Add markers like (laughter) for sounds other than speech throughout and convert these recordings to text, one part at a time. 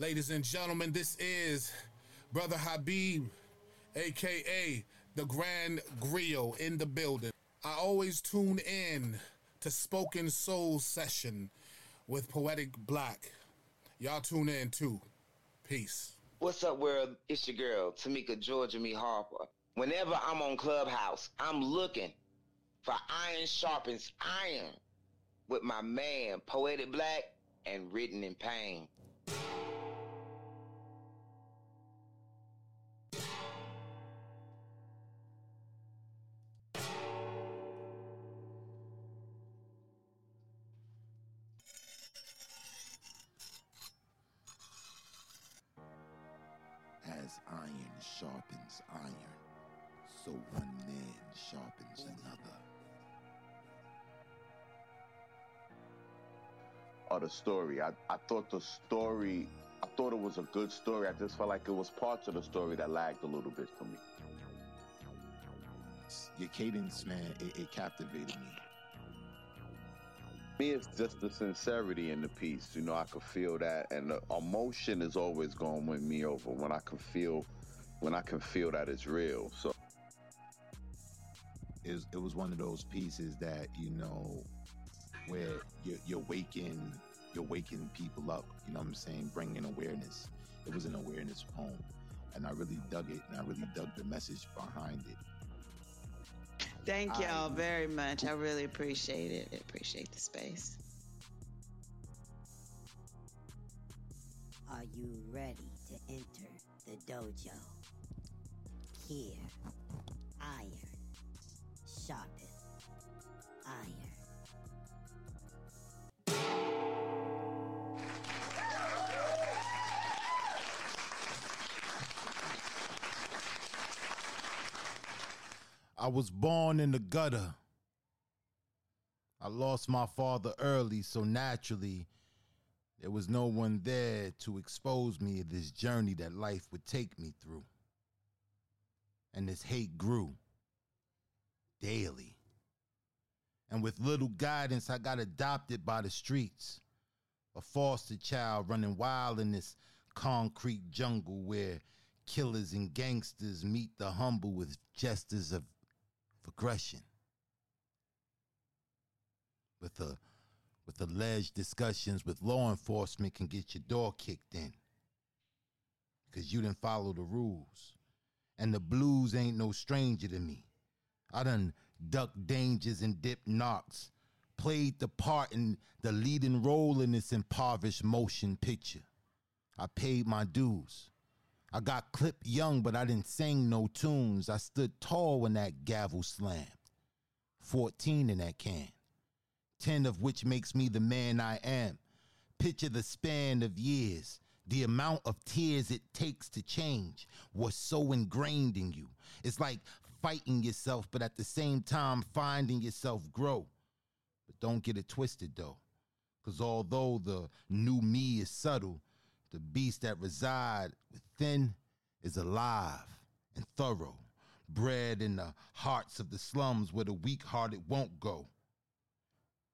Ladies and gentlemen, this is Brother Habib, aka the Grand Griot, in the building. I always tune in to Spoken Soul Session with Poetic Black. Y'all tune in too. Peace. What's up, world? It's your girl, Tamika Georgia Me Harper. Whenever I'm on Clubhouse, I'm looking for Iron Sharpens Iron with my man, Poetic Black and Written in Pain. Story. I, I thought the story, I thought it was a good story. I just felt like it was parts of the story that lagged a little bit for me. Your cadence, man, it, it captivated me. Me, it's just the sincerity in the piece. You know, I could feel that, and the emotion is always going with me over when I can feel, when I can feel that it's real. So It was, it was one of those pieces that you know where you're, you're waking you're waking people up. You know what I'm saying? Bringing awareness. It was an awareness poem, and I really dug it, and I really dug the message behind it. Thank y'all very much. I really appreciate it. I appreciate the space. Are you ready to enter the dojo? Here, iron, I was born in the gutter. I lost my father early, so naturally, there was no one there to expose me to this journey that life would take me through. And this hate grew daily. And with little guidance, I got adopted by the streets. A foster child running wild in this concrete jungle where killers and gangsters meet the humble with gestures of aggression. With the with alleged discussions with law enforcement can get your door kicked in. Cause you didn't follow the rules. And the blues ain't no stranger to me. I done ducked dangers and dipped knocks, played the part in the leading role in this impoverished motion picture. I paid my dues. I got clipped young, but I didn't sing no tunes. I stood tall when that gavel slammed. 14 in that can. 10 of which makes me the man I am. Picture the span of years, the amount of tears it takes to change was so ingrained in you. It's like fighting yourself, but at the same time finding yourself grow. But don't get it twisted though, because although the new me is subtle, the beast that reside within is alive and thorough, bred in the hearts of the slums where the weak-hearted won't go.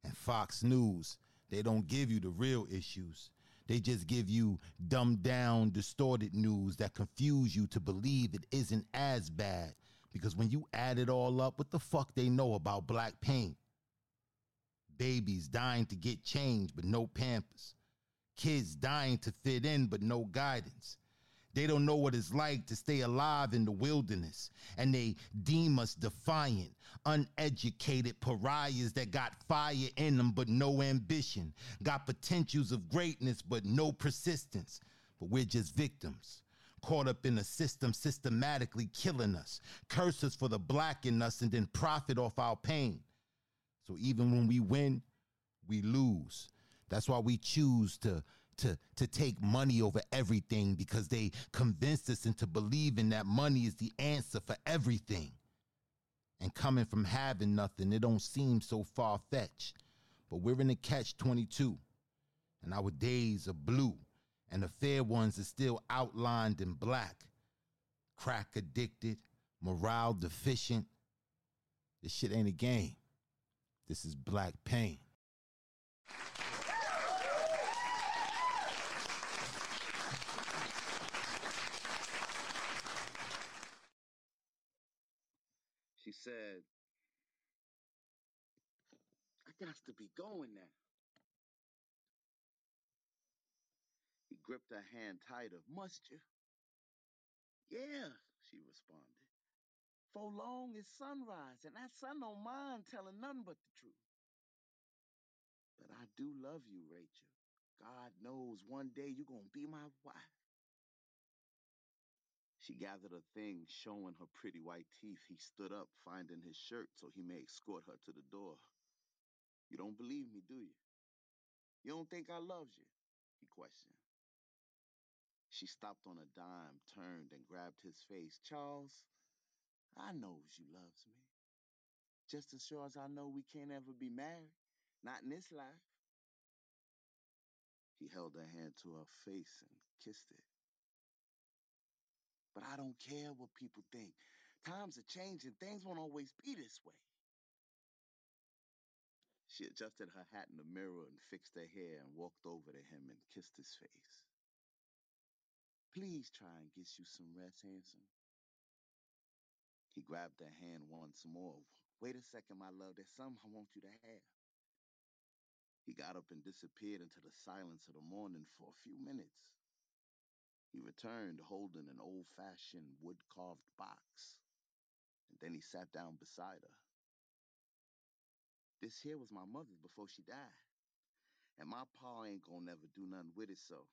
And Fox News, they don't give you the real issues. They just give you dumbed down, distorted news that confuse you to believe it isn't as bad. Because when you add it all up, what the fuck they know about black pain? Babies dying to get change, but no pampers. Kids dying to fit in, but no guidance. They don't know what it's like to stay alive in the wilderness, and they deem us defiant, uneducated pariahs that got fire in them but no ambition, got potentials of greatness but no persistence. But we're just victims, caught up in a system systematically killing us, curse us for the black in us, and then profit off our pain. So even when we win, we lose. That's why we choose to to to take money over everything because they convinced us into believing that money is the answer for everything. And coming from having nothing, it don't seem so far fetched. But we're in a catch 22, and our days are blue, and the fair ones are still outlined in black. Crack addicted, morale deficient. This shit ain't a game. This is black pain. Said, I got to be going now. He gripped her hand tighter. Must you? Yeah, she responded. For long it's sunrise, and that sun don't mind telling nothing but the truth. But I do love you, Rachel. God knows one day you're gonna be my wife. She gathered her things, showing her pretty white teeth. He stood up, finding his shirt so he may escort her to the door. You don't believe me, do you? You don't think I loves you? He questioned. She stopped on a dime, turned, and grabbed his face. Charles, I knows you loves me. Just as sure as I know we can't ever be married. Not in this life. He held her hand to her face and kissed it. But I don't care what people think. Times are changing. Things won't always be this way. She adjusted her hat in the mirror and fixed her hair and walked over to him and kissed his face. Please try and get you some rest, handsome. He grabbed her hand once more. Wait a second, my love. There's something I want you to have. He got up and disappeared into the silence of the morning for a few minutes. He returned holding an old fashioned wood carved box. And then he sat down beside her. This here was my mother's before she died. And my pa ain't gonna never do nothing with it, so.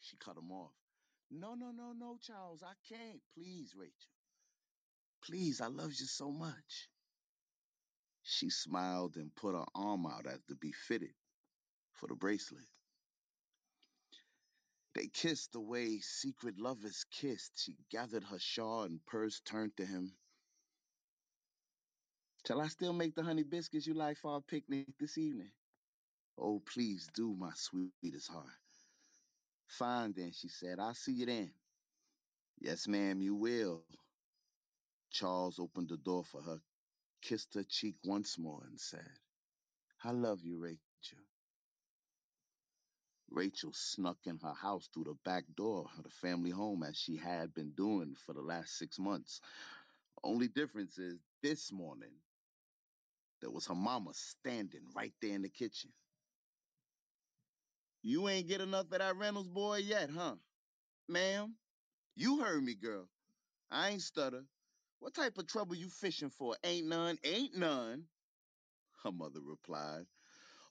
She cut him off. No, no, no, no, Charles, I can't. Please, Rachel. Please, I love you so much. She smiled and put her arm out as to be fitted for the bracelet. They kissed the way secret lovers kissed. She gathered her shawl and purse, turned to him. Shall I still make the honey biscuits you like for our picnic this evening? Oh, please do, my sweetest heart. Fine then, she said. I'll see you then. Yes, ma'am, you will. Charles opened the door for her, kissed her cheek once more, and said, I love you, Rachel. Rachel snuck in her house through the back door of the family home as she had been doing for the last six months. Only difference is this morning, there was her mama standing right there in the kitchen. You ain't get enough of that Reynolds boy yet, huh? Ma'am, you heard me, girl. I ain't stutter. What type of trouble you fishing for? Ain't none, ain't none, her mother replied.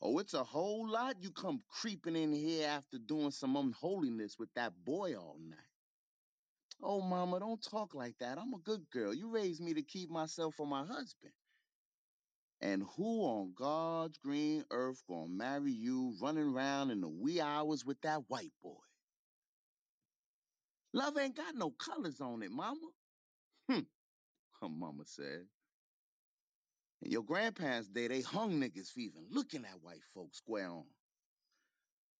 Oh, it's a whole lot you come creeping in here after doing some unholiness with that boy all night. Oh, mama, don't talk like that. I'm a good girl. You raised me to keep myself for my husband. And who on God's green earth gonna marry you running around in the wee hours with that white boy? Love ain't got no colors on it, mama. Hmm, her mama said. And your grandparents' day, they hung niggas for even looking at white folks square on.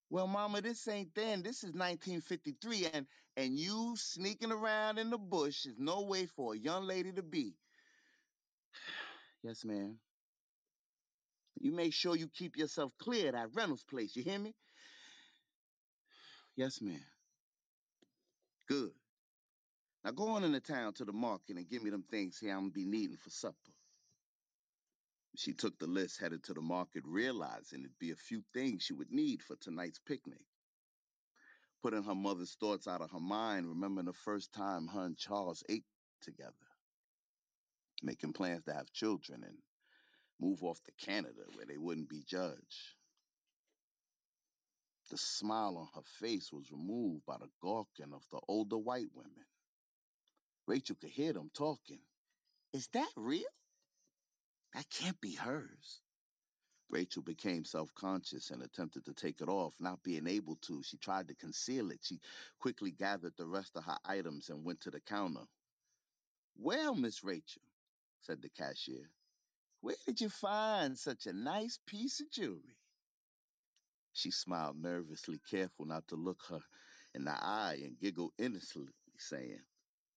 Well, mama, this ain't then. This is 1953, and and you sneaking around in the bush is no way for a young lady to be. (sighs) Yes, ma'am. You make sure you keep yourself clear of that Reynolds place. You hear me? (sighs) Yes, ma'am. Good. Now go on into town to the market and give me them things here I'm gonna be needing for supper. She took the list, headed to the market, realizing it'd be a few things she would need for tonight's picnic. Putting her mother's thoughts out of her mind, remembering the first time her and Charles ate together, making plans to have children and move off to Canada where they wouldn't be judged. The smile on her face was removed by the gawking of the older white women. Rachel could hear them talking. Is that real? That can't be hers. Rachel became self conscious and attempted to take it off. Not being able to, she tried to conceal it. She quickly gathered the rest of her items and went to the counter. Well, Miss Rachel, said the cashier, where did you find such a nice piece of jewelry? She smiled nervously, careful not to look her in the eye, and giggled innocently, saying,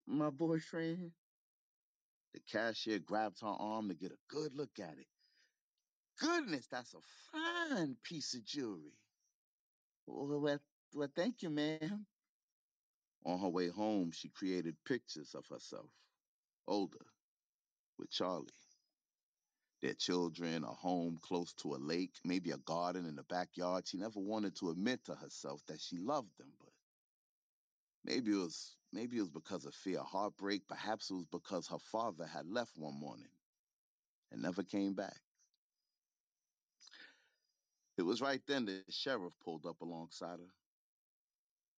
My boyfriend. The cashier grabbed her arm to get a good look at it. Goodness, that's a fine piece of jewelry. Well, well, well, thank you, ma'am. On her way home, she created pictures of herself, older, with Charlie. Their children, a home close to a lake, maybe a garden in the backyard. She never wanted to admit to herself that she loved them, but maybe it was maybe it was because of fear heartbreak. Perhaps it was because her father had left one morning and never came back. It was right then that the sheriff pulled up alongside her.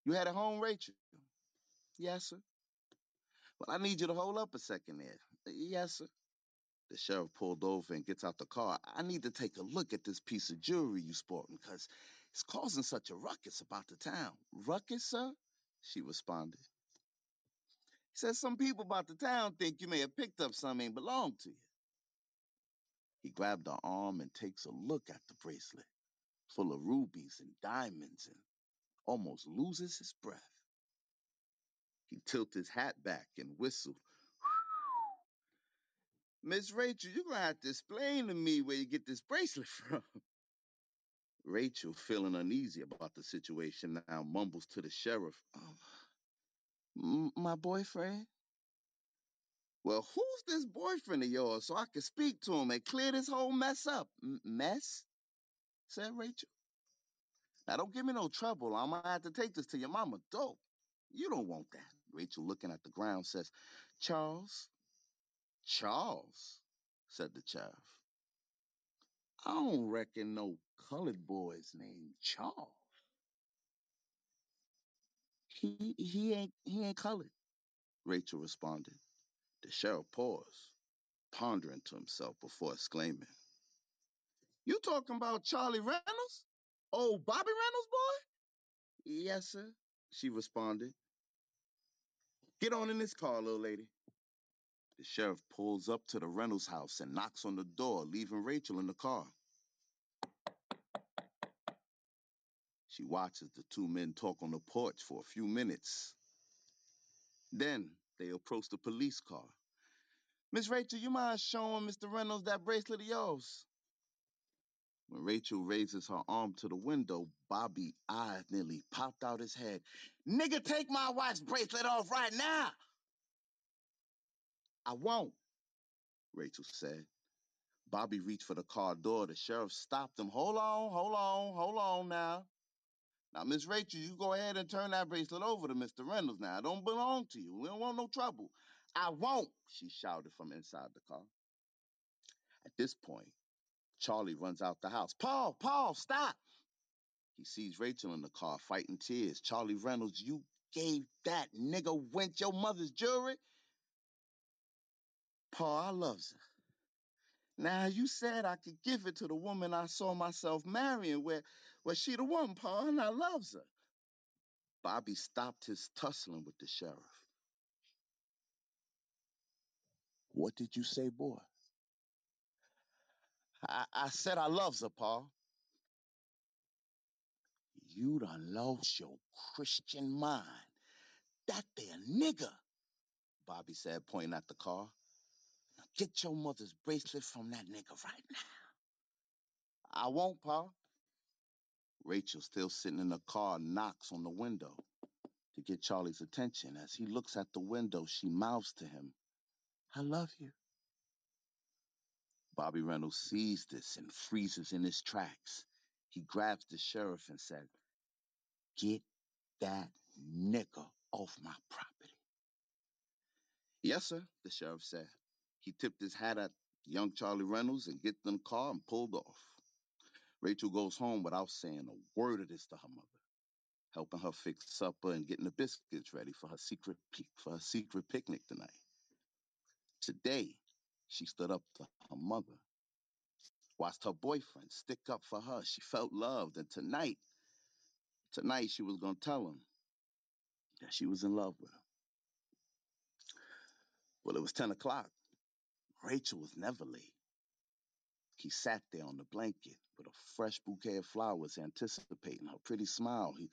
You had a home, Rachel? Yes, sir. Well, I need you to hold up a second there. Yes, sir. The sheriff pulled over and gets out the car. I need to take a look at this piece of jewelry you sporting because it's causing such a ruckus about the town. Ruckus, sir? She responded. Says some people about the town think you may have picked up some ain't belong to you. He grabbed her arm and takes a look at the bracelet, full of rubies and diamonds, and almost loses his breath. He tilted his hat back and whistled. (sighs) Miss Rachel, you're gonna have to explain to me where you get this bracelet (laughs) from. Rachel, feeling uneasy about the situation now, mumbles to the sheriff, um, "M- My boyfriend? Well, who's this boyfriend of yours so I can speak to him and clear this whole mess up? "M- mess? said Rachel. Now, don't give me no trouble. I'm gonna have to take this to your mama. Dope. You don't want that. Rachel, looking at the ground, says, Charles? Charles, said the sheriff. I don't reckon no colored boy's named Charles. He he ain't he ain't colored, Rachel responded. The sheriff paused, pondering to himself before exclaiming, You talking about Charlie Reynolds? Oh, Bobby Reynolds, boy? Yes, sir, she responded. Get on in this car, little lady. The sheriff pulls up to the Reynolds house and knocks on the door, leaving Rachel in the car. She watches the two men talk on the porch for a few minutes. Then they approach the police car. Miss Rachel, you mind showing Mr. Reynolds that bracelet of yours? When Rachel raises her arm to the window, Bobby eyes nearly popped out his head. Nigga, take my wife's bracelet off right now. I won't, Rachel said. Bobby reached for the car door. The sheriff stopped him. Hold on, hold on, hold on now. Now, Miss Rachel, you go ahead and turn that bracelet over to Mr. Reynolds now. It don't belong to you. We don't want no trouble. I won't, she shouted from inside the car. At this point, Charlie runs out the house. Pa, Pa, stop. He sees Rachel in the car fighting tears. Charlie Reynolds, you gave that nigga Went your mother's jewelry? Pa, I loves her. Now you said I could give it to the woman I saw myself marrying, where, where she the one, Pa, and I loves her. Bobby stopped his tussling with the sheriff. What did you say, boy? I, I said I loves her, Pa. You done lost your Christian mind. That there nigga, Bobby said, pointing at the car. Now get your mother's bracelet from that nigga right now. I won't, Pa. Rachel, still sitting in the car, knocks on the window to get Charlie's attention. As he looks at the window, she mouths to him, I love you. Bobby Reynolds sees this and freezes in his tracks. He grabs the sheriff and said, Get that nigga off my property. Yes, sir, the sheriff said. He tipped his hat at young Charlie Reynolds and get in the car and pulled off. Rachel goes home without saying a word of this to her mother, helping her fix supper and getting the biscuits ready for her secret for her secret picnic tonight. Today, she stood up to her mother, watched her boyfriend stick up for her. She felt loved, and tonight, tonight she was gonna tell him that she was in love with him. Well, it was ten o'clock. Rachel was never late. He sat there on the blanket with a fresh bouquet of flowers, anticipating her pretty smile, he,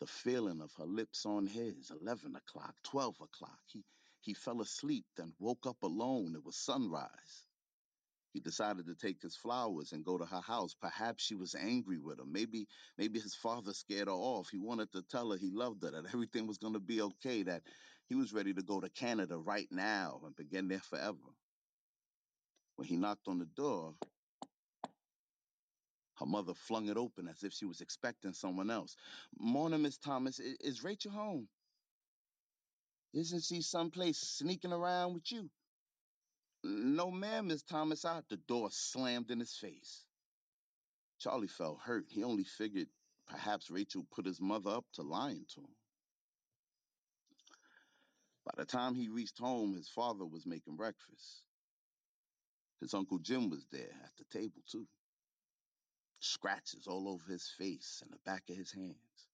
the feeling of her lips on his. Eleven o'clock, twelve o'clock. He he fell asleep, then woke up alone. It was sunrise. He decided to take his flowers and go to her house. Perhaps she was angry with him. Maybe maybe his father scared her off. He wanted to tell her he loved her, that everything was going to be okay, that he was ready to go to Canada right now and begin there forever. When he knocked on the door, her mother flung it open as if she was expecting someone else. Morning, Miss Thomas. Is Rachel home? Isn't she someplace sneaking around with you? No, ma'am, Miss Thomas. Out the door slammed in his face. Charlie felt hurt. He only figured perhaps Rachel put his mother up to lying to him. By the time he reached home, his father was making breakfast. His Uncle Jim was there at the table, too. Scratches all over his face and the back of his hands.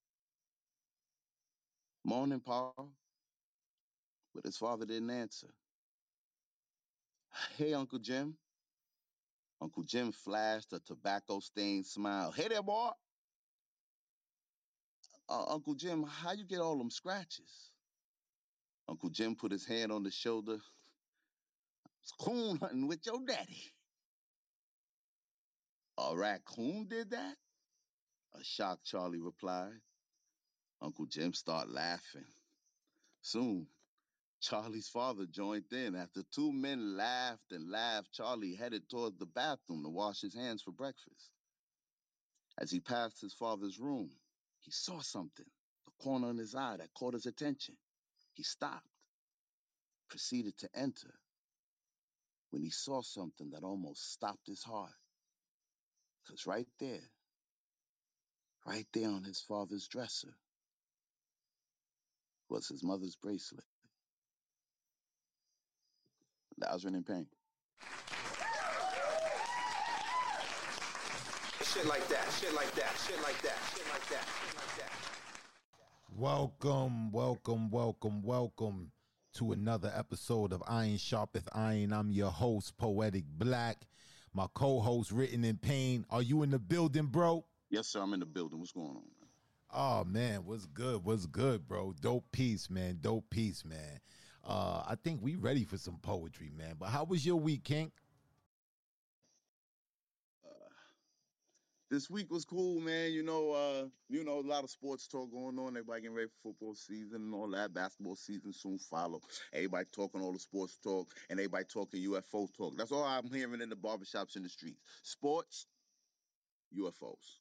Morning, Pa. But his father didn't answer. Hey, Uncle Jim. Uncle Jim flashed a tobacco stained smile. Hey there, boy. Uh, Uncle Jim, how you get all them scratches? Uncle Jim put his hand on the shoulder. (laughs) It's coon hunting with your daddy. A raccoon did that? A shocked Charlie replied. Uncle Jim started laughing. Soon, Charlie's father joined in. After two men laughed and laughed, Charlie headed toward the bathroom to wash his hands for breakfast. As he passed his father's room, he saw something, a corner in his eye that caught his attention. He stopped, proceeded to enter, when he saw something that almost stopped his heart. Because right there, right there on his father's dresser, was his mother's bracelet. Lazarus in pain. Shit like that, shit like that, shit like that, shit like that, shit like that. Welcome, welcome, welcome, welcome to another episode of Iron Sharpeth Iron. I'm your host, Poetic Black. My co-host, Written in Pain. Are you in the building, bro? Yes, sir, I'm in the building. What's going on, man? Oh man, what's good? What's good, bro? Dope piece, man. Dope piece, man. Uh, I think we ready for some poetry, man. But how was your week, King? This week was cool, man. You know, uh, you know, a lot of sports talk going on. Everybody getting ready for football season and all that. Basketball season soon follow. Everybody talking all the sports talk and everybody talking UFO talk. That's all I'm hearing in the barbershops in the streets. Sports, UFOs.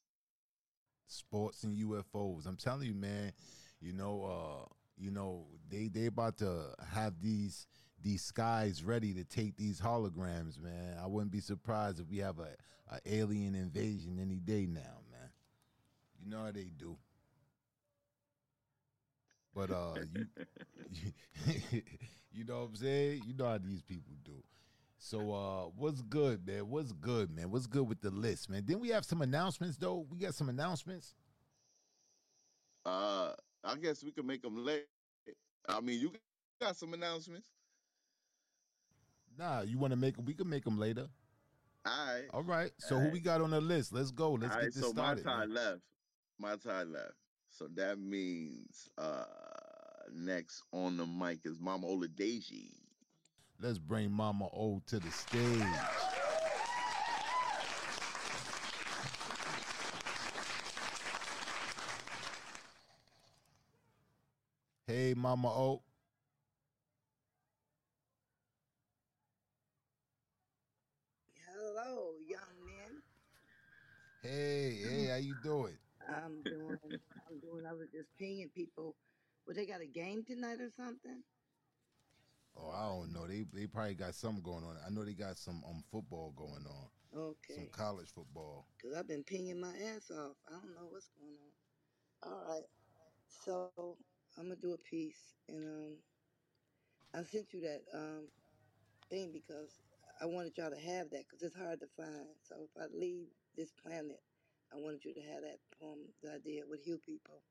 Sports and UFOs. I'm telling you, man. You know, uh, you know, they they about to have these these skies ready to take these holograms, man. I wouldn't be surprised if we have a, a alien invasion any day now, man. You know how they do. But uh, you, (laughs) you, know what I'm saying? You know how these people do. So uh, what's good, man? What's good, man? What's good with the list, man? Then we have some announcements, though. We got some announcements. Uh, I guess we could make them late. I mean, you got some announcements. Nah, you want to make? We can make them later. All right. All right. So All who right. we got on the list? Let's go. Let's All get right, this so started. my time man. left. My time left. So that means uh next on the mic is Mama Oladeji. Let's bring Mama O to the stage. Hey, Mama O. Hello, young men. Hey, hey, how you doing? I'm doing. I'm doing. I was just pinging people. Well, they got a game tonight or something. Oh, I don't know. They they probably got something going on. I know they got some um football going on, Okay. some Okay, college football. because I've been pinging my ass off. I don't know what's going on. All right, so I'm gonna do a piece, and um, I sent you that um thing because I wanted y'all to have that because it's hard to find. So if I leave this planet, I wanted you to have that poem that I did with Hugh people.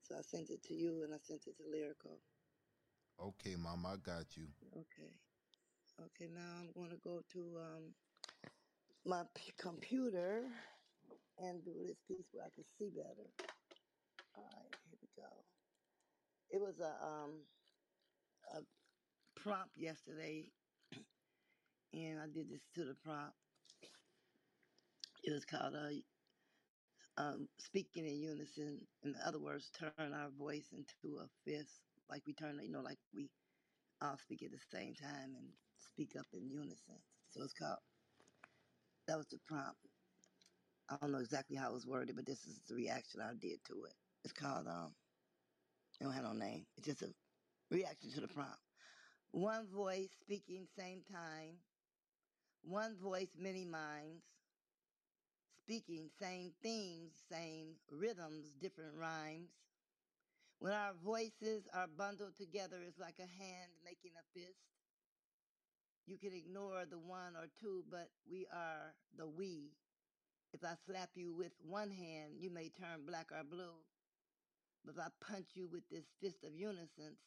So I sent it to you, and I sent it to Lyrical. Okay, Mama, I got you. Okay. Okay, now I'm going to go to um, my p- computer and do this piece where I can see better. All right, here we go. It was a, um, a prompt yesterday, (clears throat) and I did this to the prompt. It was called uh, um, Speaking in Unison. In other words, turn our voice into a fist, like we turn, you know, like we all speak at the same time and speak up in unison. So it's called That was the prompt. I don't know exactly how it was worded, but this is the reaction I did to it. It's called um. It don't have no name. It's just a reaction to the prompt. One voice speaking same time. One voice, many minds. Speaking same themes, same rhythms, different rhymes. When our voices are bundled together, it's like a hand making a fist. You can ignore the one or two, but we are the we. If I slap you with one hand, you may turn black or blue. But if I punch you with this fist of unison,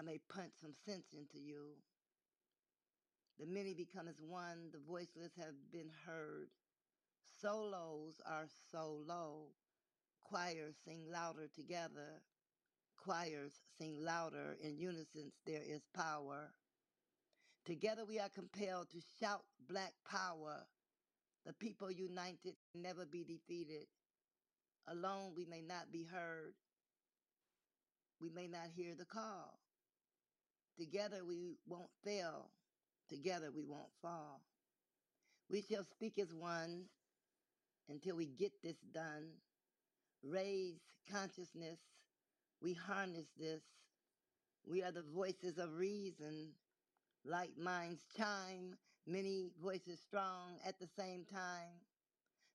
I may punch some sense into you. The many become as one, the voiceless have been heard. Solos are so low. Choirs sing louder together. Choirs sing louder. In unison, there is power. Together we are compelled to shout black power. The people united never be defeated. Alone we may not be heard. We may not hear the call. Together we won't fail. Together we won't fall. We shall speak as one until we get this done. Raise consciousness. We harness this. We are the voices of reason. Light minds chime, many voices strong at the same time.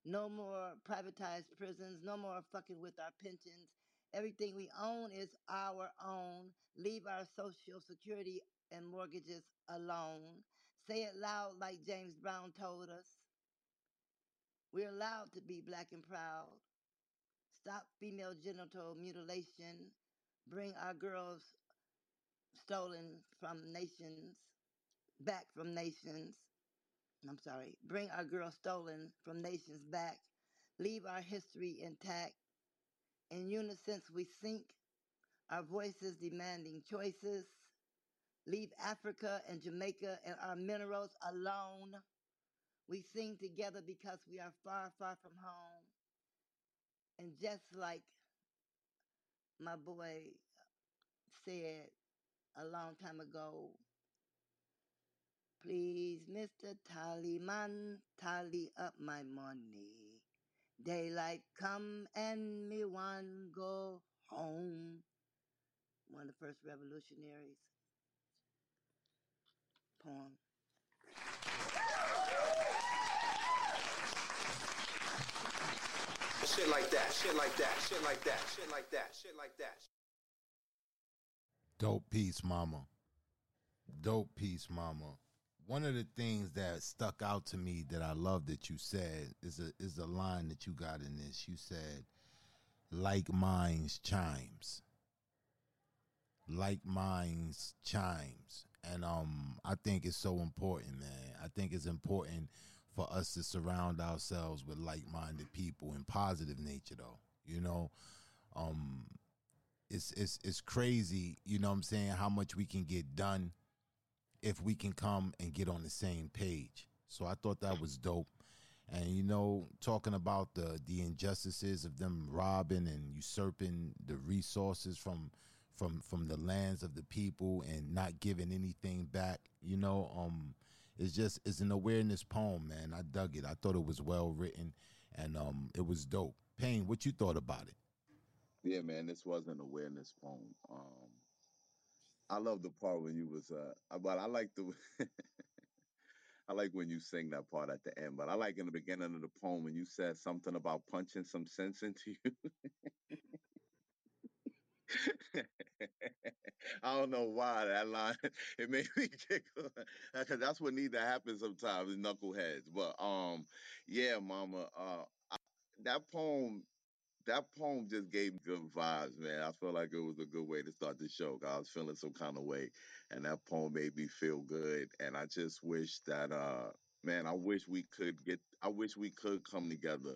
No more privatized prisons, no more fucking with our pensions. Everything we own is our own. Leave our social security and mortgages alone. Say it loud like James Brown told us. We're allowed to be black and proud. Stop female genital mutilation. Bring our girls stolen from nations back from nations. I'm sorry. Bring our girls stolen from nations back. Leave our history intact. In unison, we sink, our voices demanding choices. Leave Africa and Jamaica and our minerals alone. We sing together because we are far, far from home. And just like my boy said a long time ago, please, Mr. Tallyman, tally up my money. Daylight come and me one go home. One of the first revolutionaries. Poem. Shit like that, shit like that, shit like that, shit like that, shit like that. Dope piece, mama. Dope piece, mama. One of the things that stuck out to me that I love that you said is a is a line that you got in this. You said, "Like minds chimes." Like minds chimes, and um, I think it's so important, man. I think it's important for us to surround ourselves with like-minded people in positive nature, though. You know, um, it's it's it's crazy, you know what I'm saying, how much we can get done if we can come and get on the same page. So I thought that was dope. And you know, talking about the the injustices of them robbing and usurping the resources from from from the lands of the people and not giving anything back, you know, um it's just it's an awareness poem, man. I dug it. I thought it was well written and um it was dope. Pain, what you thought about it? Yeah, man, this was an awareness poem. Um, I love the part when you was, uh, but I like the, (laughs) I like when you sing that part at the end. But I like in the beginning of the poem when you said something about punching some sense into you. (laughs) (laughs) I don't know why that line (laughs) it made me (laughs) giggle because that's what needs to happen sometimes, knuckleheads. But um, yeah, Mama, uh, that poem that poem just gave me good vibes, man. I felt like it was a good way to start the show. I was feeling some kind of way, and that poem made me feel good. And I just wish that, uh, man, I wish we could get, I wish we could come together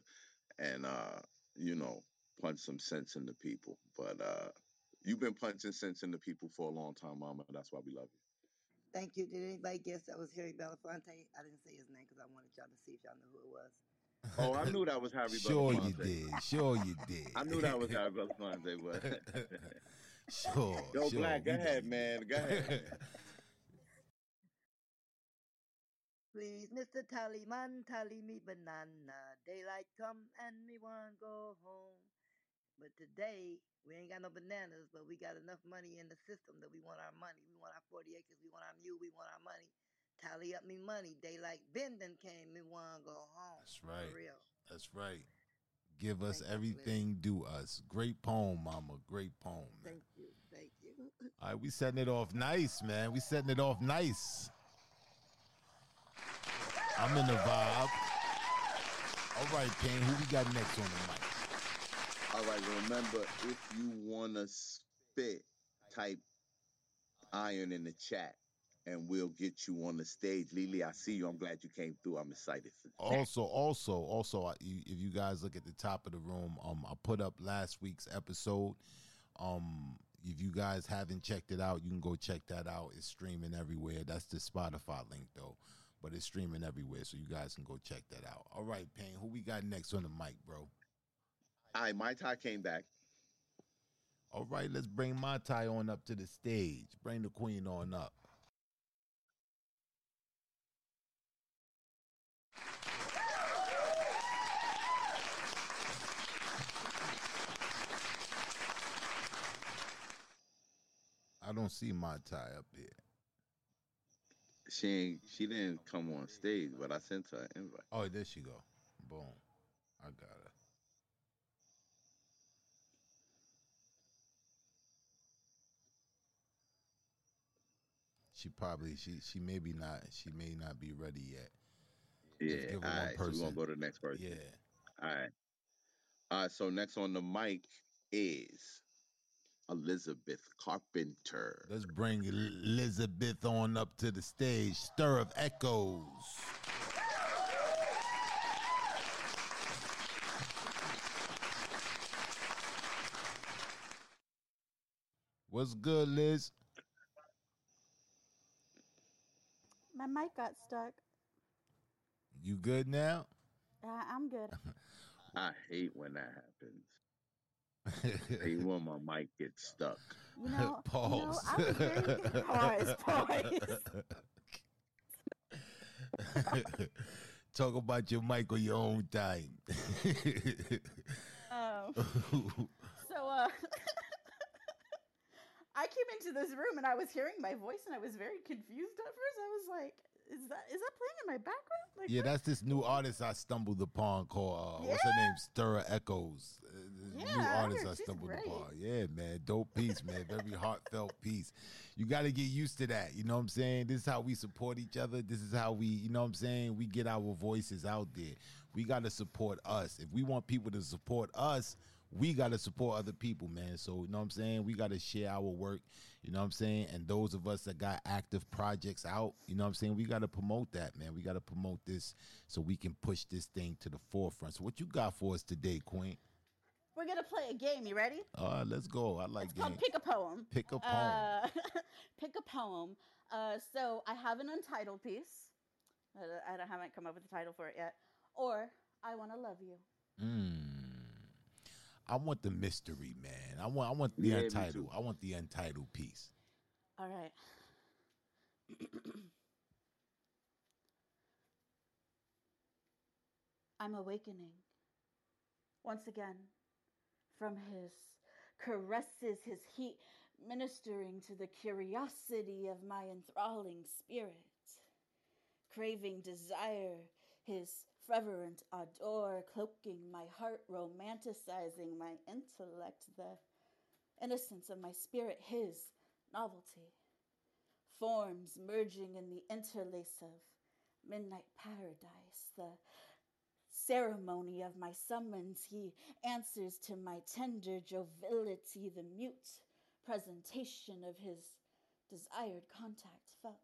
and, uh, you know, punch some sense into people. But uh, you've been punching sense into people for a long time, Mama. That's why we love you. Thank you. Did anybody guess that was Harry Belafonte? I didn't say his name because I wanted y'all to see if y'all knew who it was. Oh, I knew that was Harry Sure you Belafonte. did. Sure you did. I knew that was Harry Belafonte, but (laughs) Sure. Yo, sure. Black, go We know ahead, you man. did. Go ahead. (laughs) Please, Mr. Tallyman, tally me banana. Daylight come and me want go home. But today, we ain't got no bananas, but we got enough money in the system that we want our money. We want our 40 acres, we want our mule, we want our money. Tally up me money. Daylight bending came, me want to go home. That's right. For real. That's right. Give us Thank you, everything due us. Great poem, mama. Great poem, man. Thank you, thank you. (laughs) All right, we setting it off nice, man. We setting it off nice. I'm in the vibe. All right, Kane, who we got next on the mic? All right, remember if you wanna spit, type iron in the chat and we'll get you on the stage. Lily, I see you. I'm glad you came through. I'm excited for Also, also, also, if you guys look at the top of the room, um, I put up last week's episode. Um, if you guys haven't checked it out, you can go check that out. It's streaming everywhere. That's the Spotify link though, but it's streaming everywhere, so you guys can go check that out. All right, Pain, who we got next on the mic, bro? All right, my tie came back. All right, let's bring my tie on up to the stage. Bring the queen on up. I don't see my tie up here. She ain't, she didn't come on stage, but I sent her an invite. Oh, there she go. Boom. I got her. She probably she she may be not she may not be ready yet. Yeah, give her all one right. So we're gonna go to the next person. Yeah. All right. All right. So next on the mic is Elizabeth Carpenter. Let's bring Elizabeth on up to the stage. Stir of echoes. What's good, Liz? My mic got stuck. You good now? Uh, I'm good. (laughs) I hate when that happens. I (laughs) hate when my mic gets stuck. You know, (laughs) you know, Pause. I was very pause, pause. Talk about your mic on your own time. Um, so uh, I came into this room and I was hearing my voice and I was very confused at first. I was like, "Is that is that playing in my background?" Like, yeah, what? that's this new artist I stumbled upon called uh, what's her name? Stir Echoes. Uh, Yeah, new I artist I she's stumbled great. upon. Yeah, man, dope piece, man. Very (laughs) heartfelt piece. You got to get used to that. You know what I'm saying? This is how we support each other. This is how we, you know what I'm saying? We get our voices out there. We got to support us. If we want people to support us, we got to support other people, man. So, you know what I'm saying? We got to share our work, you know what I'm saying? And those of us that got active projects out, you know what I'm saying? We got to promote that, man. We got to promote this so we can push this thing to the forefront. So, what you got for us today, Queen? We're gonna play a game. You ready? Uh, let's go. I like It's called games. Pick a Poem. Pick a poem. Uh, (laughs) pick a poem. Uh, so I have an untitled piece. I I haven't come up with a title for it yet. Or I want to love you. Mm. I want the mystery, man. I want I want the Yeah, untitled. I want the untitled piece. All right. (clears throat) I'm awakening once again from his caresses, his heat ministering to the curiosity of my enthralling spirit, craving desire, his fervent ardor cloaking my heart, romanticizing my intellect, the innocence of my spirit, his novelty, forms merging in the interlace of midnight paradise, the ceremony of my summons, he answers to my tender joviality, the mute presentation of his desired contact felt,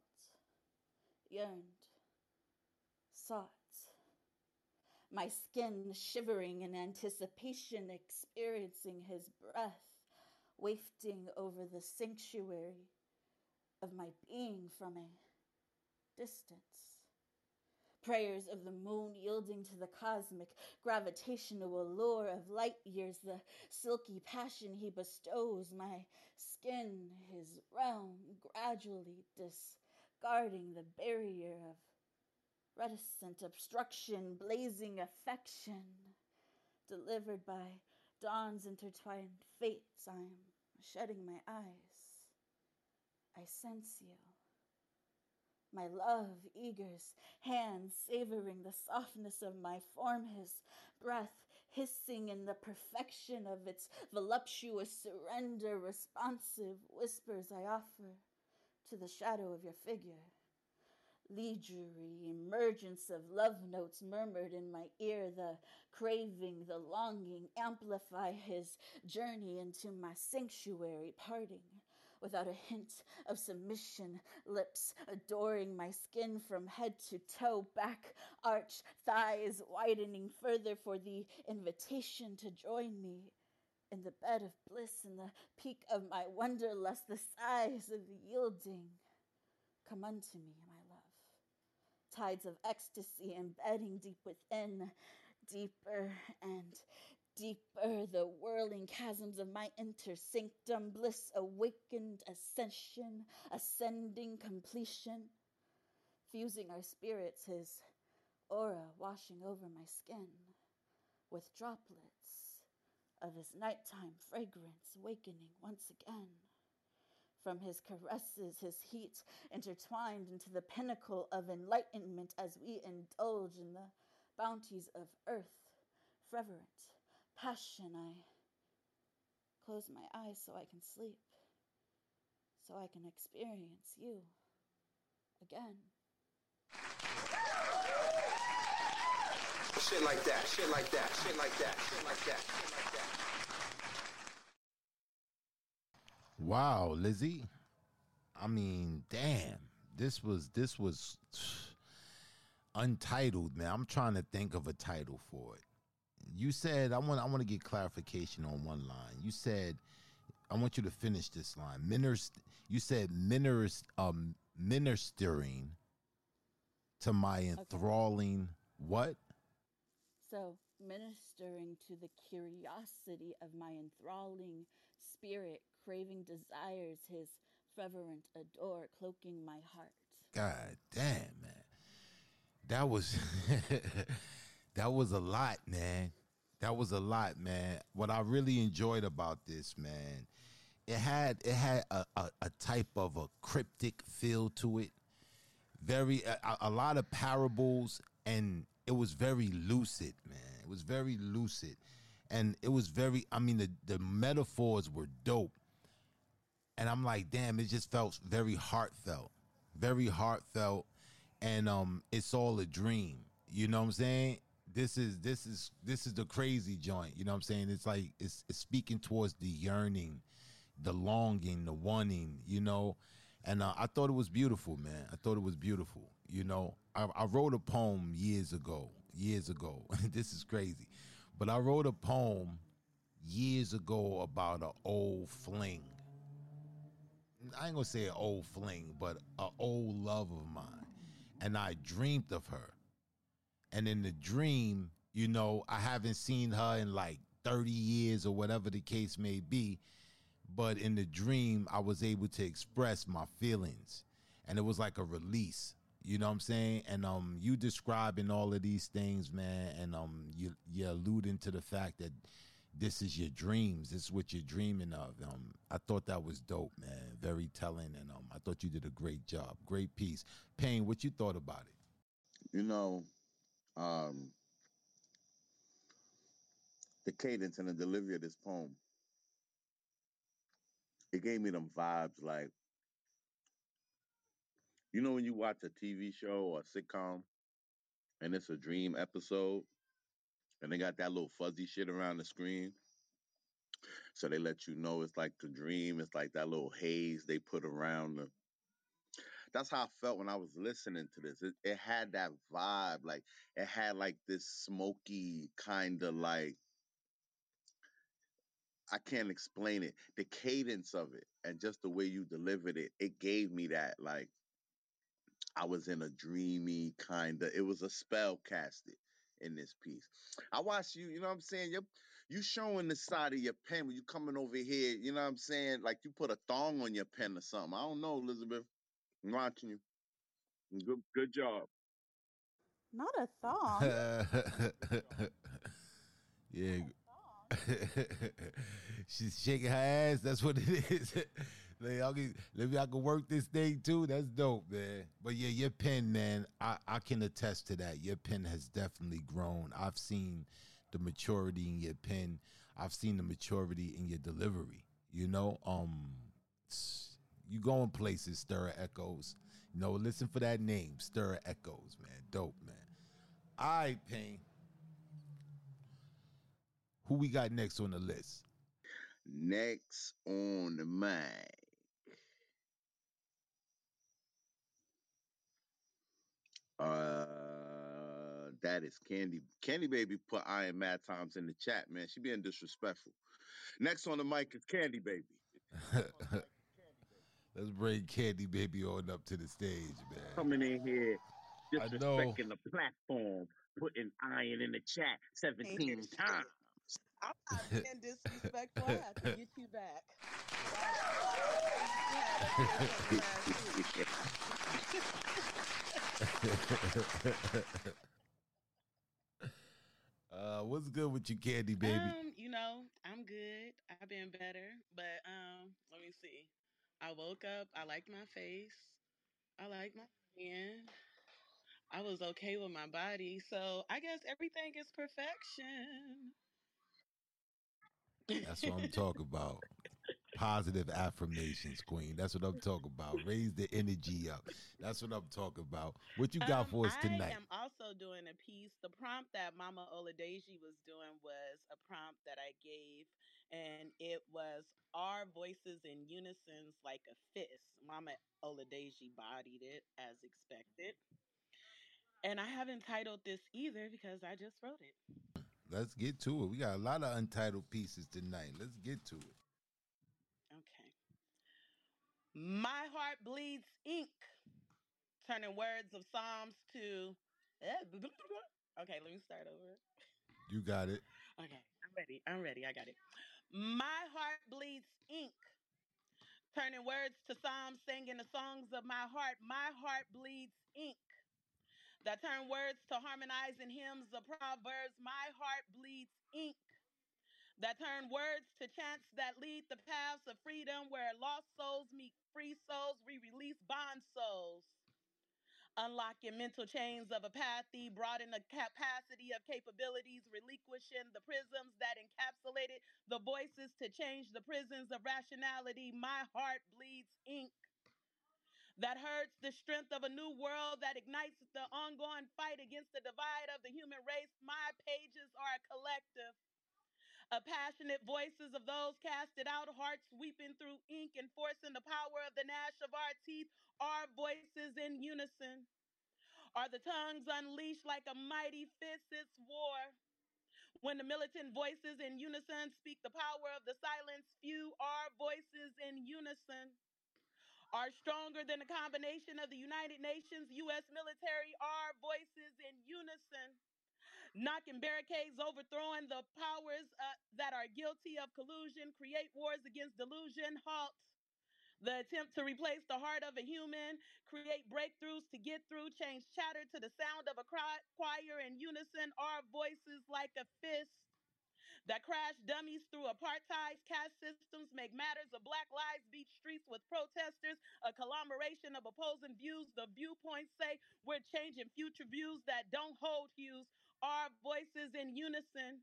yearned, sought. My skin shivering in anticipation, experiencing his breath wafting over the sanctuary of my being from a distance. Prayers of the moon yielding to the cosmic gravitational allure of light years, the silky passion he bestows, my skin, his realm, gradually discarding the barrier of reticent obstruction, blazing affection, delivered by dawn's intertwined fates. I'm shutting my eyes. I sense you. My love eagers, hand savoring the softness of my form, his breath hissing in the perfection of its voluptuous surrender, responsive whispers I offer to the shadow of your figure. Leisurely emergence of love notes murmured in my ear, the craving, the longing amplify his journey into my sanctuary, parting without a hint of submission, lips adoring my skin from head to toe, back arch, thighs widening further for the invitation to join me in the bed of bliss, in the peak of my wanderlust, the sighs of yielding. Come unto me. Tides of ecstasy embedding deep within, deeper and deeper. The whirling chasms of my intersanctum bliss awakened ascension ascending completion. Fusing our spirits his aura washing over my skin with droplets of his nighttime fragrance awakening once again from his caresses, his heat intertwined into the pinnacle of enlightenment as we indulge in the bounties of earth, fervent passion, I close my eyes so I can sleep, so I can experience you again. Shit like that, shit like that, shit like that, shit like that, shit like that. Wow, Lizzie. I mean, damn. This was this was untitled, man. I'm trying to think of a title for it. You said I want I want to get clarification on one line. You said I want you to finish this line. Minist, you said minist, um, ministering to my enthralling what? So, ministering to the curiosity of my enthralling spirit, craving desires, his fervent adore, cloaking my heart. God damn, man. That was (laughs) that was a lot, man. That was a lot, man. What I really enjoyed about this, man, it had it had a, a, a type of a cryptic feel to it. Very a, a lot of parables, and it was very lucid, man. It was very lucid, and it was very. I mean, the the metaphors were dope, and I'm like, damn, it just felt very heartfelt, very heartfelt, and um, it's all a dream. You know what I'm saying? This is this is this is the crazy joint. You know what I'm saying? It's like it's, it's speaking towards the yearning, the longing, the wanting. You know, and uh, I thought it was beautiful, man. I thought it was beautiful. You know, I, I wrote a poem years ago. Years ago, (laughs) this is crazy, but I wrote a poem years ago about an old fling. I ain't gonna say an old fling, but an old love of mine, and I dreamed of her. And in the dream, you know, I haven't seen her in like 30 years or whatever the case may be. But in the dream, I was able to express my feelings. And it was like a release. You know what I'm saying? And um you describing all of these things, man, and um you you're alluding to the fact that this is your dreams. This is what you're dreaming of. Um, I thought that was dope, man. Very telling, and um, I thought you did a great job. Great piece. Pain, what you thought about it? You know, um, the cadence and the delivery of this poem, it gave me them vibes like, you know, when you watch a TV show or a sitcom and it's a dream episode and they got that little fuzzy shit around the screen. So they let you know it's like the dream, it's like that little haze they put around the. That's how I felt when I was listening to this. It, it had that vibe, like it had like this smoky kind of like I can't explain it. The cadence of it and just the way you delivered it, it gave me that like I was in a dreamy kind of. It was a spell casted in this piece. I watch you. You know what I'm saying? You you showing the side of your pen when you coming over here. You know what I'm saying? Like you put a thong on your pen or something. I don't know, Elizabeth. I'm watching you. Good good job. Not a thong. (laughs) yeah. (laughs) She's shaking her ass. That's what it is. (laughs) like, I'll get, maybe I can work this thing too. That's dope, man. But yeah, your pen, man, I, I can attest to that. Your pen has definitely grown. I've seen the maturity in your pen. I've seen the maturity in your delivery. You know, um, you going places, Stir Echoes. You know, listen for that name, Stir Echoes, man. Dope, man. All right, Pain. Who we got next on the list? Next on the mic. Uh, that is Candy. Candy Baby put Iron Mad Times in the chat, man. She being disrespectful. Next on the mic is Candy Baby. (laughs) Let's bring Candy Baby on up to the stage, man. Coming in here, disrespecting the platform, putting iron in the chat 17 times. I'm not being disrespectful. I have to (laughs) get you back. (laughs) uh, what's good with you, Candy Baby? Um, you know, I'm good. I've been better, but um, let me see. I woke up. I liked my face. I like my skin. I was okay with my body, so I guess everything is perfection. That's what I'm talking about. Positive affirmations, Queen. That's what I'm talking about. Raise the energy up. That's what I'm talking about. What you got Um, for us tonight? I am also doing a piece. The prompt that Mama Oladeji was doing was a prompt that I gave, and it was our voices in unison's like a fist. Mama Oladeji bodied it as expected. And I haven't titled this either because I just wrote it. Let's get to it. We got a lot of untitled pieces tonight. Let's get to it. My heart bleeds ink, turning words of Psalms to. Eh, (laughs) okay, let me start over. You got it. Okay, I'm ready. I'm ready. I got it. My heart bleeds ink, turning words to Psalms, singing the songs of my heart. My heart bleeds ink, that turn words to harmonizing hymns of proverbs. My heart bleeds ink, that turn words to chants that lead the paths of freedom, where lost souls meet free souls. We release bond souls. Unlocking mental chains of apathy, broaden the capacity of capabilities, relinquishing the prisms that encapsulated the voices to change the prisons of rationality. My heart bleeds ink that hurts the strength of a new world that ignites the ongoing fight against the divide of the human race. My pages are a collective. A passionate voices of those casted out, hearts weeping through ink, enforcing the power of the gnash of our teeth. Our voices in unison. Are the tongues unleashed like a mighty fist? It's war. When the militant voices in unison speak the power of the silence few, our voices in unison are stronger than the combination of the United Nations, U.S. military, our voices in unison. Knocking barricades, overthrowing the powers uh, that are guilty of collusion, create wars against delusion, halt the attempt to replace the heart of a human, create breakthroughs to get through, change chatter to the sound of a cry- choir in unison, our voices like a fist that crash dummies through apartheid's caste systems, make matters of black lives beat streets with protesters, a conglomeration of opposing views. The viewpoints say we're changing future views that don't hold hues. Our voices in unison.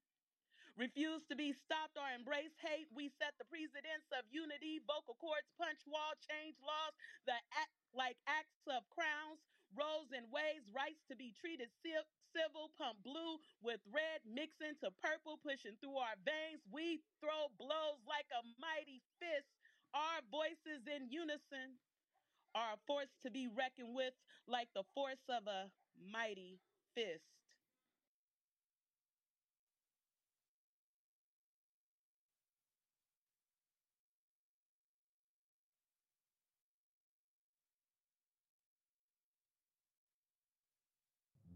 Refuse to be stopped or embrace hate. We set the precedence of unity, vocal cords, punch wall, change laws the act like acts of crowns, roles and ways, rights to be treated ci- civil, pump blue with red, mixing to purple, pushing through our veins. We throw blows like a mighty fist. Our voices in unison are a force to be reckoned with, like the force of a mighty fist.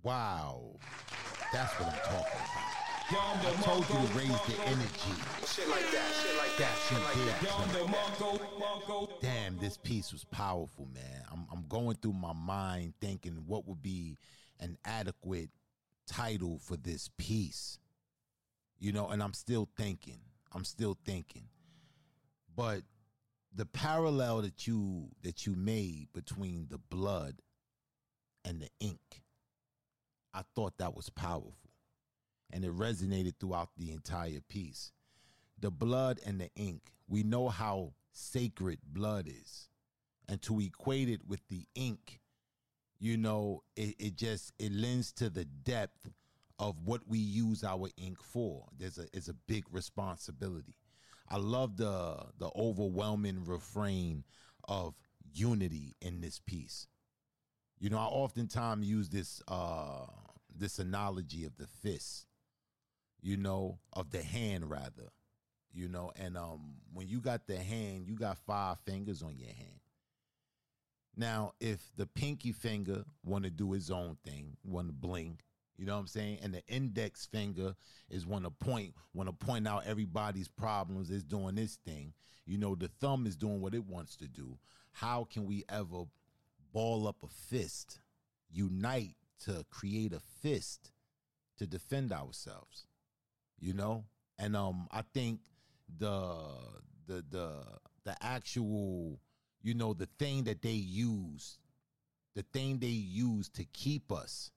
Wow. That's what I'm talking about. I told you to raise the energy. Shit like that. Shit like that. That Shit like that. Damn, this piece was powerful, man. I'm, I'm going through my mind thinking what would be an adequate title for this piece. You know, and I'm still thinking. I'm still thinking. But the parallel that you that you made between the blood and the ink, I thought that was powerful. And it resonated throughout the entire piece. The blood and the ink, we know how sacred blood is. And to equate it with the ink, you know, it, it just it lends to the depth of what we use our ink for. There's a it's a big responsibility. I love the the overwhelming refrain of unity in this piece. You know, I oftentimes use this uh this analogy of the fist, you know, of the hand rather. You know, and um when you got the hand, you got five fingers on your hand. Now, if the pinky finger want to do his own thing, want to blink, you know what I'm saying? And the index finger is want to point, want to point out everybody's problems, is doing this thing. You know, the thumb is doing what it wants to do. How can we ever ball up a fist, unite to create a fist to defend ourselves? You know? And um I think the the the the actual, you know, the thing that they use, the thing they use to keep us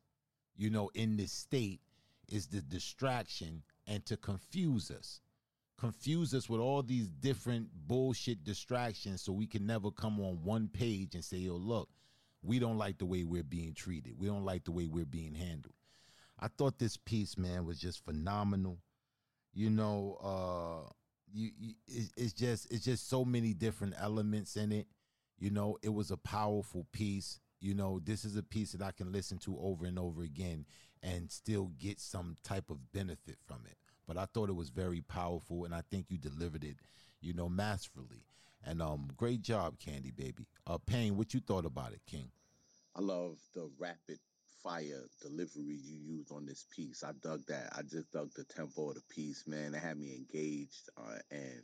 you know, in this state is the distraction and to confuse us. Confuse us with all these different bullshit distractions so we can never come on one page and say, yo, look, we don't like the way we're being treated. We don't like the way we're being handled. I thought this piece, man, was just phenomenal. You know, uh, you, you it, it's just it's just so many different elements in it. You know, it was a powerful piece you know, this is a piece that I can listen to over and over again and still get some type of benefit from it. But I thought it was very powerful, and I think you delivered it, you know, masterfully. And um, great job, Candy Baby. Uh, Pain, what you thought about it, King? I love the rapid fire delivery you used on this piece. I dug that. I just dug the tempo of the piece, man. It had me engaged, uh, and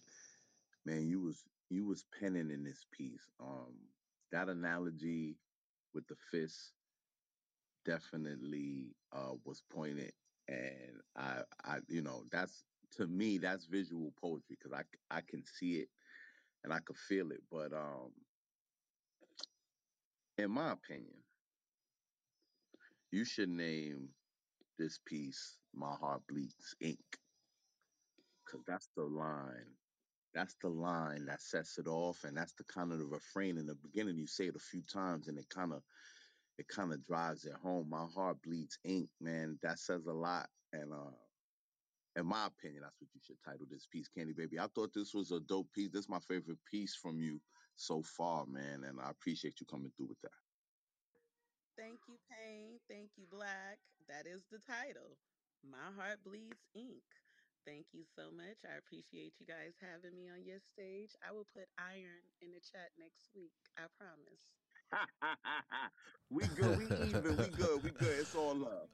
man, you was you was penning in this piece. Um, that analogy with the fist definitely uh, was pointed, and I, I, you know, that's to me that's visual poetry because I, I can see it and I could feel it. But um, in my opinion, you should name this piece "My Heart Bleeds Ink" because that's the line. That's the line that sets it off, and that's the kind of the refrain in the beginning. You say it a few times, and it kind of it kind of drives it home. My heart bleeds ink, man. That says a lot. And uh in my opinion, that's what you should title this piece, Candy Baby. I thought this was a dope piece. This is my favorite piece from you so far, man. And I appreciate you coming through with that. Thank you, Pain. Thank you, Black. That is the title. My Heart Bleeds Ink. Thank you so much. I appreciate you guys having me on your stage. I will put iron in the chat next week. I promise. (laughs) we good. We even. We good. We good. It's all love.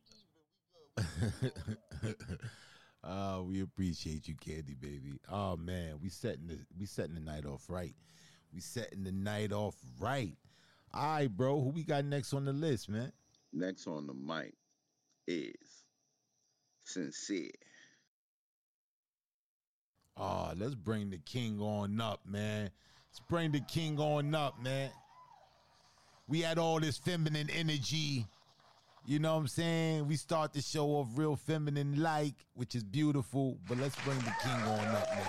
Uh, we appreciate you, Candy Baby. Oh man, we setting the we setting the night off right. We setting the night off right. All right, bro. Who we got next on the list, man? Next on the mic is sincere. Oh, let's bring the king on up, man. Let's bring the king on up, man. We had all this feminine energy. You know what I'm saying? We start the show off real feminine like, which is beautiful. But let's bring the king on up, man.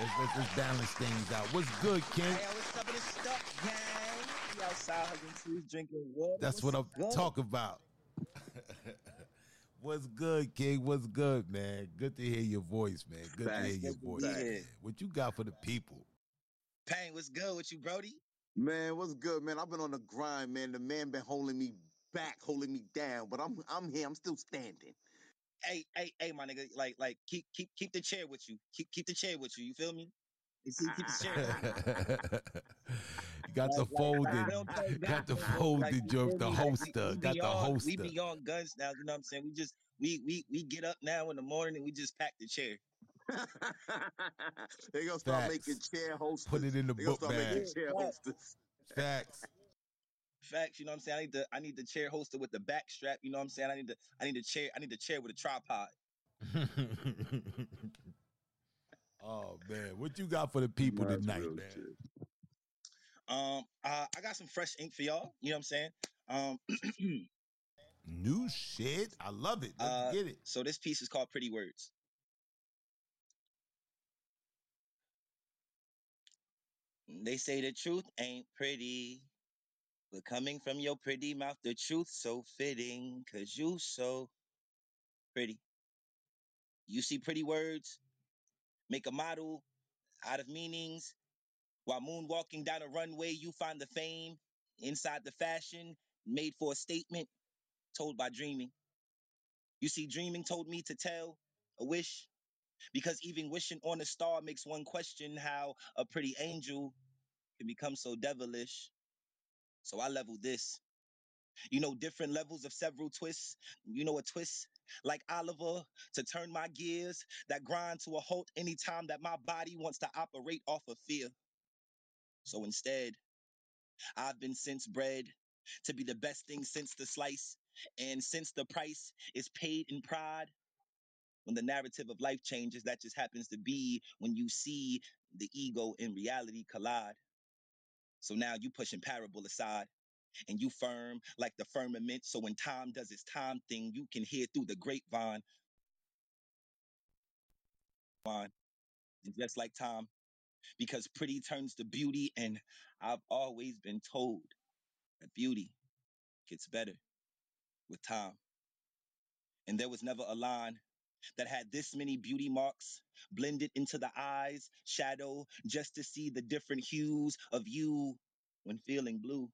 Let's, let's, let's balance things out. What's good, King? Hey, what's up with this stuff, gang? We outside hugging trees, drinking water. That's what's what I'm good? talking about. (laughs) What's good, King? What's good, man? Good to hear your voice, man. Good to Thanks. hear your voice. be man. What you got for the people? Pain, what's good with you, Brody? Man, what's good, man? I've been on the grind, man. The man been holding me back, holding me down, but I'm I'm here. I'm still standing. Hey, hey, hey, my nigga, like, like, keep, keep, keep the chair with you. Keep, keep the chair with you. You feel me? You see, keep the chair. you. (laughs) you got the Like, like, folded, like, we don't play got the back, like, folded you joke, the me? Like, we- holster, we got the beyond- holster. We beyond guns now. You know what I'm saying? We just, we, we, we get up now in the morning and we just pack the chair. (laughs) they gonna start Facts. making chair hosters. Put it in the they book bag. chair Facts. Facts, you know what I'm saying? I need the I need the chair holster with the back strap, you know what I'm saying? I need the I need the chair I need the chair with a tripod. (laughs) oh man, what you got for the people That's tonight, man? shit. Um uh, I got some fresh ink for y'all, you know what I'm saying? Um (clears throat) New shit. I love it. Let's uh, get it. So this piece is called Pretty Words. They say the truth ain't pretty, but coming from your pretty mouth, the truth so fitting, cause you so pretty. You see pretty words, make a model out of meanings. While moonwalking down a runway, you find the fame inside the fashion, made for a statement, told by dreaming. You see, dreaming told me to tell a wish, because even wishing on a star makes one question how a pretty angel can become so devilish. So I level this. You know, different levels of several twists. You know, a twist like Oliver to turn my gears that grind to a halt anytime that my body wants to operate off of fear. So instead, I've been since bred to be the best thing since the slice. And since the price is paid in pride, when the narrative of life changes, that just happens to be when you see the ego and reality collide. So now you pushing parable aside and you firm like the firmament. So when time does its time thing, you can hear through the grapevine. Just like time, because pretty turns to beauty, and I've always been told that beauty gets better with time. And there was never a line that had this many beauty marks blended into the eyes, shadow, just to see the different hues of you when feeling blue.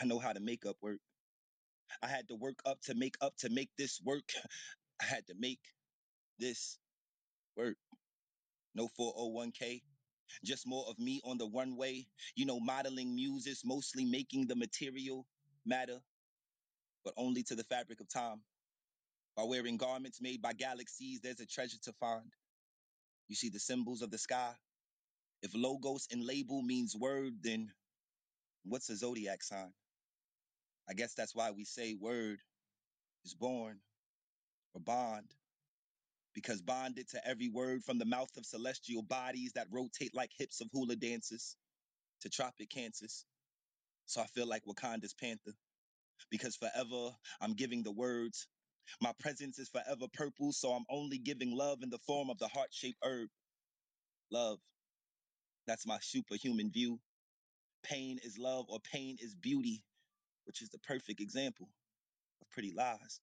I know how to make up work. I had to work up to make up to make this work. (laughs) I had to make this work. No 401k, just more of me on the runway. You know, modeling muses, mostly making the material matter, but only to the fabric of time. While wearing garments made by galaxies, there's a treasure to find. You see the symbols of the sky. If logos and label means word, then what's a zodiac sign? I guess that's why we say word is born or bond, because bonded to every word from the mouth of celestial bodies that rotate like hips of hula dancers to tropic cancers. So I feel like Wakanda's panther, because forever I'm giving the words. My presence is forever purple, so I'm only giving love in the form of the heart shaped herb. Love. That's my superhuman view. Pain is love or pain is beauty, which is the perfect example of pretty lies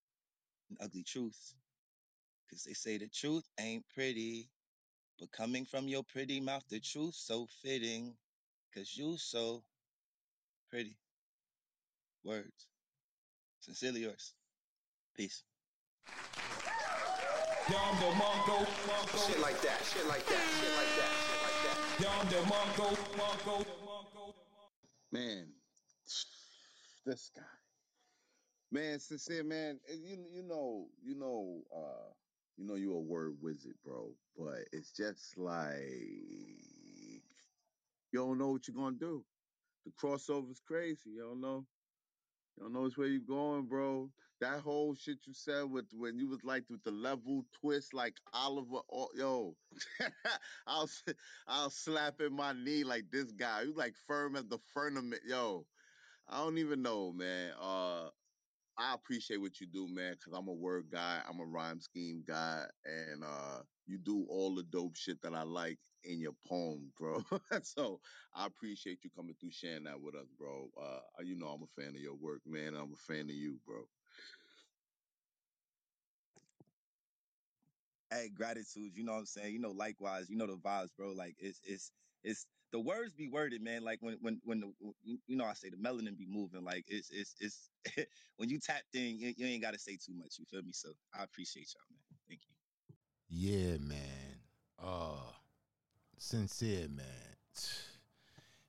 and ugly truths. Because they say the truth ain't pretty, but coming from your pretty mouth, the truth so fitting. Because you so pretty. Words. Sincerely yours. Peace. Dom DeMarco, Shit like that, shit like that, shit like that, shit like that. Dom DeMarco, Marco, Man, this guy. Man, sincere man, you you know, you know, uh, you know you're a word wizard, bro. But it's just like you don't know what you're gonna do. The crossover's crazy. You don't know. You don't know which way you going, bro. That whole shit you said with when you was like with the level twist, like Oliver. Oh, yo, (laughs) I'll I'll slap in my knee like this guy. You like firm as the firmament, yo. I don't even know, man. Uh, I appreciate what you do, man, because I'm a word guy, I'm a rhyme scheme guy, and uh, you do all the dope shit that I like in your poem, bro. (laughs) so I appreciate you coming through sharing that with us, bro. Uh, you know I'm a fan of your work, man. I'm a fan of you, bro. Hey, gratitude. You know what I'm saying? You know, likewise, you know the vibes, bro. Like it's it's it's the words be worded, man. Like when when when the you know I say the melanin be moving. Like it's it's it's (laughs) when you tapped in, you, you ain't got to say too much. You feel me? So I appreciate y'all, man. Thank you. Yeah, man. Uh sincere, man. (sighs)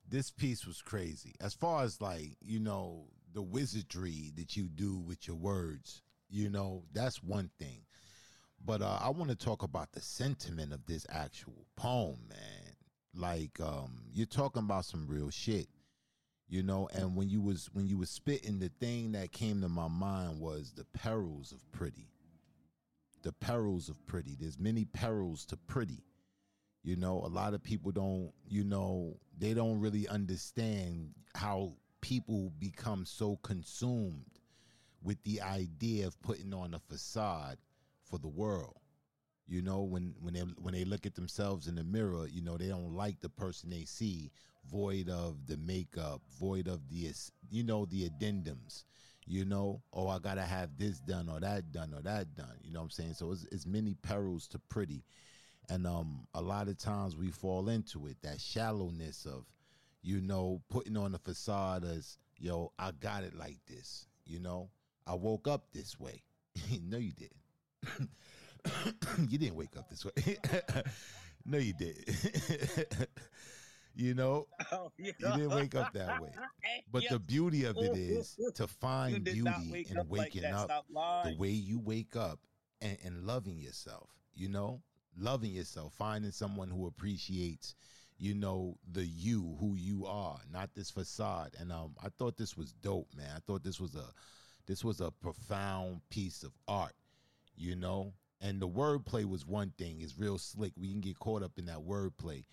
This piece was crazy. As far as like, you know, the wizardry that you do with your words, you know, that's one thing. But uh, I want to talk about the sentiment of this actual poem, man. Like, um, you're talking about some real shit. You know, and when you was when you was spitting, the thing that came to my mind was the perils of pretty. The perils of pretty. There's many perils to pretty. You know, a lot of people don't, you know, they don't really understand how people become so consumed with the idea of putting on a facade for the world. You know, when when they when they look at themselves in the mirror, you know, they don't like the person they see, void of the makeup, void of the you know the addendums. You know, oh, I gotta have this done or that done or that done. You know what I'm saying? So it's, it's many perils to pretty, and um, a lot of times we fall into it. That shallowness of, you know, putting on the facade as, yo, I got it like this. You know, I woke up this way. no, (laughs) you didn't. (coughs) you didn't wake up this way. (laughs) no, you did. (laughs) you know, Oh, yeah. you didn't wake up that way. (laughs) But the beauty of it is to find beauty in like waking that. up the way you wake up and, and loving yourself, you know, loving yourself, finding someone who appreciates, you know, the you, who you are, not this facade. And um, I thought this was dope, man. I thought this was a this was a profound piece of art, you know. And the wordplay was one thing; it's real slick. We can get caught up in that wordplay,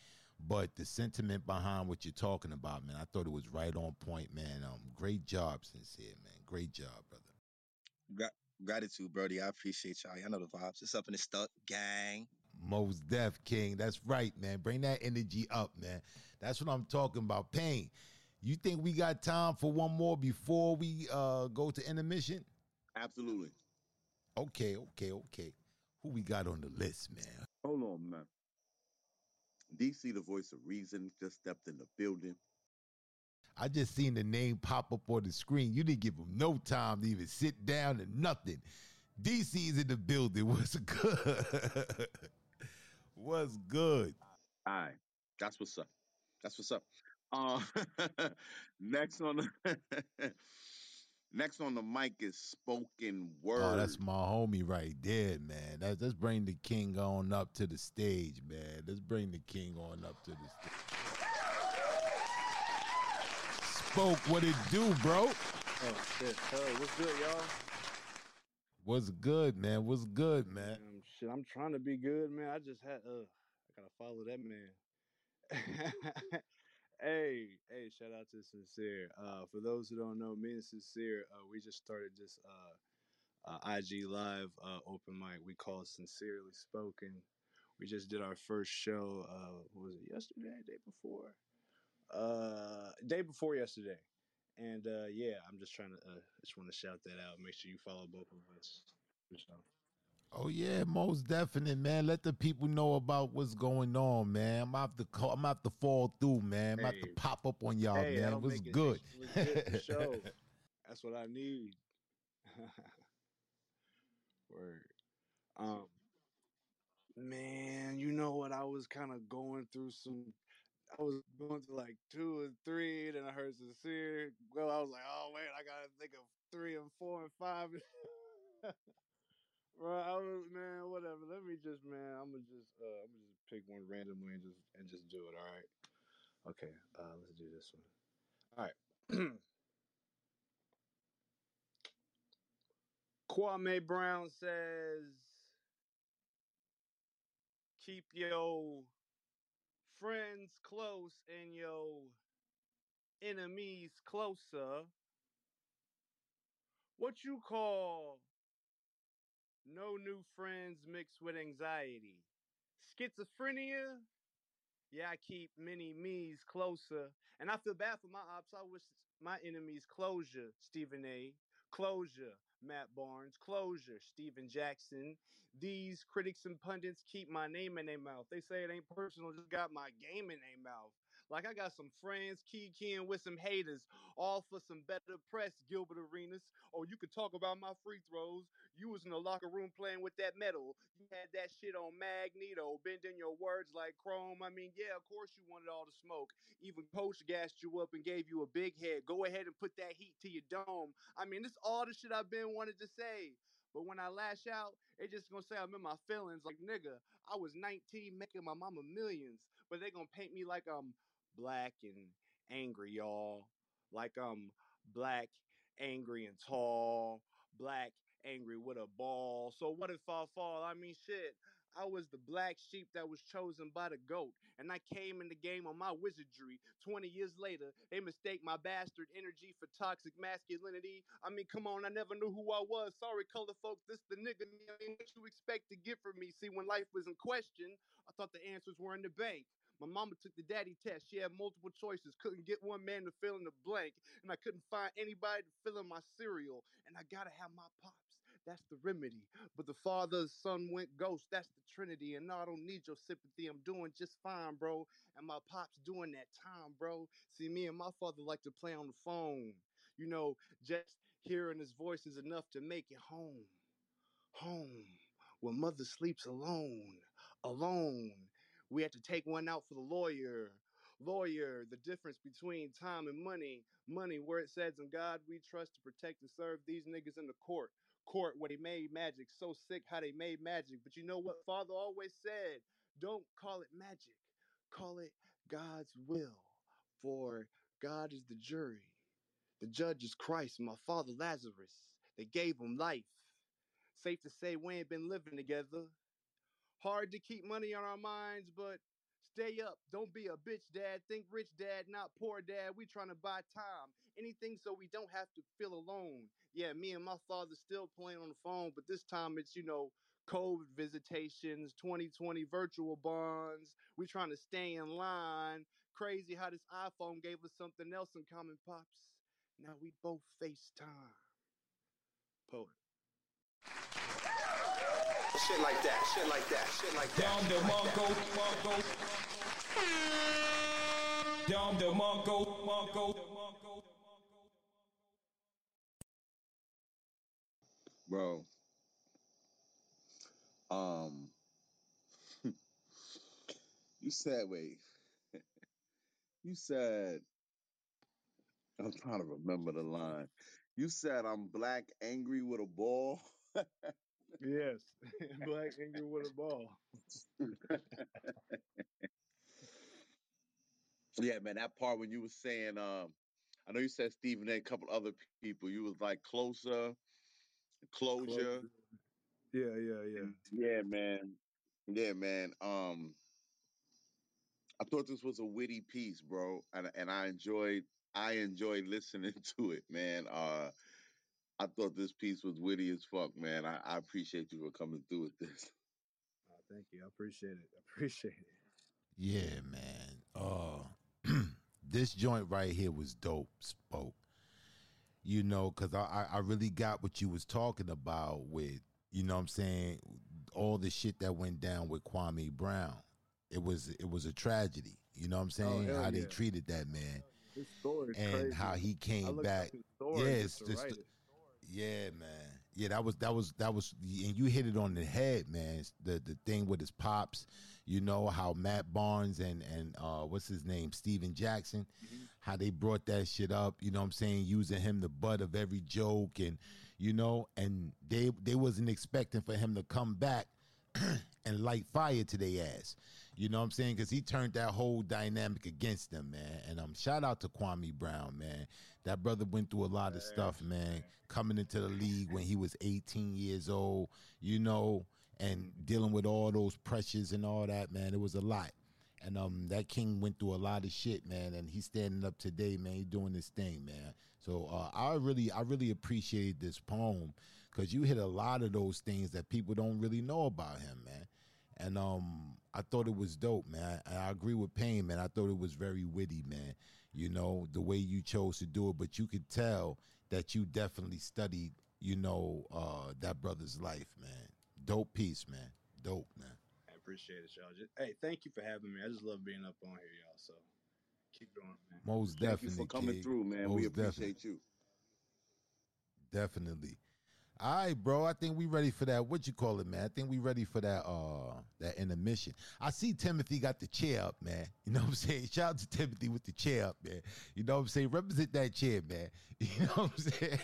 but the sentiment behind what you're talking about, man, I thought it was right on point, man. Um, great job, sincere, man. Great job, brother. Gra- gratitude, Brody. I appreciate y'all. Y'all know the vibes. It's up in the stuck, gang. Most Def King. That's right, man. Bring that energy up, man. That's what I'm talking about. Pain. You think we got time for one more before we uh go to intermission? Absolutely. Okay, okay, okay. Who we got on the list, man? Hold on, man. DC, the voice of reason, just stepped in the building. I just seen the name pop up on the screen. You didn't give him no time to even sit down and nothing. DC's in the building. (laughs) What's good? What's good? All right. That's what's up. That's what's up. Uh, (laughs) next on the (laughs) next on the mic is spoken word. Oh, that's my homie right there, man. That, let's bring the king on up to the stage, man. Let's bring the king on up to the stage. Spoke what it do, bro. Oh shit! Oh, what's good, y'all? What's good, man? What's good, man? Um, shit, I'm trying to be good, man. I just had uh, I gotta follow that man. (laughs) hey, hey, shout out to Sincere. Uh, for those who don't know, me and Sincere, uh, we just started this uh, uh IG live uh open mic. We call Sincerely Spoken. We just did our first show. Uh, what was it yesterday? Day before? Uh, day before yesterday. And uh, yeah, I'm just trying to uh, just want to shout that out. Make sure you follow both of us. For sure. Oh yeah, most definite, man. Let the people know about what's going on, man. I'm have to call, I'm have to fall through, man. I'm have to pop up on y'all, Hey, man. What's it good? for sure. (laughs) That's what I need. (laughs) Word. Um, man, you know what? I was kind of going through some. I was going through like two and three, then I heard sincere. Well, I was like, oh wait, I gotta think of three and four and five. (laughs) Right, I was man, whatever. Let me just man, I'm gonna just uh I'm gonna just pick one randomly and just and just do it, all right? Okay, uh let's do this one. All right. (clears throat) Kwame Brown says keep your friends close and your enemies closer. What you call no new friends mixed with anxiety? Schizophrenia? Yeah, I keep many me's closer. And I feel bad for my ops. I wish my enemies closure, Stephen A. Closure, Matt Barnes. Closure, Stephen Jackson. These critics and pundits keep my name in their mouth. They say it ain't personal, just got my game in their mouth. Like I got some friends keying with some haters, all for some better press, Gilbert Arenas. Oh, you could talk about my free throws. You was in the locker room playing with that metal. You had that shit on Magneto, bending your words like chrome. I mean, yeah, of course you wanted all the smoke. Even coach gassed you up and gave you a big head. Go ahead and put that heat to your dome. I mean, this all the shit I've been wanted to say. But when I lash out, they just gonna say I'm in my feelings. Like nigga, I was 19 making my mama millions, but they gonna paint me like I'm black and angry, y'all. like I'm black, angry, and tall, black, angry with a ball. So what if I fall? I mean, shit. I was the black sheep that was chosen by the goat, and I came in the game on my wizardry. 20 years later, they mistake my bastard energy for toxic masculinity. I mean, come on, I never knew who I was. Sorry, color folks, this the nigga. I mean, what you expect to get from me? See, when life was in question, I thought the answers were in the bank. My mama took the daddy test. She had multiple choices. Couldn't get one man to fill in the blank. And I couldn't find anybody to fill in my cereal. And I gotta have my pops. That's the remedy. But the father, son went ghost. That's the trinity. And no, I don't need your sympathy. I'm doing just fine, bro. And my pops doing that time, bro. See, me and my father like to play on the phone. You know, just hearing his voice is enough to make it home. Home. Where mother sleeps alone. Alone. We had to take one out for the lawyer. Lawyer, the difference between time and money. Money, where it says in God we trust to protect and serve these niggas in the court. Court where they made magic. So sick how they made magic. But you know what Father always said? Don't call it magic. Call it God's will. For God is the jury. The judge is Christ, my father Lazarus. They gave him life. Safe to say we ain't been living together. Hard to keep money on our minds, but stay up. Don't be a bitch, dad. Think rich, dad, not poor, dad. We trying to buy time. Anything so we don't have to feel alone. Yeah, me and my father still playing on the phone, but this time it's, you know, COVID visitations, 2020 virtual bonds. We trying to stay in line. Crazy how this iPhone gave us something else in common, pops. Now we both FaceTime. Poet. Shit like that, shit like that, shit like that. Down the Mongo, Mongo. Down the Mongo, Mongo. bro. Um, (laughs) you said, wait, (laughs) you said, I'm trying to remember the line. You said I'm black, angry with a ball. (laughs) Yes, (laughs) (laughs) black angry with a ball. yeah, man, that part when you was saying, um, I know you said Stephen A. A couple other people. You was like closer, closure. Yeah, yeah, yeah. Yeah, man. Yeah, man. Um, I thought this was a witty piece, bro, and and I enjoyed I enjoyed listening (laughs) to it, man. Uh, I thought this piece was witty as fuck, man. I, I appreciate you for coming through with this. Oh, thank you. I appreciate it. (laughs) I appreciate it. Yeah, man. Uh, (clears throat) this joint right here was dope. Spoke, you know, because I I really got what you was talking about with, you know, what I'm saying all the shit that went down with Kwame Brown. It was it was a tragedy. You know what I'm saying? hell how they treated that man His story is and crazy. how he I came up back. his story Yeah, yeah, man. Yeah, that was that was that was and you hit it on the head, man. The the thing with his pops, you know how Matt Barnes and and uh what's his name, Stephen Jackson, Mm-hmm. how they brought that shit up, you know what I'm saying, using him the butt of every joke and you know, and they they wasn't expecting for him to come back (clears throat) and light fire to their ass. You know what I'm saying? Because he turned that whole dynamic against them, man. And um, shout out to Kwame Brown, man. That brother went through a lot of stuff, man. Coming into the league when he was 18 years old, you know, and dealing with all those pressures and all that, man. It was a lot. And um, that king went through a lot of shit, man. And he's standing up today, man. He's doing this thing, man. So uh, I really, I really appreciate this poem because you hit a lot of those things that people don't really know about him, man. And um, I thought it was dope, man. And I agree with Pain, man. I thought it was very witty, man. You know the way you chose to do it, but you could tell that you definitely studied, you know, uh, that brother's life, man. Dope piece, man. Dope, man. I appreciate it, y'all. Just, hey, thank you for having me. I just love being up on here, y'all. So keep doing it, man. Most Thank definitely you for coming King. through, man. Most we definitely. appreciate you. Definitely. All right, bro. I think we ready for that. What you call it, man? I think we ready for that uh that intermission. I see Timothy got the chair up, man. You know what I'm saying? Shout out to Timothy with the chair up, man. You know what I'm saying? Represent that chair, man. (laughs) You know what I'm saying?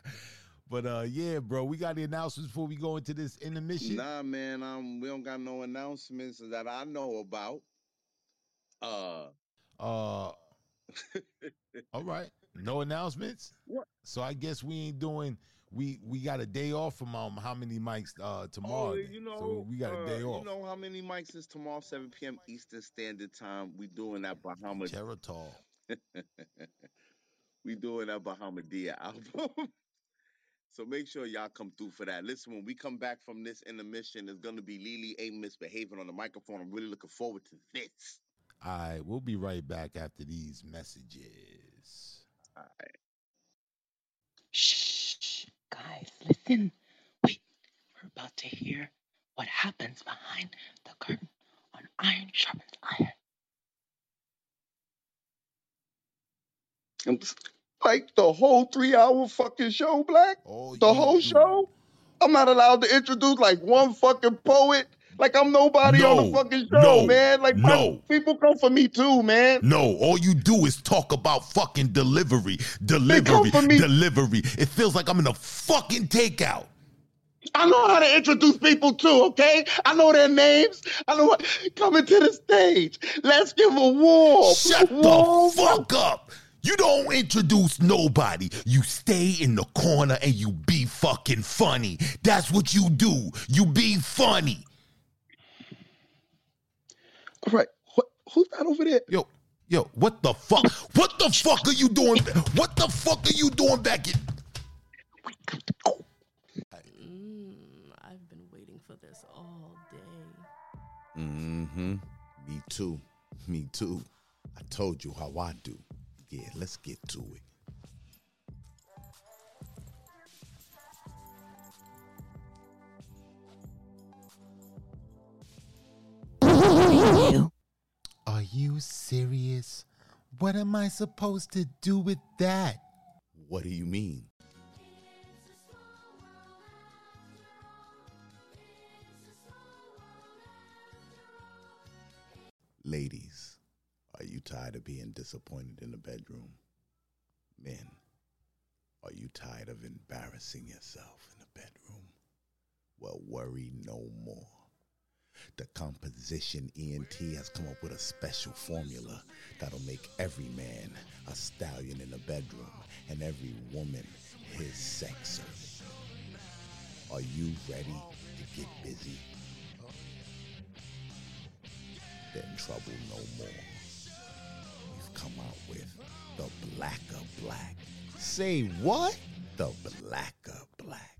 (laughs) but uh yeah, bro, we got the announcements before we go into this intermission. Nah, man. Um, we don't got no announcements that I know about. Uh, Uh (laughs) all right. No announcements. What? So I guess we ain't doing. We we got a day off from um how many mics uh tomorrow? Oh, you know, so we got a uh, day off. You know how many mics is tomorrow, 7 p.m. Eastern Standard Time? We doing that Bahama. Geritol. (laughs) we doing that Bahamadia album. (laughs) so make sure y'all come through for that. Listen, when we come back from this intermission, it's gonna be Lily ain't misbehaving on the microphone. I'm really looking forward to this. All right, we'll be right back after these messages. All right. Shh, guys, listen. Wait, we're about to hear what happens behind the curtain on Iron Sharpens Iron. I'm like the whole three hour fucking show, Black. Oh, the whole show. I'm not allowed to introduce like one fucking poet. Like I'm nobody on the fucking show, no, man. Like no. people come for me too, man. No, all you do is talk about fucking delivery, delivery, delivery. It feels like I'm in a fucking takeout. I know how to introduce people too, okay? I know their names. I know what coming to the stage. Let's give a warm. Shut the fuck up. You don't introduce nobody. You stay in the corner and you be fucking funny. That's what you do. You be funny. All right. What, who's that over there? Yo, yo, what the fuck? What the fuck are you doing? What the fuck are you doing back in? Mm, I've been waiting for this all day. Mm-hmm. Me too. Me too. I told you how I do. Yeah, let's get to it. Are you serious? What am I supposed to do with that? What do you mean? Ladies, are you tired of being disappointed in the bedroom? Men, are you tired of embarrassing yourself in the bedroom? Well, worry no more. The composition ENT has come up with a special formula that'll make every man a stallion in the bedroom and every woman his sex. Are you ready to get busy? Then trouble no more. We've come out with the Blacker Black. Say what? The Blacker Black.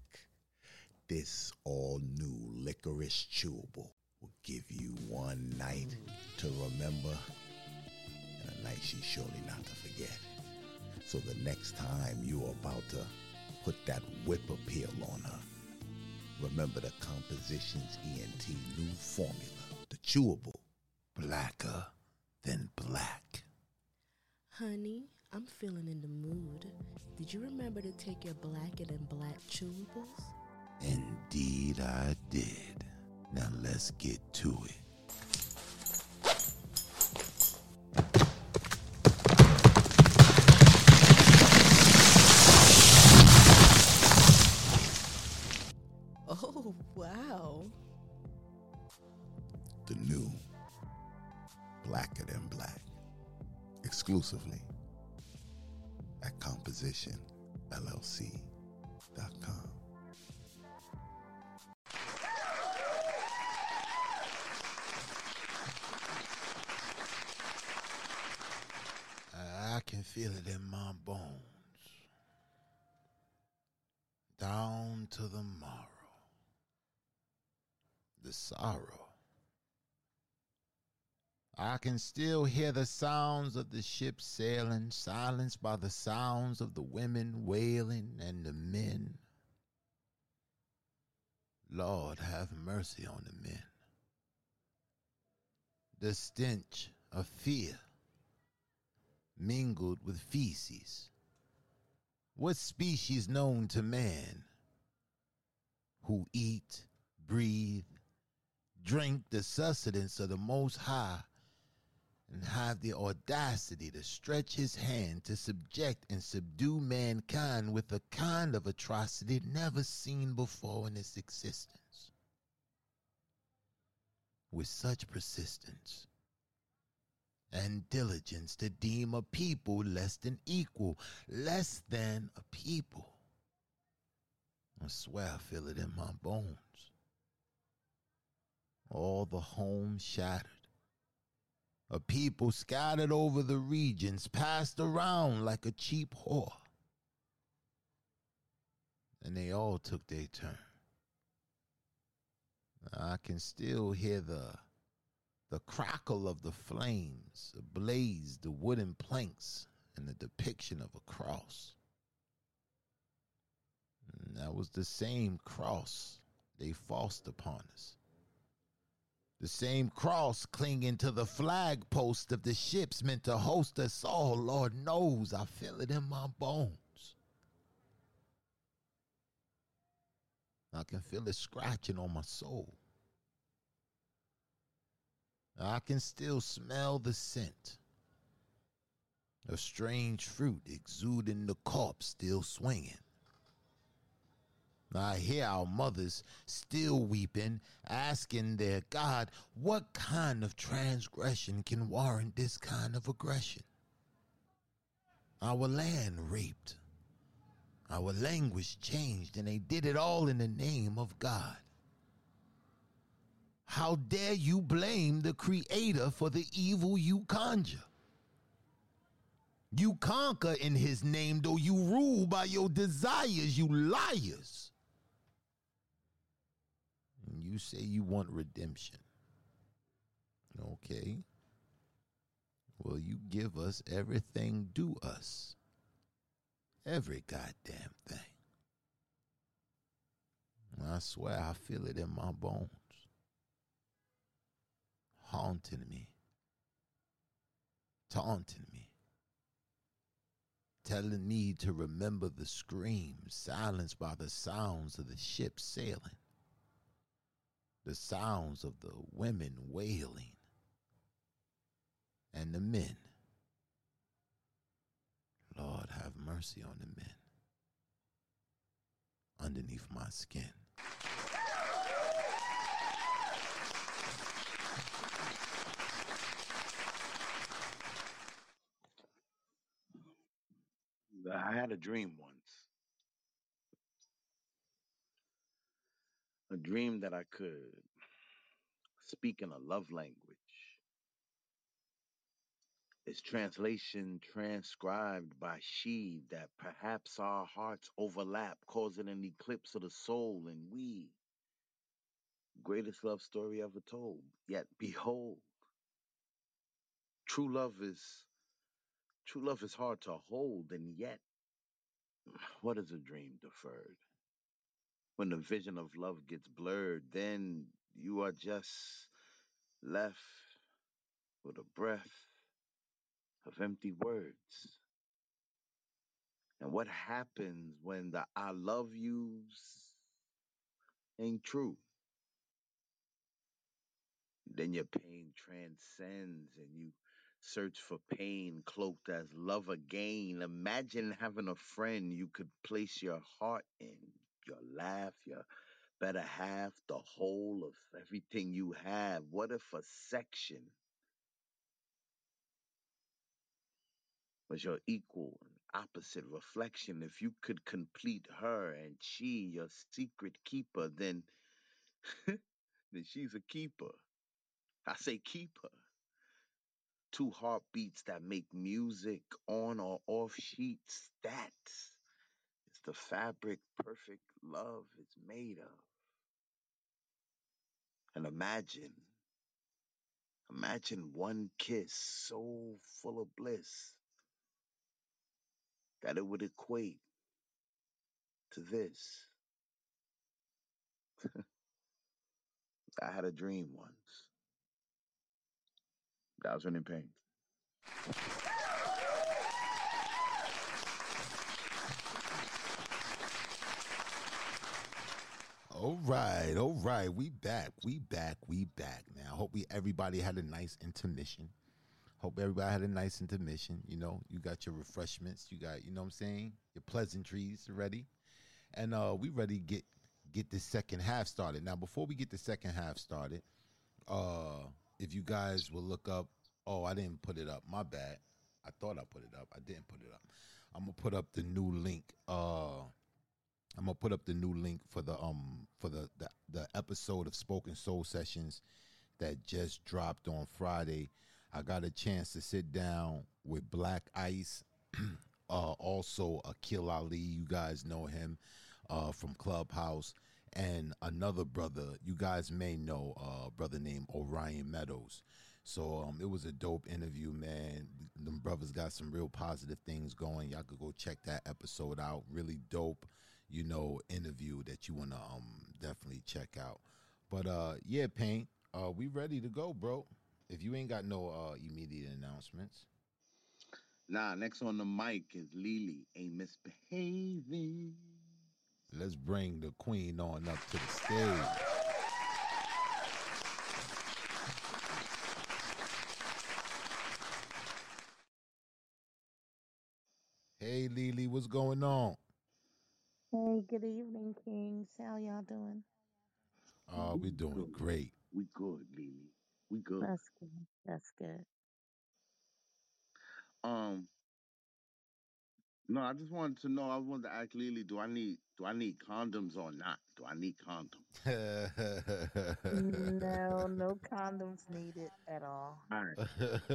This all new licorice chewable will give you one night to remember and a night she's surely not to forget. So the next time you're about to put that whip appeal on her, remember the Compositions ENT new formula, the chewable, blacker than black. Honey, I'm feeling in the mood. Did you remember to take your blacker than black chewables? Indeed, I did. Now let's get to it. Oh, wow. The new Blacker Than Black. Exclusively at compositionllc.com. feel it in my bones. Down to the marrow. The sorrow. I can still hear the sounds of the ship sailing, silenced by the sounds of the women wailing and the men. Lord, have mercy on the men. The stench of fear mingled with feces. What species known to man who eat, breathe, drink the sustenance of the Most High, and have the audacity to stretch his hand to subject and subdue mankind with a kind of atrocity never seen before in its existence? With such persistence and diligence to deem a people less than equal, less than a people. I swear I feel it in my bones. All the homes shattered, a people scattered over the regions, passed around like a cheap whore. And they all took their turn. I can still hear the the crackle of the flames, ablaze the wooden planks, and the depiction of a cross. And that was the same cross they forced upon us. The same cross clinging to the flag post of the ships meant to host us all. Lord knows I feel it in my bones. I can feel it scratching on my soul. I can still smell the scent. A strange fruit exuding the corpse still swinging. I hear our mothers still weeping, asking their God, what kind of transgression can warrant this kind of aggression? Our land raped, our language changed, and they did it all in the name of God. How dare you blame the Creator for the evil you conjure? You conquer in His name, though you rule by your desires, you liars. And you say you want redemption. Okay. Well, you give us everything due us. Every goddamn thing. I swear I feel it in my bones haunting me, taunting me, telling me to remember the screams silenced by the sounds of the ship sailing, the sounds of the women wailing, and the men. Lord, have mercy on the men. Underneath my skin. I had a dream once. A dream that I could speak in a love language. Its translation transcribed by she that perhaps our hearts overlap, causing an eclipse of the soul, and we, greatest love story ever told. Yet behold, true love is true love is hard to hold, and yet (sighs) what is a dream deferred? When the vision of love gets blurred, then you are just left with a breath of empty words. And what happens when the I love yous ain't true? Then your pain transcends and you search for pain cloaked as love again. Imagine having a friend you could place your heart in, your laugh, your better half, the whole of everything you have. What if a section was your equal and opposite reflection? If you could complete her and she your secret keeper, then (laughs) then she's a keeper. I say keeper. Two heartbeats that make music on or off sheets. That's it's the fabric perfect love is made of. And imagine, imagine one kiss so full of bliss that it would equate to this. (laughs) I had a dream once. When in pain. All right, all right. We back. We back. We back. Now, hope we everybody had a nice intermission. Hope everybody had a nice intermission. You know, you got your refreshments. You got, you know what I'm saying? Your pleasantries ready. And uh we ready to get get the second half started. Now, before we get the second half started, uh if you guys will look up Oh, I didn't put it up. My bad. I thought I put it up. I didn't put it up. I'm gonna put up the new link. Uh, I'm gonna put up the new link for the um for the the, the episode of Spoken Soul Sessions that just dropped on Friday. I got a chance to sit down with Black Ice, (clears throat) uh, also Akil Ali. You guys know him uh, from Clubhouse, and another brother you guys may know, uh, brother named Orion Meadows. So um, it was a dope interview, man. the brothers got some real positive things going. Y'all could go check that episode out. Really dope, you know, interview that you wanna um definitely check out. But uh, yeah, Pain, uh, we ready to go, bro. If you ain't got no uh immediate announcements. Nah, next on the mic is Lily. Ain't misbehaving. Let's bring the queen on up to the stage. Hey Lily, what's going on? Hey, good evening, Kings. How y'all doing? Uh, we're doing great. We good, Lily. We good. That's good. That's good. Um, no, I just wanted to know. I wanted to ask Lily, do I need do I need condoms or not? Do I need condoms? No, (laughs) no condoms needed at all. All right,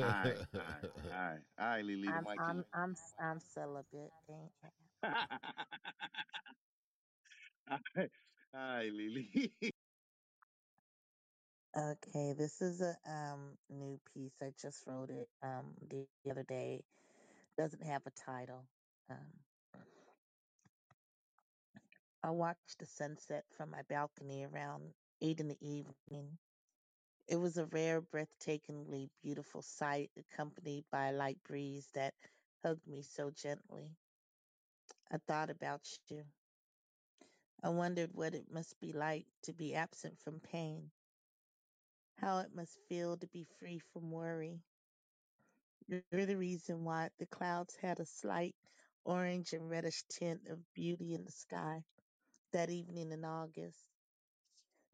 all right, all right, all right, all right, Lily. The I'm mic I'm I'm I'm celibate. Ain't all right, all right, Lily. (laughs) Okay, this is a um new piece. I just wrote it um the other day. Doesn't have a title. Um I watched the sunset from my balcony around eight in the evening. It was a rare, breathtakingly beautiful sight, accompanied by a light breeze that hugged me so gently. I thought about you. I wondered what it must be like to be absent from pain, how it must feel to be free from worry. You're the reason why the clouds had a slight orange and reddish tint of beauty in the sky that evening in August.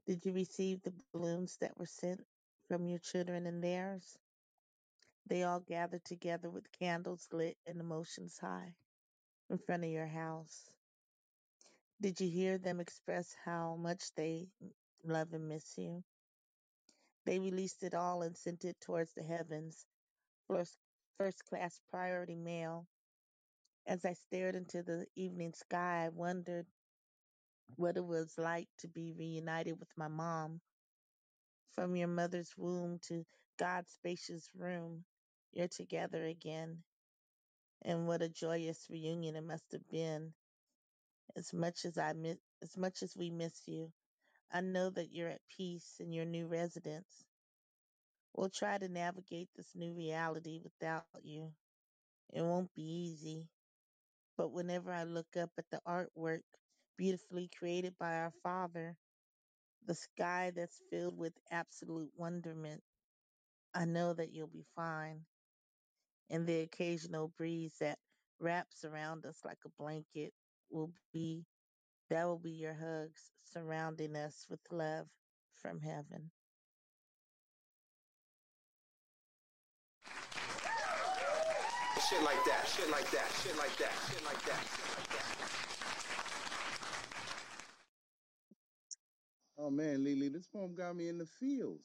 Did you receive the balloons that were sent from your children and theirs? They all gathered together with candles lit and emotions high in front of your house. Did you hear them express how much they love and miss you? They released it all and sent it towards the heavens, first, first class priority mail. As I stared into the evening sky, I wondered what it was like to be reunited with my mom. From your mother's womb to God's spacious room, you're together again. And what a joyous reunion it must have been. As much as I miss, as much as we miss you, I know that you're at peace in your new residence. We'll try to navigate this new reality without you. It won't be easy, but whenever I look up at the artwork beautifully created by our Father, the sky that's filled with absolute wonderment, I know that you'll be fine. And the occasional breeze that wraps around us like a blanket will be, that will be your hugs surrounding us with love from heaven. Shit like that, shit like that, shit like that, shit like that, shit like that. Oh man, Lily, this poem got me in the feels.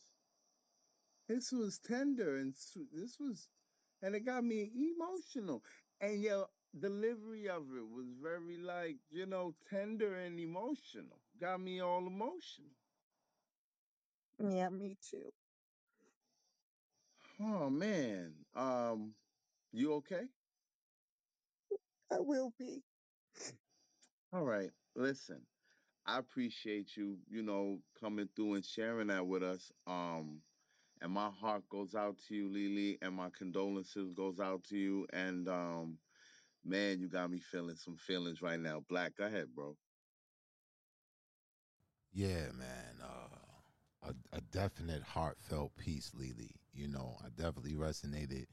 This was tender and sweet. This was, and it got me emotional. And your delivery of it was very like, you know, tender and emotional. Got me all emotional. Yeah, me too. Oh man, um, you okay? I will be. All right. Listen, I appreciate you, you know, coming through and sharing that with us. Um, and my heart goes out to you, Lily, and my condolences goes out to you. And um, man, you got me feeling some feelings right now. Black, go ahead, bro. Yeah, man. Uh, a, a definite heartfelt piece, Lily. You know, I definitely resonated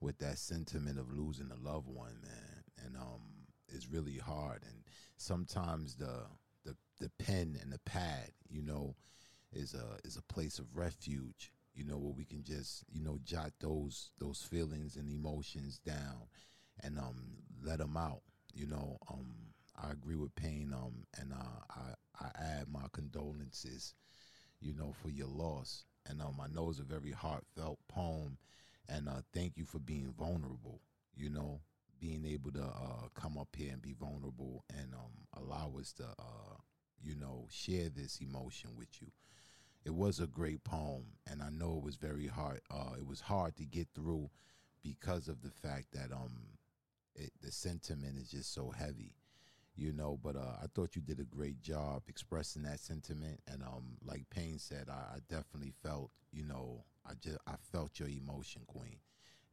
with that sentiment of losing a loved one, man. And um, it's really hard. And sometimes the the the pen and the pad, you know, is a is a place of refuge. you know, where we can just, you know, jot those those feelings and emotions down and um let them out. You know, um I agree with Pain um and uh I I add my condolences, you know, for your loss. And um I know it's a very heartfelt poem and uh thank you for being vulnerable, you know, being able to uh come up here and be vulnerable and um allow us to uh you know share this emotion with you. It was a great poem and i know it was very hard uh it was hard to get through because of the fact that um it, the sentiment is just so heavy you know but uh i thought you did a great job expressing that sentiment and um like Pain said i, I definitely felt you know i just i felt your emotion queen.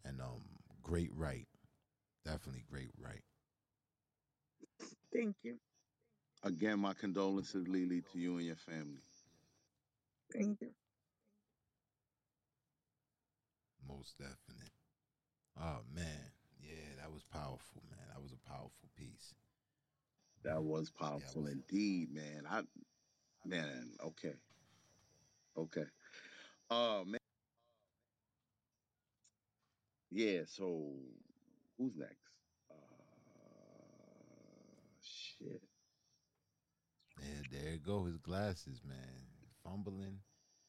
And um great right definitely great right Thank you. Again, my condolences, Lily, to you and your family. Thank you. most definite. Oh man. Yeah that was powerful man. That was a powerful piece That was powerful indeed, man. I man, okay. Okay. Uh man. Yeah, so who's next? Uh shit. Yeah, there you go. His glasses, man. Fumbling.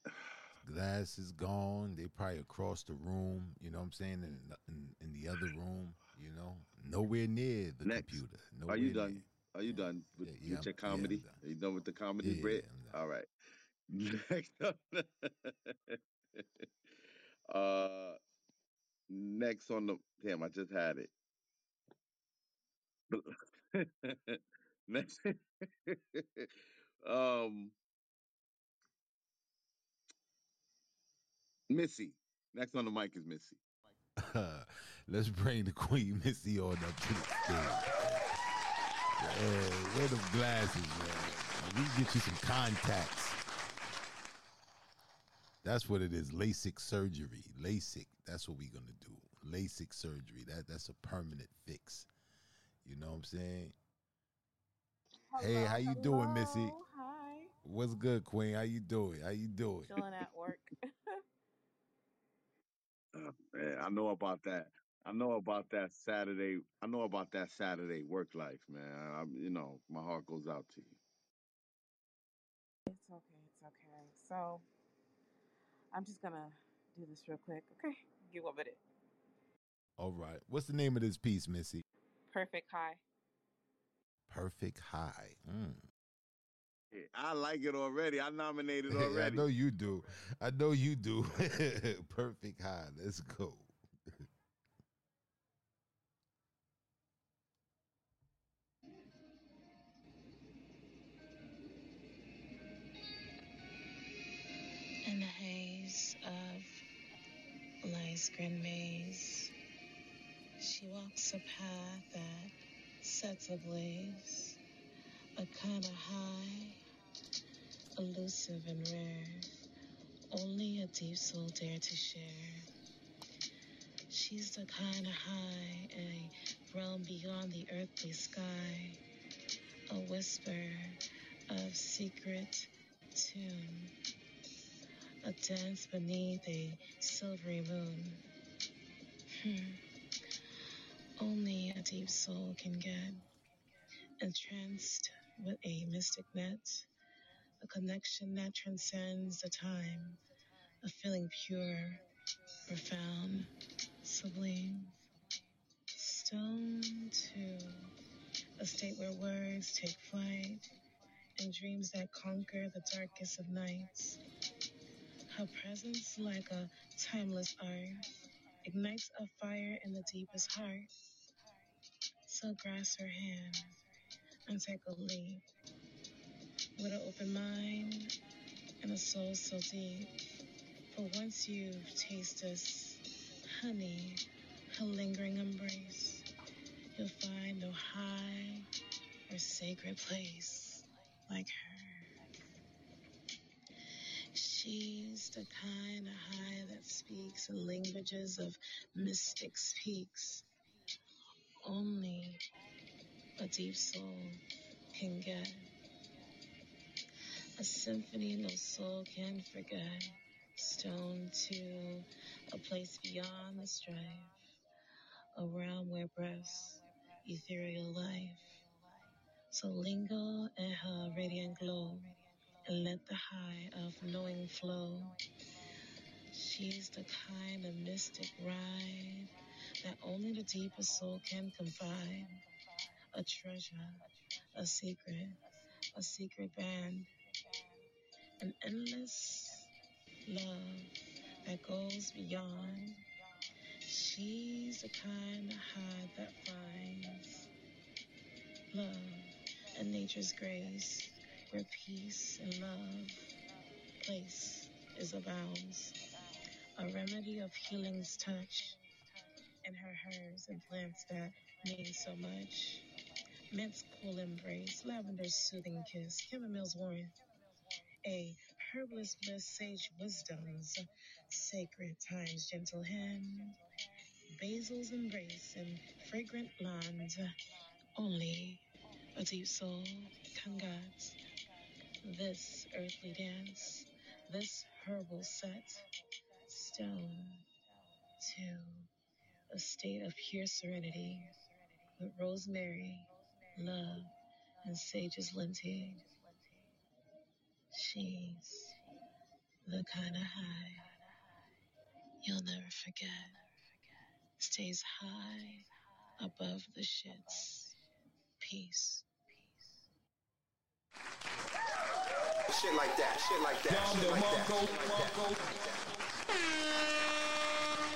His glasses gone. They probably across the room. You know what I'm saying? In, in, in the other room. You know, nowhere near the Next. computer. Are Nowhere you near. done? Are you done with, Yeah, yeah, with your yeah, comedy? done. Are you done with the comedy, Yeah, Britt? All right. (laughs) Next up, (laughs) uh, next on the damn, I just had it. (laughs) next, um, Missy. Next on the mic is Missy. Let's bring the Queen Missy on up to the stage. Yeah, wear them glasses, man. We can get you some contacts. That's what it is. LASIK surgery. LASIK. That's what we're gonna do. LASIK surgery. That that's a permanent fix. You know what I'm saying? hey, how you doing, Missy? Hi. What's good, Queen? How you doing? How you doing? Chilling at work. (laughs) Oh, man, I know about that. I know about that Saturday. I know about that Saturday work life, man. I'm, you know, my heart goes out to you. it's okay. It's okay. So I'm just gonna do this real quick. Okay. Give one minute. All right. What's the name of this piece, Missy? Perfect. high. Perfect High. Mm. I like it already. I nominated (laughs) already. I know you do. I know you do. (laughs) Perfect High. Let's go. In the haze of life's grand maze, she walks a path that sets ablaze, a kind of high, elusive and rare. Only a deep soul dare to share. She's the kind of high, a realm beyond the earthly sky, a whisper of secret tune a dance beneath a silvery moon. Hmm. Only a deep soul can get entranced with a mystic net, a connection that transcends the time, a feeling pure, profound, sublime. Stone to a state where words take flight and dreams that conquer the darkest of nights. Her presence, like a timeless art, ignites a fire in the deepest heart. So grasp her hand and take a leap with an open mind and a soul so deep. For once you've tasted this honey, her lingering embrace, you'll find no high or sacred place like her. She's the kind of high that speaks in languages of mystics' peaks. Only a deep soul can get. A symphony no soul can forget. stone to a place beyond the strife, a realm where breaths ethereal life. So linger in her radiant glow let the high of knowing flow. She's the kind of mystic ride that only the deepest soul can confide. A treasure, a secret, a secret band, an endless love that goes beyond. She's the kind of high that finds love and nature's grace, where peace and love place is abounds. A remedy of healing's touch, and her herbs and plants that mean so much. Mint's cool embrace, lavender's soothing kiss, chamomile's warmth, a herbalist bliss, sage wisdom's sacred time's gentle hand, basil's embrace, and fragrant lawns. Only a deep soul can guide this earthly dance, this herbal set, stone to a state of pure serenity with rosemary, love, and sage's linting. She's the kind of high you'll never forget. Stays high above the shits. Peace. Shit like that, shit like that, shit like that.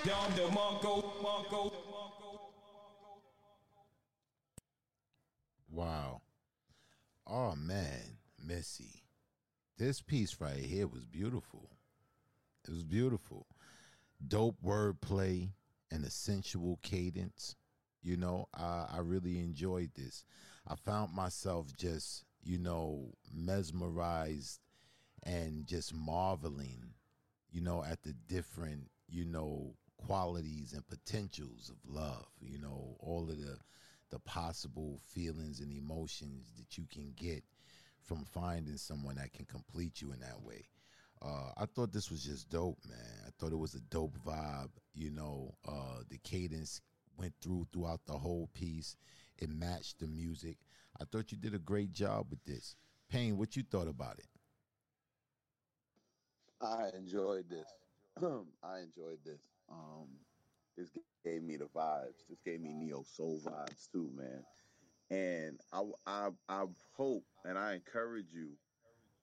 Dom DeMarco, Marco. Wow. Oh man, Missy. This piece right here was beautiful. It was beautiful. Dope wordplay and a sensual cadence. You know, I, I really enjoyed this. I found myself just, you know, mesmerized and just marveling, you know, at the different, you know, qualities and potentials of love, you know, all of the the possible feelings and emotions that you can get from finding someone that can complete you in that way. Uh, I thought this was just dope, man. I thought it was a dope vibe. You know, uh, the cadence went through throughout the whole piece. It matched the music. I thought you did a great job with this. Pain, what you thought about it? I enjoyed this. (clears throat) I enjoyed this. Um, this gave me the vibes. This gave me neo soul vibes too, man. And I, I, I hope and I encourage you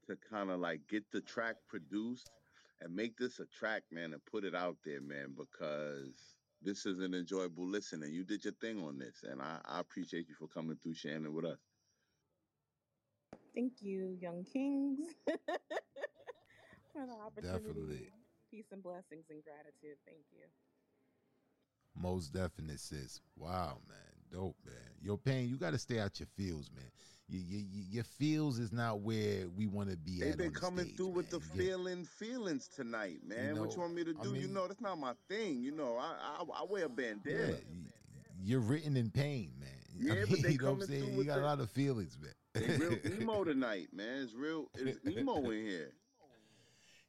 to kind of like get the track produced and make this a track, man, and put it out there, man, because this is an enjoyable listen. And you did your thing on this, and I, I appreciate you for coming through, it with us. Thank you, Young Kings, (laughs) for the opportunity. Definitely. Peace and blessings and gratitude. Thank you. Most definite sis. Wow, man. Dope, man. Your pain, you got to stay out your fields, man. You, you, you, your fields is not where we want to be They've at. been on the coming stage, through with the You get- feeling feelings tonight, man. know, what you want me to I do? you mean- know, that's not my thing. You know, I I, I wear a bandana. Yeah, you- you're written in pain, man. I (laughs) Yeah, but they you know what I'm coming saying? through You with got a the- lot of feelings, man. They real emo (laughs) tonight, man. It's real. It's emo in here.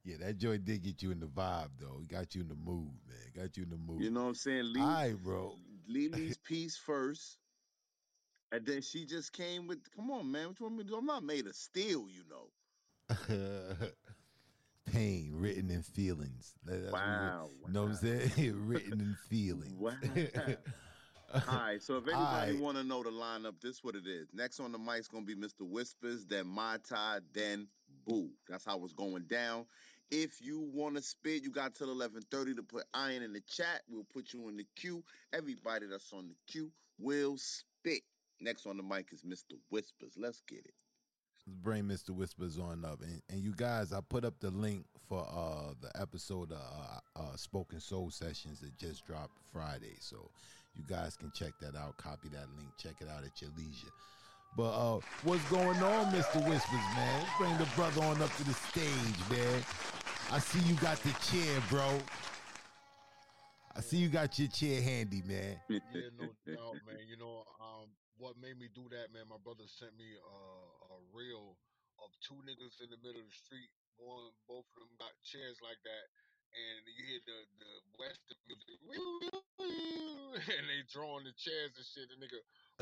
yeah, that joint did get you in the vibe, though. It got you in the mood, man. Got you in the mood. You know what I'm saying? Lee, All right, bro. Lily's (laughs) piece first, and then she just came with. Come on, man. What you want me to do? I'm not made of steel, you know. (laughs) Pain written in feelings. That- that's what we- Wow, know what I'm saying? written in feelings. Wow. All right, so if (laughs) anybody right. want to know the lineup, this what it is. Next on the mic's gonna be Mr. Whispers, then Mai Tai, then Boo. That's how it's going down. If you want to spit, you got till eleven thirty to put iron in the chat. We'll put you in the queue. Everybody that's on the queue will spit. Next on the mic is Mr. Whispers. Let's get it. Let's bring Mr. Whispers on up. And, and you guys, I put up the link for uh, the episode of uh, uh, Spoken Soul Sessions that just dropped Friday. So you guys can check that out, copy that link, check it out at your leisure. But uh, what's going on, Mr. Whispers, man? Let's bring the brother on up to the stage, man. I see you got the chair, bro. I see you got your chair handy, man. Yeah, no doubt, man. You know, um, what made me do that, man? My brother sent me a, a reel of two niggas in the middle of the street. Going, both of them got chairs like that, and you hear the the western music, (laughs) and they drawing the chairs and shit. The nigga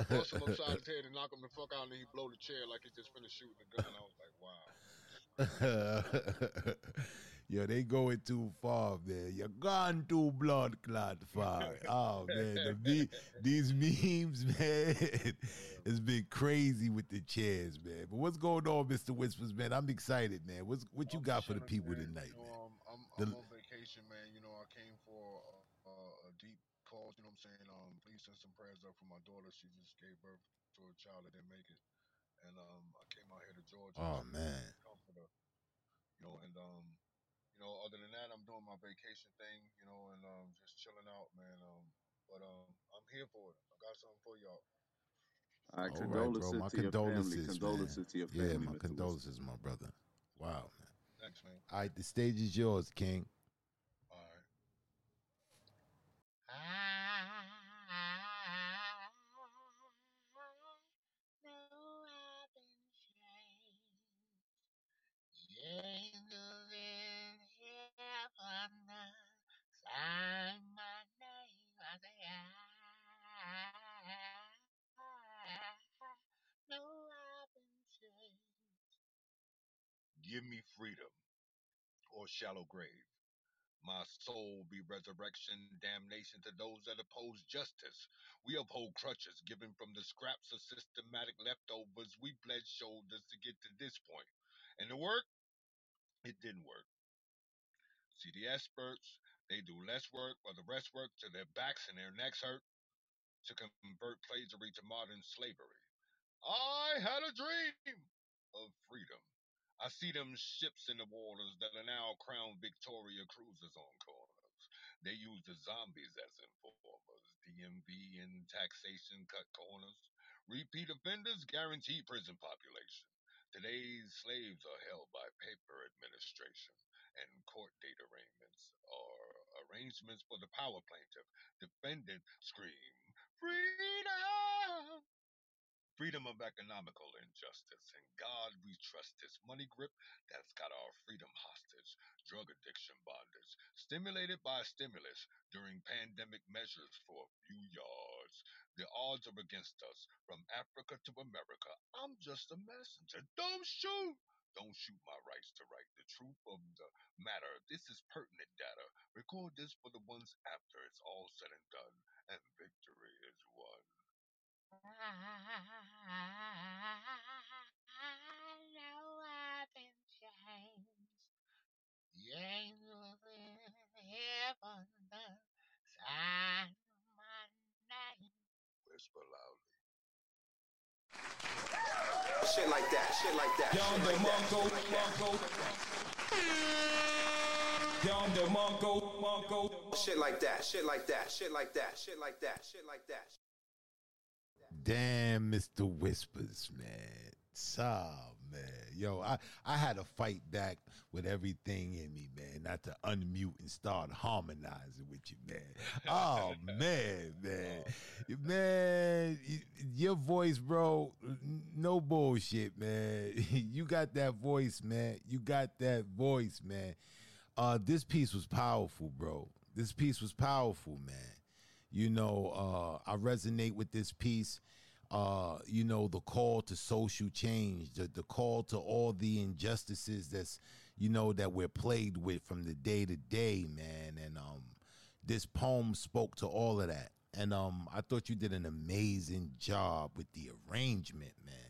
bust him upside his head and knock him the fuck out, and then he blow the chair like he just finished shooting a gun. I was like, wow. (laughs) Yo, they going too far, man. You're gone too blood clot far. (laughs) Oh man, the me- these memes, man, it's been crazy with the chairs, man. But what's going on, Mister Whispers, man? I'm excited, man. What's what you got for the people tonight, man? um, I'm, The- I'm vacation, man. You know, I came for a, a, a deep cause. You know what I'm saying? Um, please send some prayers up for my daughter. She just gave birth to a child that didn't make it, and um, I came out here to Georgia. Oh, to man. comfort her. You know, and um, you know, other than that, I'm doing my vacation thing. You know, and um, just chilling out, man. Um, but um, I'm here for it. I got something for y'all. All right, All right, bro. condolences My to your condolences, Condolences man. to your Yeah, my Mr. condolences, my brother. Wow, man. Thanks, man. All right, the stage is yours, King. Give me freedom or shallow grave. My soul be resurrection, damnation to those that oppose justice. We uphold crutches given from the scraps of systematic leftovers. We bled shoulders to get to this point. And the work, it didn't work. See, the experts, they do less work while the rest work till their backs and their necks hurt to convert slavery to modern slavery. I had a dream of freedom. I see them ships in the waters that are now crowned Victoria cruisers on corners. They use the zombies as informers. DMV and taxation cut corners. Repeat offenders guarantee prison population. Today's slaves are held by paper administration, and court date arraignments are arrangements for the power plaintiff. Defendant scream, freedom! Freedom of economical injustice. In God we trust this money grip that's got our freedom hostage, drug addiction bondage, stimulated by stimulus during pandemic measures for a few yards. The odds are against us from Africa to America. I'm just a messenger. Don't shoot! Don't shoot my rights to write the truth of the matter. This is pertinent data. Record this for the ones after it's all said and done, and victory is won. I know I've been changed. The angels in heaven done sign my name. Whisper loudly. Shit like that, shit like that. Young the Mongo, Mongo. Young the Mongo, Mongo. Shit like that, shit like that, shit like that, shit like that, shit like that. Damn, Mr. Whispers, man. Oh, man. Yo, I, I had to fight back with everything in me, man, not to unmute and start harmonizing with you, man. Oh, (laughs) man, man. Man, your voice, bro, no bullshit, man. (laughs) You got that voice, man. You got that voice, man. Uh, this piece was powerful, bro. This piece was powerful, man. You know, uh, I resonate with this piece. Uh, you know, the call to social change, the, the call to all the injustices that's, you know, that we're plagued with from the day to day, man. And um, this poem spoke to all of that. And um, I thought you did an amazing job with the arrangement, man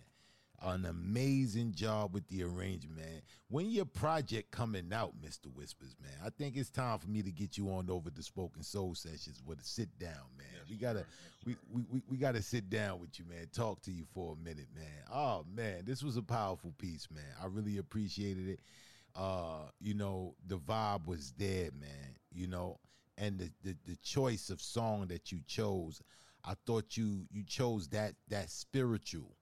an amazing job with the arrangement, man. When your project coming out, Mr. Whispers, man? I think it's time for me to get you on over to Spoken Soul Sessions with a sit down, man. we gotta we, we, we, we gotta sit down with you, man. Talk to you for a minute, man. Oh man, this was a powerful piece, man. I really appreciated it. Uh, you know, the vibe was there, man. You know, and the, the the choice of song that you chose, I thought you you chose that that spiritual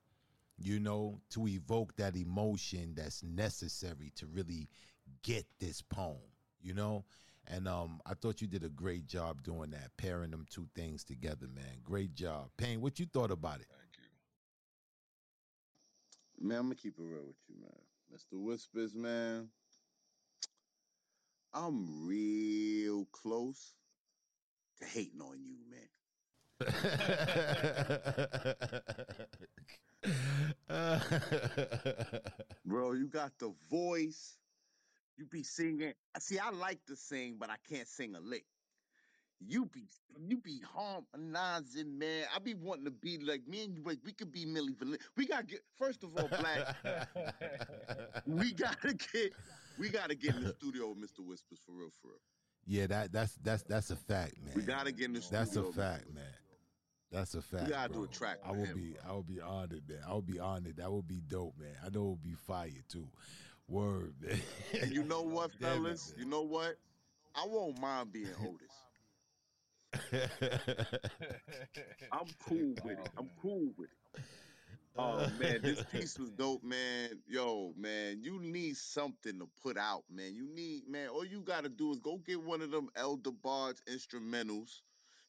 you know, to evoke that emotion that's necessary to really get this poem, you know? And um, I thought you did a great job doing that, pairing them two things together, man. Great job. Pain, what you thought about it? Thank you. Man, I'm gonna keep it real with you, man. Mr. Whispers, man. I'm real close to hating on you, man. (laughs) (laughs) Bro, you got the voice. You be singing. See, I like to sing, but I can't sing a lick. You be you be harmonizing, man. I be wanting to be like me and you. Like, we could be Milli Vanilli. We gotta get first of all, black. (laughs) we gotta get we gotta get in the studio with Mr. Whispers for real, for real. yeah, that that's that's that's a fact, man. We gotta get in the studio. That's a with fact, man. That's a fact. We gotta do a track I will him, be I will be honored, man. I will be honored. That would be dope, man. I know it would be fire too. Word, (laughs) man. And you know what, (laughs) Damn it, fellas? You know what? I won't mind being Otis. (laughs) I'm cool with it. I'm oh, cool with it. Oh man, this piece was dope, man. Yo, man, you need something to put out, man. You need, man. All you gotta do is go get one of them Elder Bards instrumentals.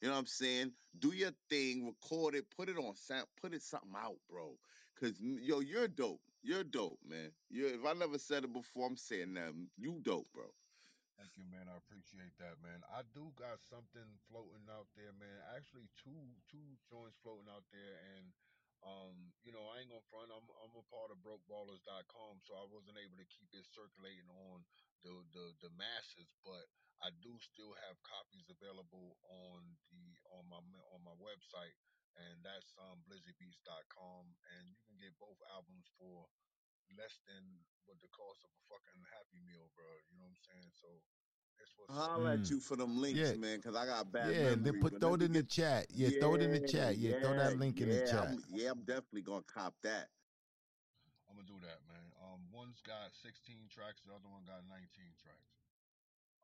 You know what I'm saying? Do your thing, record it, put it on sound, put it something out, bro. Cause yo, you're dope. You're dope, man. You if I never said it before, I'm saying that. You dope, bro. Thank you, man. I appreciate that, man. I do got something floating out there, man. Actually, two two joints floating out there, and um, you know, I ain't gonna front. I'm I'm a part of BrokeBallers.com, so I wasn't able to keep it circulating on the the the masses, but I do still have copies available on the on my on my website, and that's um BlizzyBeats.com, and you can get both albums for less than what the cost of a fucking Happy Meal, bro. You know what I'm saying? So it's what's up. Holler at Mm. you for them links, Yeah. man, cause I got bad Yeah, memory. then put but throw let it me in the get chat. Yeah, throw it in the chat. Yeah, throw that link in the yeah, chat. I'm, yeah, I'm definitely gonna cop that. I'm gonna do that, man. Um, one's got 16 tracks, the other one got 19 tracks.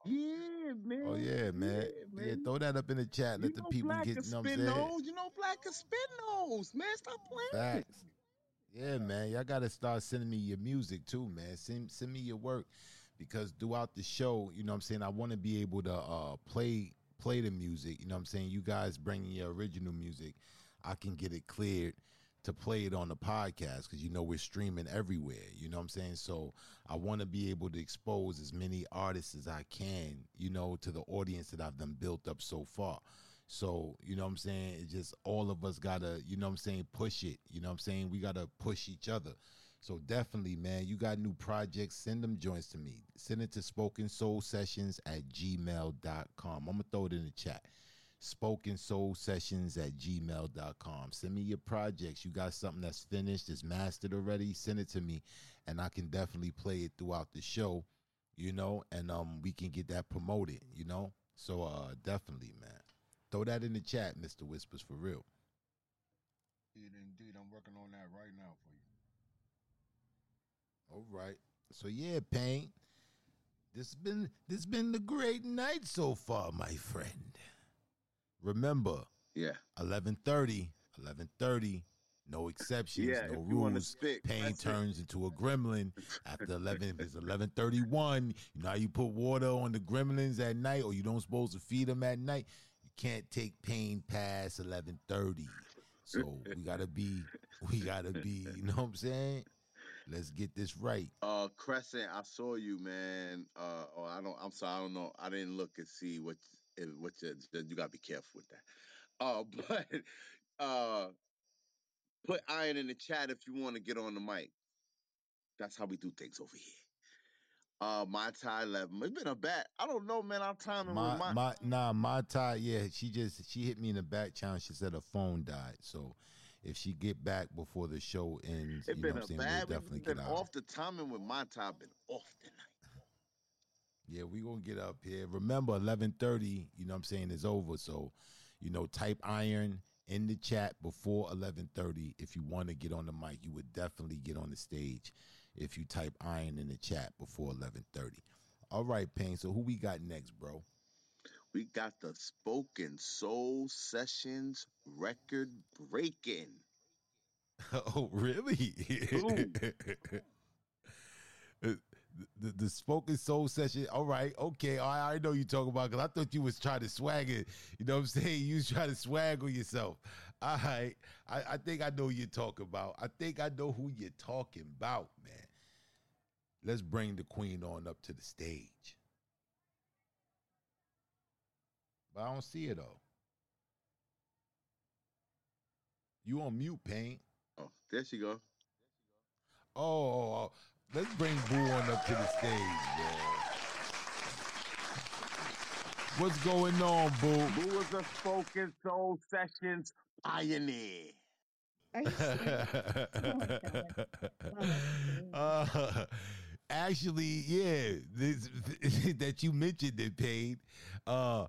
Yeah, man. Oh yeah, man. Yeah, Yeah, throw that up in the chat. You Let the people Black get, can you know what I'm spin those. You know Black can spin those, man. Stop playing. Facts. Yeah, man. Y'all gotta start sending me your music too, man. Send send me your work because throughout the show, you know what I'm saying, I want to be able to uh play play the music. You know what I'm saying? You guys bringing your original music, I can get it cleared to play it on the podcast because you know we're streaming everywhere. You know what I'm saying? So I want to be able to expose as many artists as I can, you know, to the audience that I've done built up so far. So, you know what I'm saying? It's just all of us gotta, you know what I'm saying, push it. You know what I'm saying? We gotta push each other. So definitely, man, you got new projects, send them joints to me. Send it to spoken soul sessions at gmail.com. I'm gonna throw it in the chat. Spoken soul sessions at gmail.com. Send me your projects. You got something that's finished, that's mastered already, send it to me. And I can definitely play it throughout the show, you know, and um we can get that promoted, you know. So uh definitely, man. Throw that in the chat, Mr. Whispers, for real. Indeed, indeed, I'm working on that right now for you. All right. So yeah, Pain. This been this been the great night so far, my friend. Remember, Yeah. 11:30, 11:30, no exceptions, Yeah, no rules. spit, Pain that's it. turns into a gremlin after 11. If it's 11:31, you know how you put water on the gremlins at night, or you don't supposed to feed them at night. You can't take pain past 11:30. So we gotta be, we gotta be. You know what I'm saying? Let's get this right. Uh, Crescent, I saw you, man. Uh, or I don't. I'm sorry, I don't know. I didn't look and see what if- what you, you gotta be careful with that. Uh, (laughs) but uh, put iron in the chat if you want to get on the mic. That's how we do things over here. Uh, my tie eleven. It's been a bad. I don't know, man. I'm trying to My remind. my nah my tie yeah she just she hit me in the back channel she said her phone died so if she get back before the show ends It's you know been what I'm a saying bad. we'll We've definitely been get out off the timing with my tie. Been off tonight. Yeah we gonna get up here. Remember 11:30 you know what I'm saying is over. So you know type iron in the chat before 11:30 if you want to get on the mic you would definitely get on the stage if you type iron in the chat before 11:30 all right Pain so who we got next bro? We got the Spoken Soul Sessions record breaking. (laughs) Oh, really? (laughs) The, the, spoken soul session. All right, okay. I, I know you talking about because I thought you was trying to swag it. You know what I'm saying? You was trying to swag on yourself. All right. I, I think I know who you're talking about. I think I know who you're talking about, man. Let's bring the queen on up to the stage. but I don't see it though. You on mute, Pain? Oh, there she go. Oh, oh, oh. Let's bring Boo on up to the stage, man. What's going on, Boo? Who was a spoken soul sessions pioneer? Are you serious? (laughs) Oh my god. Oh, uh, actually, yeah, this, (laughs) that you mentioned it, Paid. Uh,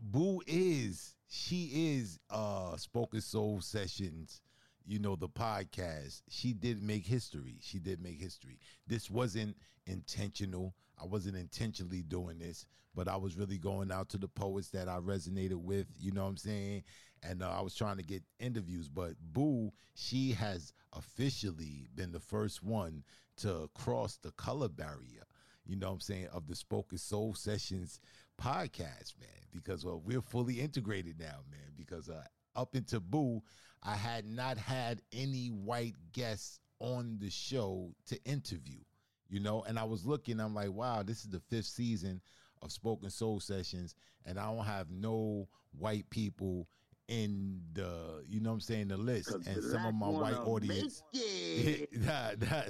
Boo is she is uh spoken soul sessions. You know the podcast. She did make history. She did make history. This wasn't intentional. I wasn't intentionally doing this, but I was really going out to the poets that I resonated with. You know what I'm saying? And uh, I was trying to get interviews. But Boo, she has officially been the first one to cross the color barrier you know what I'm saying, of the Spoken Soul Sessions podcast, man, because well, we're fully integrated now, man, because uh, up into Boo, I had not had any white guests on the show to interview, you know, and I was looking, I'm like, wow, this is the fifth season of Spoken Soul Sessions, and I don't have no white people in the you know what I'm saying the list. And some of my white audience (laughs) nah, nah,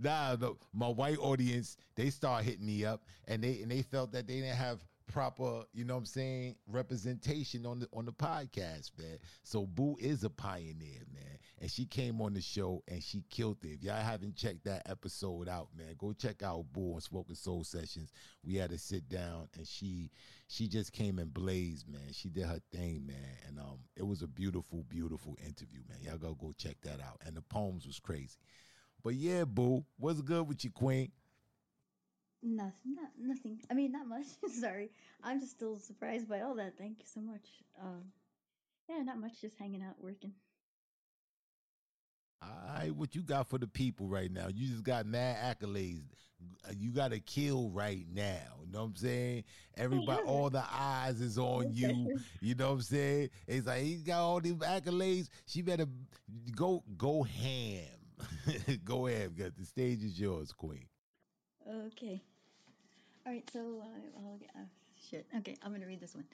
nah, nah, my white audience they start hitting me up and they and they felt that they didn't have proper, you know what I'm saying, representation on the on the podcast, man. So Boo is a pioneer, man. And she came on the show and she killed it. If y'all haven't checked that episode out, man, go check out Boo on Spoken Soul Sessions. We had to sit down and she she just came and blazed, man. She did her thing, man. And um it was a beautiful, beautiful interview, man. Y'all go go check that out. And the poems was crazy. But yeah, Boo, what's good with you, Queen? Nothing, not, nothing. I mean, not much. (laughs) Sorry. I'm just still surprised by all that. Thank you so much. Um, yeah, not much. Just hanging out, working. All right, what you got for the people right now? You just got mad accolades. You got to kill right now. You know what I'm saying? Everybody, (laughs) all the eyes is on you. (laughs) You know what I'm saying? It's like he got all these accolades. She better go go ham. go ham. Got the stage is yours, Queen. Okay. All right, so uh, I'll get, uh, shit. Okay, I'm gonna read this one.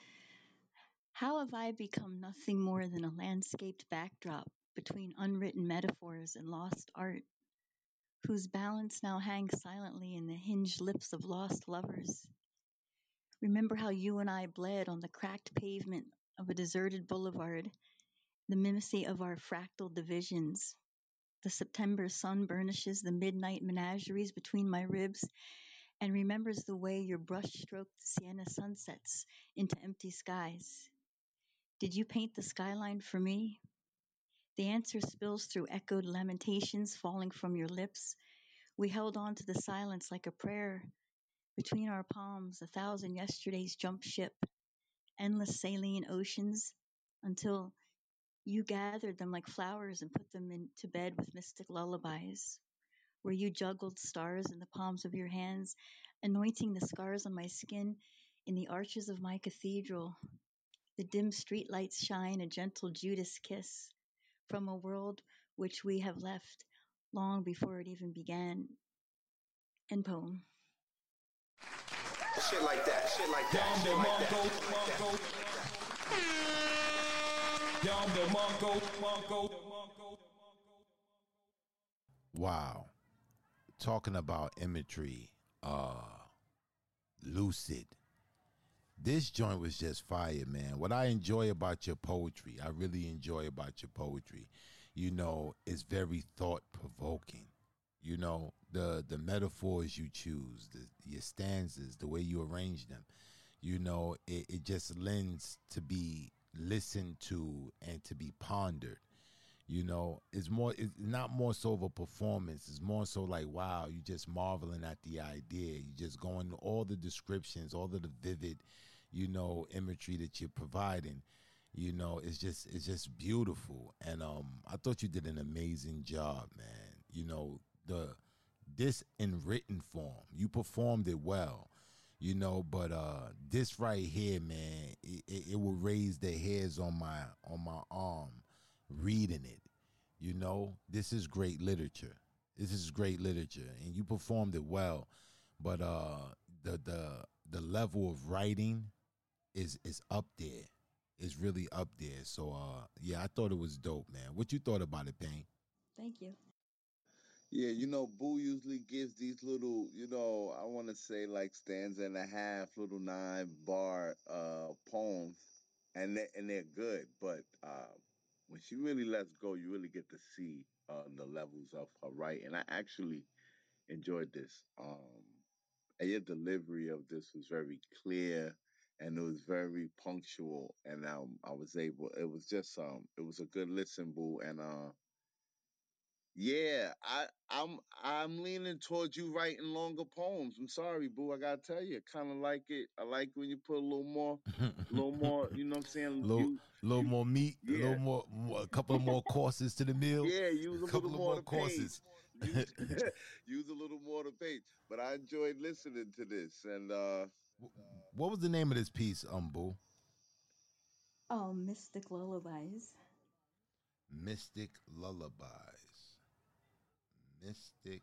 How have I become nothing more than a landscaped backdrop between unwritten metaphors and lost art, whose balance now hangs silently in the hinged lips of lost lovers? Remember how you and I bled on the cracked pavement of a deserted boulevard, the mimicry of our fractal divisions. The September sun burnishes the midnight menageries between my ribs and remembers the way your brush stroked sienna sunsets into empty skies. Did you paint the skyline for me? The answer spills through echoed lamentations falling from your lips. We held on to the silence like a prayer. Between our palms, a thousand yesterdays jumped ship, endless saline oceans, until you gathered them like flowers and put them into bed with mystic lullabies where you juggled stars in the palms of your hands, anointing the scars on my skin in the arches of my cathedral. The dim streetlights shine a gentle Judas kiss from a world which we have left long before it even began. End poem. Shit like that, shit like that, shit like that. Wow talking about imagery, uh, lucid. This joint was just fire, man. What I enjoy about your poetry, I really enjoy about your poetry, you know, it's very thought provoking. You know, the the metaphors you choose, the your stanzas, the way you arrange them, you know, it, it just lends to be listened to and to be pondered you know it's more it's not more so of a performance. It's more so like wow you're just marveling at the idea. You're just going all the descriptions all of the vivid you know imagery that you're providing. You know it's just it's just beautiful. And um i thought you did an amazing job man. You know the this in written form you performed it well you know but uh this right here man it, it, it will raise the hairs on my on my arm reading it. You know, this is great literature. This is great literature, and you performed it well. But uh, the the the level of writing, is is up there. Is really up there. So uh yeah, I thought it was dope, man. What you thought about it, Pain? Thank you. Yeah, you know, Boo usually gives these little, you know, I want to say like stanza and a half, little nine bar uh poems, and they and they're good. But uh, when she really lets go, you really get to see uh, the levels of her writing. And I actually enjoyed this. Um, and your delivery of this was very clear, and it was very punctual. And um, I was able. It was just um, it was a good listen, Boo, and uh. Yeah, I, I'm I'm leaning towards you writing longer poems. I'm sorry, boo. I gotta tell you, I kind of like it. I like when you put a little more, a little more. You know what I'm saying? little You, little you, more meat, a little more, more a couple of more courses to the meal, yeah. Use a a little couple of more more to page. courses. Use (laughs) (laughs) use a little more to page. But I enjoyed listening to this, and uh what was the name of this piece, um, Boo? Oh, Mystic Lullabies. Mystic Lullabies. Mystic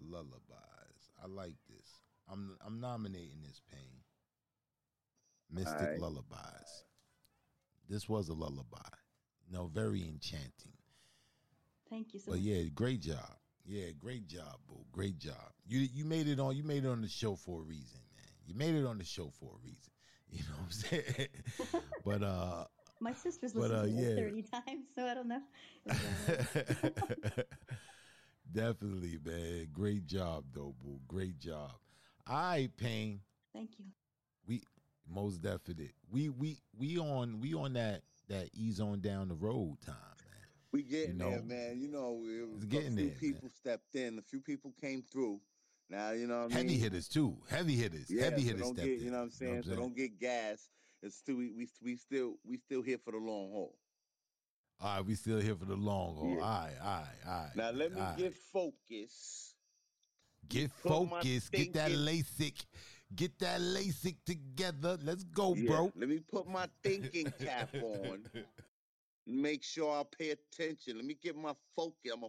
Lullabies. I like this. I'm I'm nominating this pain. Mystic right. Lullabies. This was a lullaby. No, very enchanting. Thank you so much. But much. yeah, great job. Yeah, great job, boo. Great job. You you made it on you made it on the show for a reason, man. You made it on the show for a reason. (laughs) You know what I'm saying? (laughs) but uh My sister's but listened uh to it yeah. 30 times, so I don't know. (laughs) It's, Definitely, man. Great job though, boo. Great job. All right, Pain. Thank you. We most definite. We we we on we on that that ease on down the road time, man. We You getting there, man. You know, it it's was- a getting few there, man. people stepped in, a few people came through. Now you know what I Heavy mean. hitters too. Heavy hitters. Yeah, Heavy so hitters don't stepped get in. you know what I'm You know saying. what So I'm saying? don't get gas. It's still we we we still we still here for the long haul. All right, we still here for the long haul. Yeah. All right, all right, all right. Now let me all get right. focused. Get focused. Get that LASIK. Get that LASIK together. Let's go, Yeah, bro. let me put my thinking cap on. (laughs) Make sure I pay attention. Let me get my focus. I'm a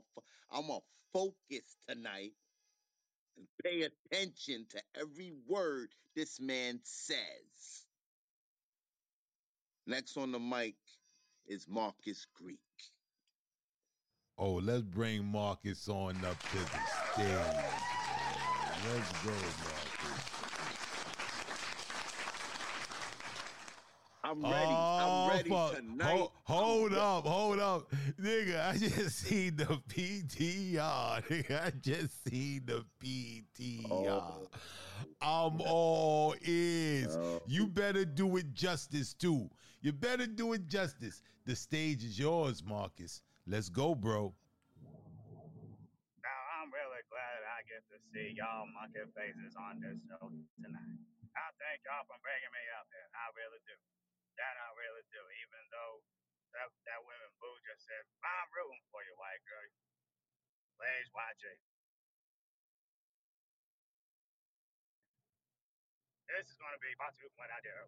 I'm a focus tonight and pay attention to every word this man says. Next on the mic is Marcus Greek. Oh, let's bring Marcus on up to the stage. Let's go, Marcus. I'm ready. Oh, I'm ready fuck. tonight. Hold, hold up, hold up. Nigga, I just seen the PTR. (laughs) Nigga, I just seen the PTR. Oh. I'm all ears. Oh. You better do it justice, too. You better do it justice. The stage is yours, Marcus. Let's go, bro. Now, I'm really glad I get to see y'all monkey faces on this show tonight. I thank y'all for bringing me up here. I really do. That I really do. Even though that, that women boo just said, I'm rooting for you, white girl. Please watch it. This is going to be part two of what I do.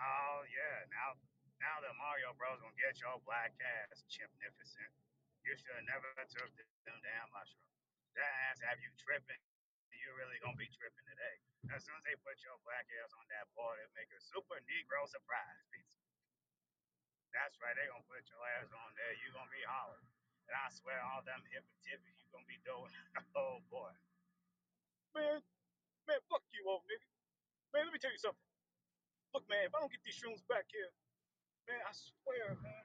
Oh, yeah. Now, now that Mario Bros. going to get your black ass chimnificent, you should have never took them damn mushrooms. That ass have you tripping. You really gonna be tripping today. As soon as they put your black ass on that board, they make a super Negro surprise pizza. That's right, they gonna put your ass on there. You gonna be hollering. And I swear, all them hippy tippy you gonna be doing. (laughs) oh boy, man, man, fuck you, old nigga. Man, let me tell you something. Look, man, if I don't get these shrooms back here, man, I swear, man,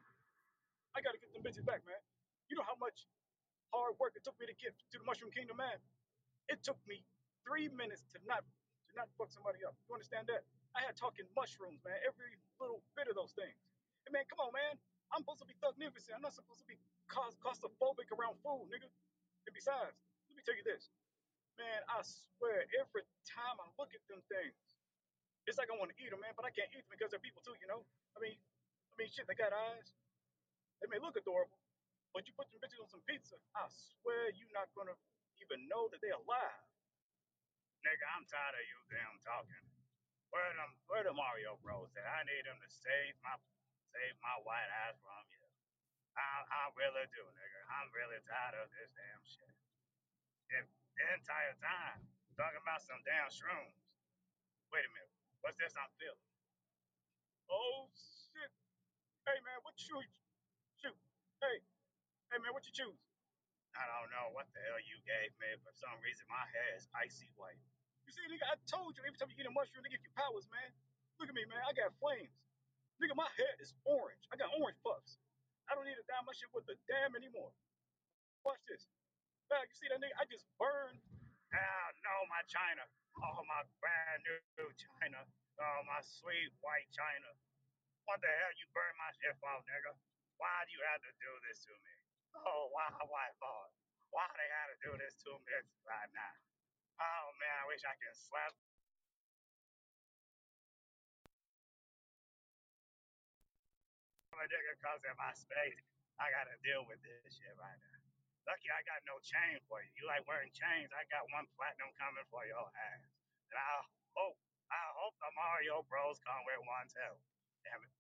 I gotta get them bitches back, man. You know how much hard work it took me to get to the Mushroom Kingdom, man. It took me three minutes to not to not fuck somebody up. You understand that? I had talking mushrooms, man. Every little bit of those things. And man, come on, man. I'm supposed to be thugnificent. I'm not supposed to be claustrophobic around food, nigga. And besides, let me tell you this, man. I swear, every time I look at them things, it's like I want to eat them, man. But I can't eat them because they're people too, you know. I mean, I mean, shit. They got eyes. They may look adorable, but you put them bitches on some pizza. I swear, you're not gonna even know that they're alive. Nigga, I'm tired of you damn talking. Where them, where the Mario Bros at? I need them to save my, save my white ass from you. I, I really do, nigga. I'm really tired of this damn shit. If the entire time talking about some damn shrooms, Wait a minute. What's this I'm feeling? Oh shit. Hey man, what you shoot? Hey, hey man, what you choose? I don't know what the hell you gave me. For some reason, my hair is icy white. You see, nigga, I told you every time you eat a mushroom, they give you powers, man. Look at me, man. I got flames. Nigga, my hair is orange. I got orange puffs. I don't need to dye my shit with a damn anymore. Watch this. Now, you see that nigga? I just burned. Ah, no, my China. Oh, my brand new China. Oh, my sweet white China. What the hell you burn my shit for, nigga? Why do you have to do this to me? Oh, why, why, Lord? Why they to do this to me right now? Oh, man, I wish I could slap my nigga cause in my space. I gotta deal with this shit right now. Lucky I got no chain for you. You like wearing chains? I got one platinum coming for your ass. And I hope, I hope the Mario Bros come with one too. Damn it.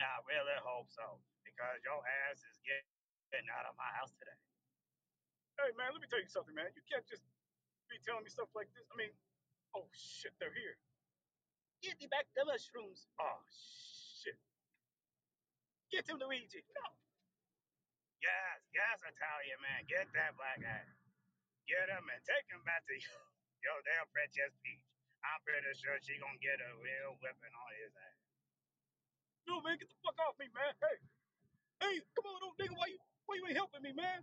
I really hope so. Because your ass is getting out of my house today. Hey man, let me tell you something, man. You can't just be telling me stuff like this. I mean, oh shit, they're here. Get me back the mushrooms. Oh shit. Get him, Luigi. No. Yes, yes, Italian man. Get that black guy. Get him and take him back to (laughs) your damn Princess Peach. I'm pretty sure she gonna get a real whipping on his ass. No man, get the fuck off me, man. Hey, hey, come on, old nigga, why you why you ain't helping me, man?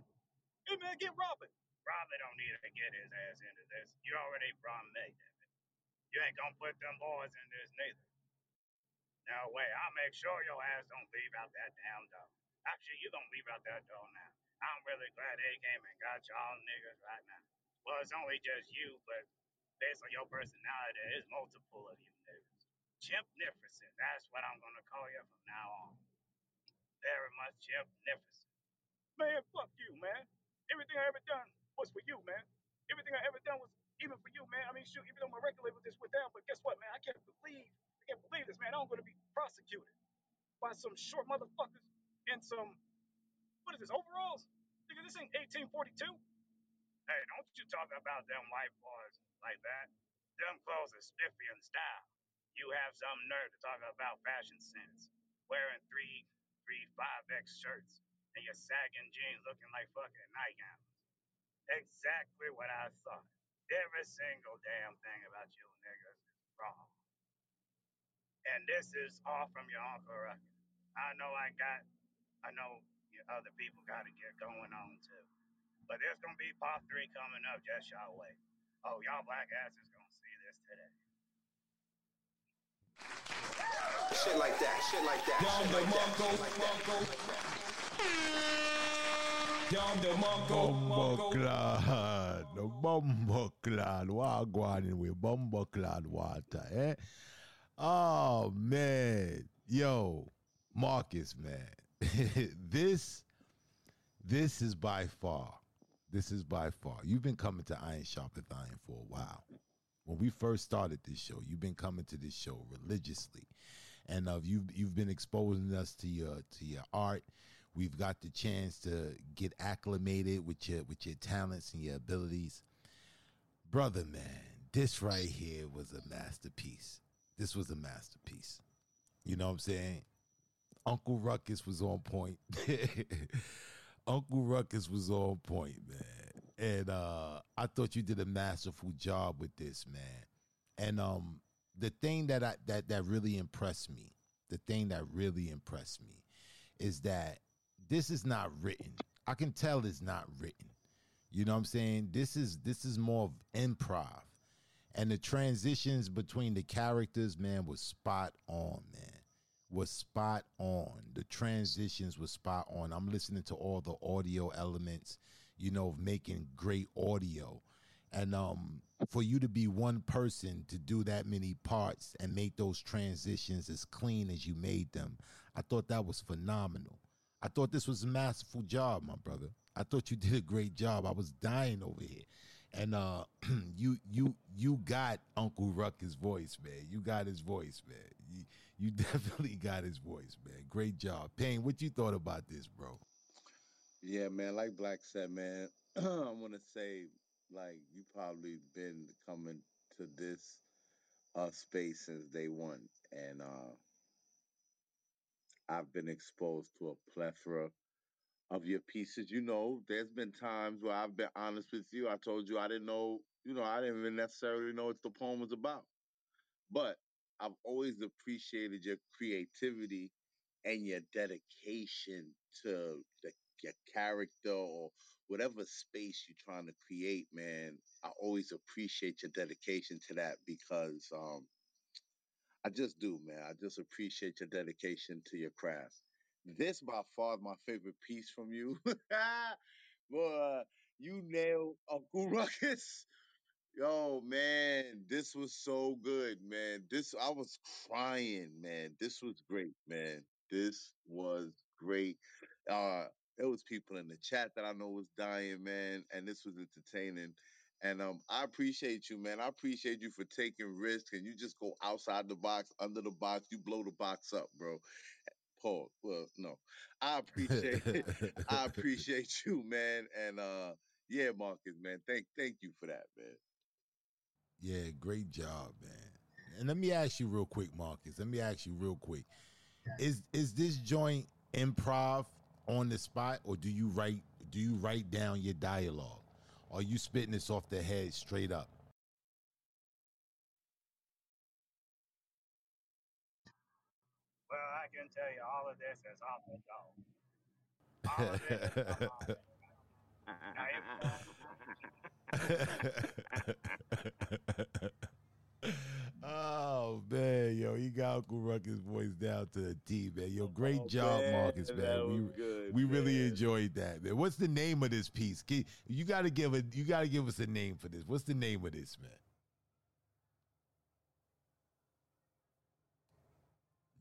Hey man, get Robin. Robin don't need to get his ass into this. You already brought me. You ain't gonna put them boys in this neither. No way. I'll make sure your ass don't leave out that damn door. Actually, you gonna leave out that door now. I'm really glad they came and got y'all niggas right now. Well, it's only just you, but based on your personality, there's multiple of you niggas. Chimp Nificent, that's what I'm gonna call you from now on. Very much Chimp Nificent. Man, fuck you, man. Everything I ever done was for you, man. Everything I ever done was even for you, man. I mean, shoot, even though my record label just went down, but guess what, man? I can't believe, I can't believe this, man. I'm gonna be prosecuted by some short motherfuckers and some, what is this, overalls? Nigga, this ain't 1842. Hey, don't you talk about them white boys like that. Them clothes are spiffy in style. You have some nerve to talk about fashion sense. Wearing three, three, five X shirts and your sagging jeans looking like fucking nightgowns. Exactly what I thought. Every single damn thing about you niggas is wrong. And this is all from your Uncle Ruckus. I know I got, I know you other people got to get going on too. But there's gonna be part three coming up. Just y'all wait. Oh, y'all black asses gonna see this today. Shit like that, shit like that, Down shit the like that. Mongo, Mongo. Down the Mongo. Bumbleclad, no bumbleclad. Wagwan in with bumbleclad water, eh? Oh man, yo, Marcus, man, (laughs) this this is by far, this is by far. You've been coming to Iron Sharpeth Iron for a while. When we first started this show, you've been coming to this show religiously, and uh, you've you've been exposing us to your to your art. We've got the chance to get acclimated with your with your talents and your abilities. Brother man this right here was a masterpiece. This was a masterpiece. You know what i'm saying? Uncle ruckus was on point. (laughs) Uncle ruckus was on point man. And uh i thought you did a masterful job with this man. And um the thing that i that that really impressed me the thing that really impressed me is that this is not written i can tell it's not written you know what I'm saying? This is this is more of improv. And the transitions between the characters, man, was spot on, man. Was spot on. The transitions was spot on. I'm listening to all the audio elements, you know, of making great audio. And um for you to be one person to do that many parts and make those transitions as clean as you made them, I thought that was phenomenal. I thought this was a masterful job, my brother. I thought you did a great job. I was dying over here. And uh (clears throat) you you you got Uncle Ruckus' voice, man. You got his voice, man. You, you (laughs) definitely got his voice, man. Great job. Pain, what you thought about this, bro? Yeah, man. Like Black said, man, (clears throat) I want to say, like, you probably been coming to this uh, space since day one, and uh, I've been exposed to a plethora of your pieces. You know, there's been times where I've been honest with you. I told you I didn't know, you know, I didn't even necessarily know what the poem was about. But I've always appreciated your creativity and your dedication to the, your character or whatever space you're trying to create, man. I always appreciate your dedication to that because um, I just do, man. I just appreciate your dedication to your craft. This by far is my favorite piece from you. (laughs) Boy, you nailed Uncle (laughs) Ruckus. Yo, man, this was so good, man. This I was crying, man. This was great, man. This was great. Uh there was people in the chat that I know was dying, man, and this was entertaining. And um, I appreciate you, man. I appreciate you for taking risks and you just go outside the box, under the box, you blow the box up, bro. Paul, well, no. I appreciate (laughs) I (laughs) appreciate you, man. And uh yeah, Marcus, man. Thank thank you for that, man. Yeah, great job, man. And let me ask you real quick, Marcus. Let me ask you real quick. Is is this joint improv on the spot or do you write do you write down your dialogue? Are you spitting this off the head straight up? Well, I can tell you all of this is off the dome. All of this is off the Now, (laughs) (laughs) (laughs) oh man, yo, you got Uncle Ruckus voice down to the T, man. Yo, great Oh, job, man, Marcus, that man. We was good, we really enjoyed that, man. What's the name of this piece? Can- You got to give it. You got to give us a name for this. What's the name of this, man?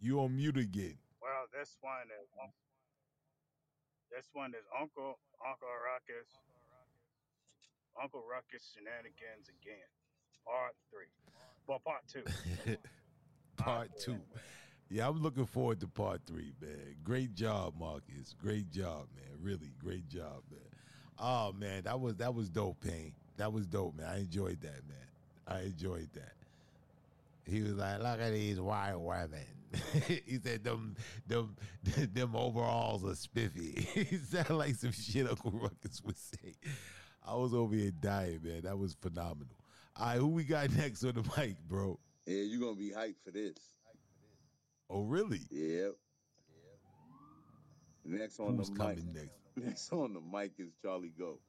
You on mute again. well, this one is um, this one is Uncle Uncle Ruckus Uncle Ruckus shenanigans again, part three. Well, part two. (laughs) part two. Yeah, I'm looking forward to part three, man. Great job, Marcus. Great job, man. Really, great job, man. Oh man, that was that was dope, Pain. That was dope, man. I enjoyed that, man. I enjoyed that. He was like, "Look at these white women." (laughs) he said, "Them, them, (laughs) them overalls are spiffy." he sounded like some shit Uncle Ruckus would say. I was over here dying, man. That was phenomenal. All right, who we got (laughs) next on the mic, bro? Yeah, you're gonna be hyped for this. Oh, really? Yep. Next on Who's the mic. coming next? Next on the mic is Charlie Go.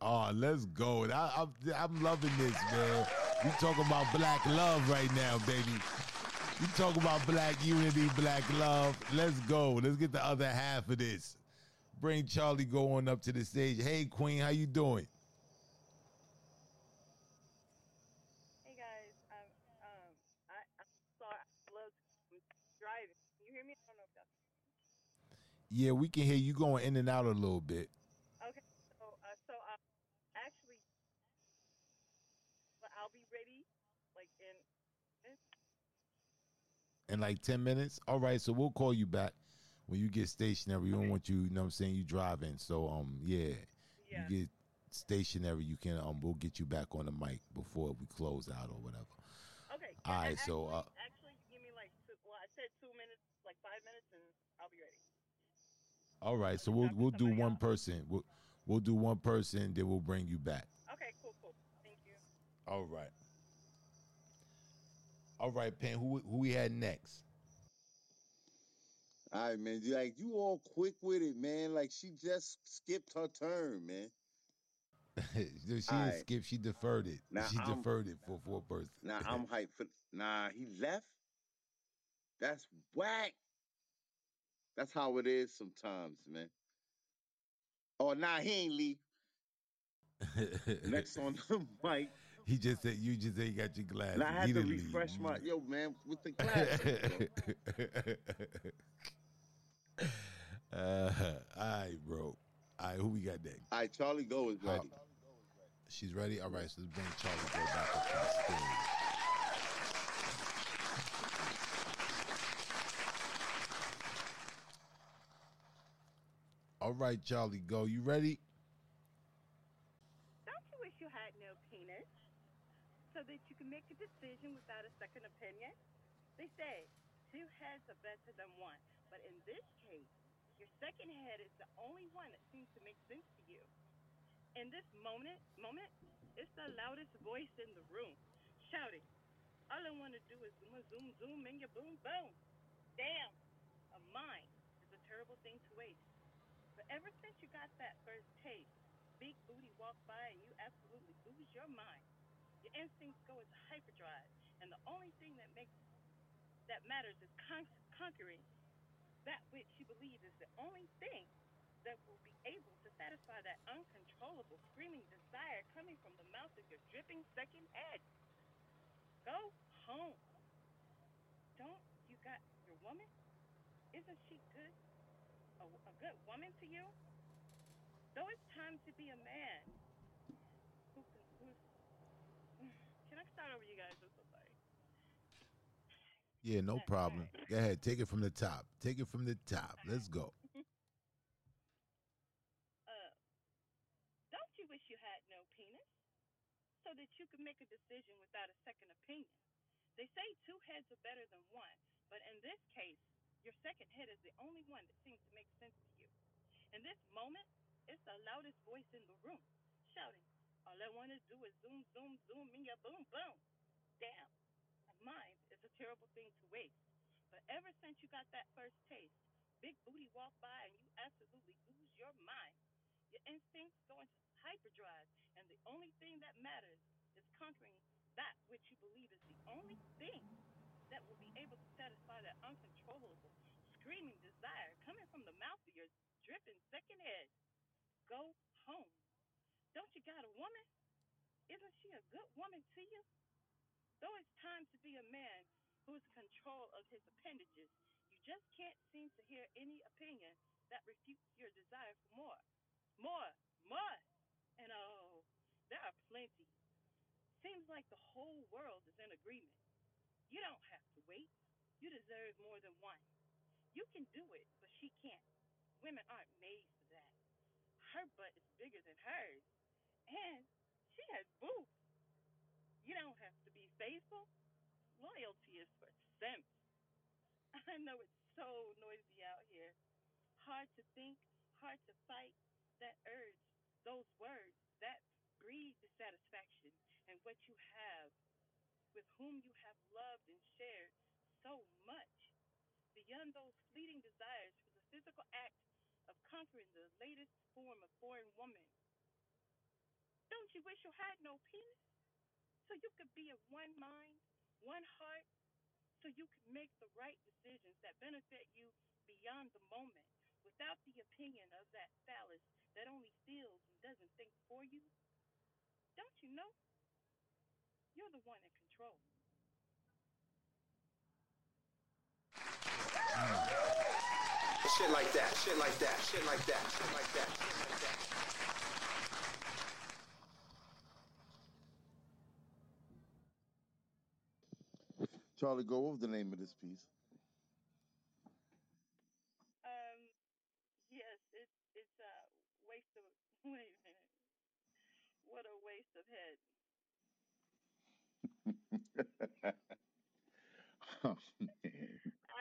Oh, let's go. I, am I'm loving this, man. We talking about black love right now, baby. We talking about black unity, black love. Let's go. Let's get the other half of this. Bring Charlie Go on up to the stage. Hey, Queen, how you doing? Hey guys, um, um, I, I'm sorry, I love I'm driving. Can you hear me? I don't know if that's Yeah, we can hear you going in and out a little bit. okay. So, uh, so uh, actually, well, I'll be ready, like in. In like 10 minutes? All right, so we'll call you back when you get stationary. We don't want you, you know what I'm saying, you driving. So um yeah. Yeah. You get stationary, you can um we'll get you back on the mic before we close out or whatever. Okay. All right, actually, so uh actually, give me like two, well, I said two minutes, like five minutes, and I'll be ready. All right, so we'll we'll do one person. We'll we'll do one person, then we'll bring you back. Okay, cool, cool. Thank you. All right. All right, Pen. Who who we had next? All right, man. Like you all quick with it, man. Like she just skipped her turn, man. (laughs) she didn't All right. skip. She deferred it. Now she I'm- deferred it for for a person. Now I'm (laughs) hyped for. Nah, he left. That's whack. That's how it is sometimes, man. Oh, nah, he ain't leave. Next on (laughs) the mic. He just said you just ain't got your glasses. I had he to didn't leave. refresh my yo, man, with the glasses. (laughs) uh, all right, bro. All right, who we got next? All right, Charlie Go is ready. She's ready. All right, so let's bring Charlie Go back up to the stage. All right, Charlie, go. You ready? Don't you wish you had no penis so that you can make a decision without a second opinion. They say two heads are better than one, but in this case, your second head is the only one that seems to make sense to you. In this moment, moment, it's the loudest voice in the room, shouting. All I want to do is zoom, zoom, zoom, and your boom, boom. Damn, a mind is a terrible thing to waste. Ever since you got that first taste, big booty walk by and you absolutely lose your mind. Your instincts go into hyperdrive, and the only thing that makes that matters is con- conquering that which you believe is the only thing that will be able to satisfy that uncontrollable screaming desire coming from the mouth of your dripping second head. Go home. Don't you got your woman? Isn't she good? Good woman to you? Though it's time to be a man who can, who's. (sighs) Can I start over, you guys? I'm so sorry. Yeah, no problem. Go ahead, take it from the top. Take it from the top. Let's go. (laughs) uh, don't you wish you had no penis so that you could make a decision without a second opinion? They say two heads are better than one, but in this case, your second head is the only one that seems to make sense to you. In this moment, it's the loudest voice in the room, shouting, All I want to do is zoom, zoom, zoom, in your boom, boom. Damn, a mind is a terrible thing to waste. But ever since you got that first taste, big booty walk by and you absolutely lose your mind. Your instincts go into hyperdrive, and the only thing that matters is conquering that which you believe is the only thing that will be able to satisfy that uncontrollable, screaming desire coming from the mouth of your dripping second head. Go home. Don't you got a woman? Isn't she a good woman to you? Though it's time to be a man who is in control of his appendages, you just can't seem to hear any opinion that refutes your desire for more. More, more. And oh, there are plenty. Seems like the whole world is in agreement. You don't have to wait. You deserve more than one. You can do it, but she can't. Women aren't made for that. Her butt is bigger than hers, and she has boobs. You don't have to be faithful. Loyalty is for simps. I know it's so noisy out here. Hard to think, hard to fight. That urge, those words, that breed dissatisfaction and what you have with whom you have loved and shared so much, beyond those fleeting desires for the physical act of conquering the latest form of foreign woman. Don't you wish you had no penis? So you could be of one mind, one heart, so you could make the right decisions that benefit you beyond the moment, without the opinion of that phallus that only feels and doesn't think for you? Don't you know? You're the one in control. Shit like that, shit like that, shit like that, shit like that, shit like that. Charlie, go over the name of this piece. Um, yes, it's it's a waste of (laughs) wait a minute. What a waste of head. oh, man.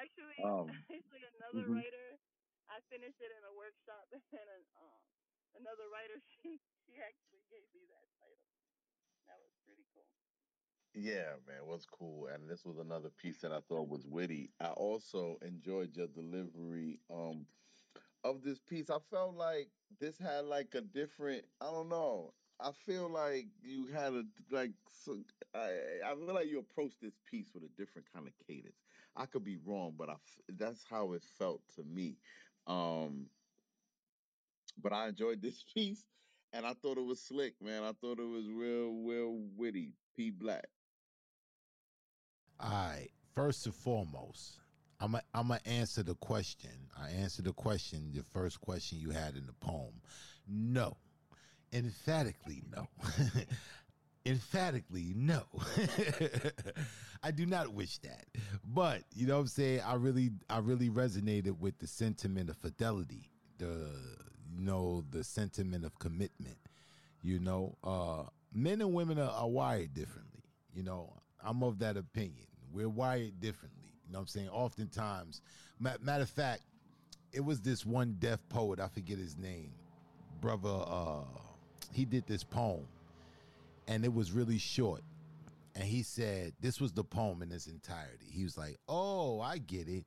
Actually, Um, (laughs) actually, another mhm. writer, I finished it in a workshop, (laughs) and an, um, another writer, (laughs) she she actually gave me that title. That was pretty cool. Yeah, man, was cool. And this was another piece that I thought was witty. I also enjoyed your delivery um of this piece. I felt like this had like a different, I don't know. I feel like you had a like so, I I feel like you approached this piece with a different kind of cadence. I could be wrong, but I f- that's how it felt to me. Um but I enjoyed this (laughs) piece and I thought it was slick, man. I thought it was real real witty. P Black. All right. First and foremost, I'm I'm gonna answer the question. I answered the question, the first question you had in the poem. No, emphatically no. (laughs) emphatically no. (laughs) I do not wish that. But you know what I'm saying? I really I really resonated with the sentiment of fidelity, the you know, the sentiment of commitment. You know, uh men and women are, are wired differently. You know, I'm of that opinion. We're wired differently. You know what I'm saying? Oftentimes, matter of fact, it was this one deaf poet, I forget his name, brother, uh, he did this poem, and it was really short. And he said, this was the poem in its entirety. He was like, Oh, I get it.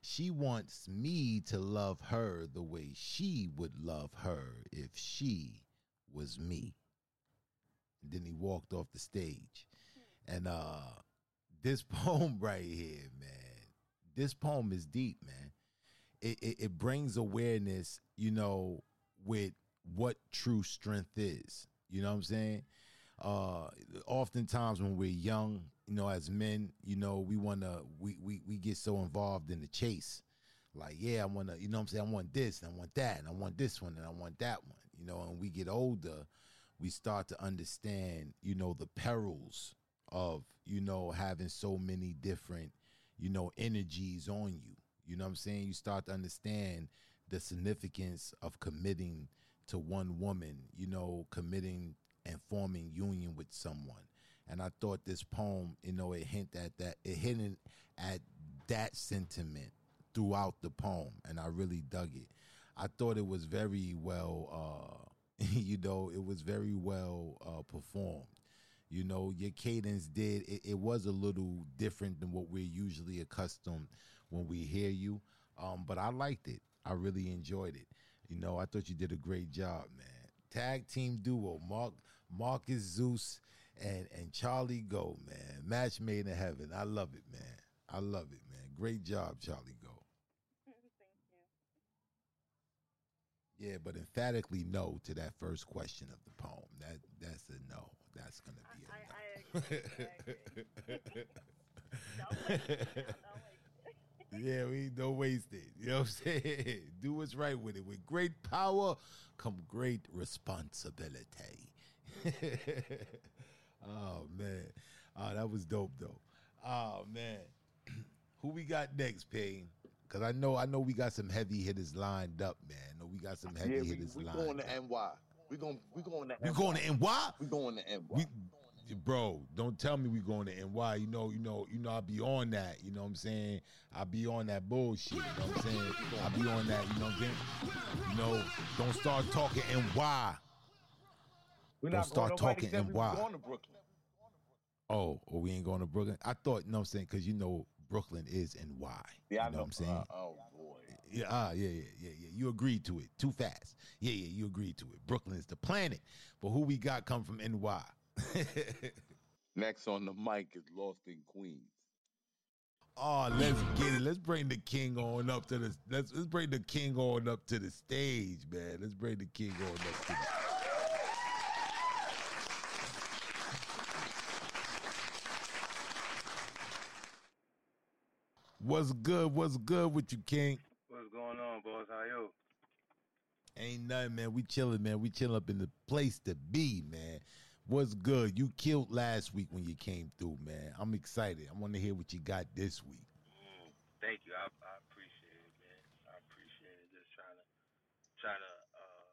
She wants me to love her the way she would love her if she was me. And then he walked off the stage. And uh this (laughs) poem right here, man, this poem is deep, man. It, it, it brings awareness, you know, with what true strength is. You know what I'm saying? Uh oftentimes when we're young, you know, as men, you know, we wanna we we, we get so involved in the chase. Like, yeah, I wanna, you know I'm saying? I want this and I want that and I want this one and I want that one. You know, and we get older, we start to understand, you know, the perils of, you know, having so many different, you know, energies on you. You know what I'm saying? You start to understand the significance of committing to one woman, you know, committing and forming union with someone. And I thought this poem, you know, it hint at that it hinted at that sentiment throughout the poem, and I really dug it. I thought it was very well, uh, (laughs) you know, it was very well uh, performed. You know, your cadence did it, it, was a little different than what we're usually accustomed when we hear you. Um, but I liked it. I really enjoyed it. You know, I thought you did a great job, man tag team duo Mark Marcus Zeus and and Charlie Go man match made in heaven I love it man I love it man great job Charlie Go Thank you. yeah but emphatically no to that first question of the poem that that's a no that's gonna be a no I agree. I agree. It. Don't waste it. Yeah, we don't waste it. You know what I'm saying? (laughs) Do what's right with it. With great power come great responsibility. (laughs) oh man. Oh, that was dope though. Oh man. (clears throat) Who we got next, Pain? Cause I know I know we got some heavy hitters lined up, man. I know we got some heavy Yeah, we, hitters we lined going to. NY. We going we going to We NY. going to NY? We going to NY. We bro, don't tell me we going to NY. You know, you know, you know, I'll be on that. You know what I'm saying? I'll be on that bullshit. You know what I'm saying? I'll be on that, you know what I'm saying? You know, don't start talking NY. We're Don't not start talking was NY. going to Brooklyn. Oh, or we ain't going to Brooklyn. I thought, you know what I'm saying? Because you know Brooklyn is NY. Yeah, I you know, know. what I'm saying? Uh, oh boy. Yeah, ah, yeah, yeah, yeah, yeah. You agreed to it too fast. Yeah, yeah, you agreed to it. Brooklyn is the planet. But who we got come from NY? (laughs) Next on the mic is Lost in Queens. Oh, let's get it. Let's bring the king on up to the let's let's bring the king on up to the stage, man. Let's bring the king on up to the What's good? What's good with you, King? What's going on, boss? How you? Ain't nothing, man. We chilling, man. We chilling up in the place to be, man. What's good? You killed last week when you came through, man. I'm excited. I want to hear what you got this week. Mm, thank you. I, I appreciate it, man. I appreciate it. Just trying to trying to uh,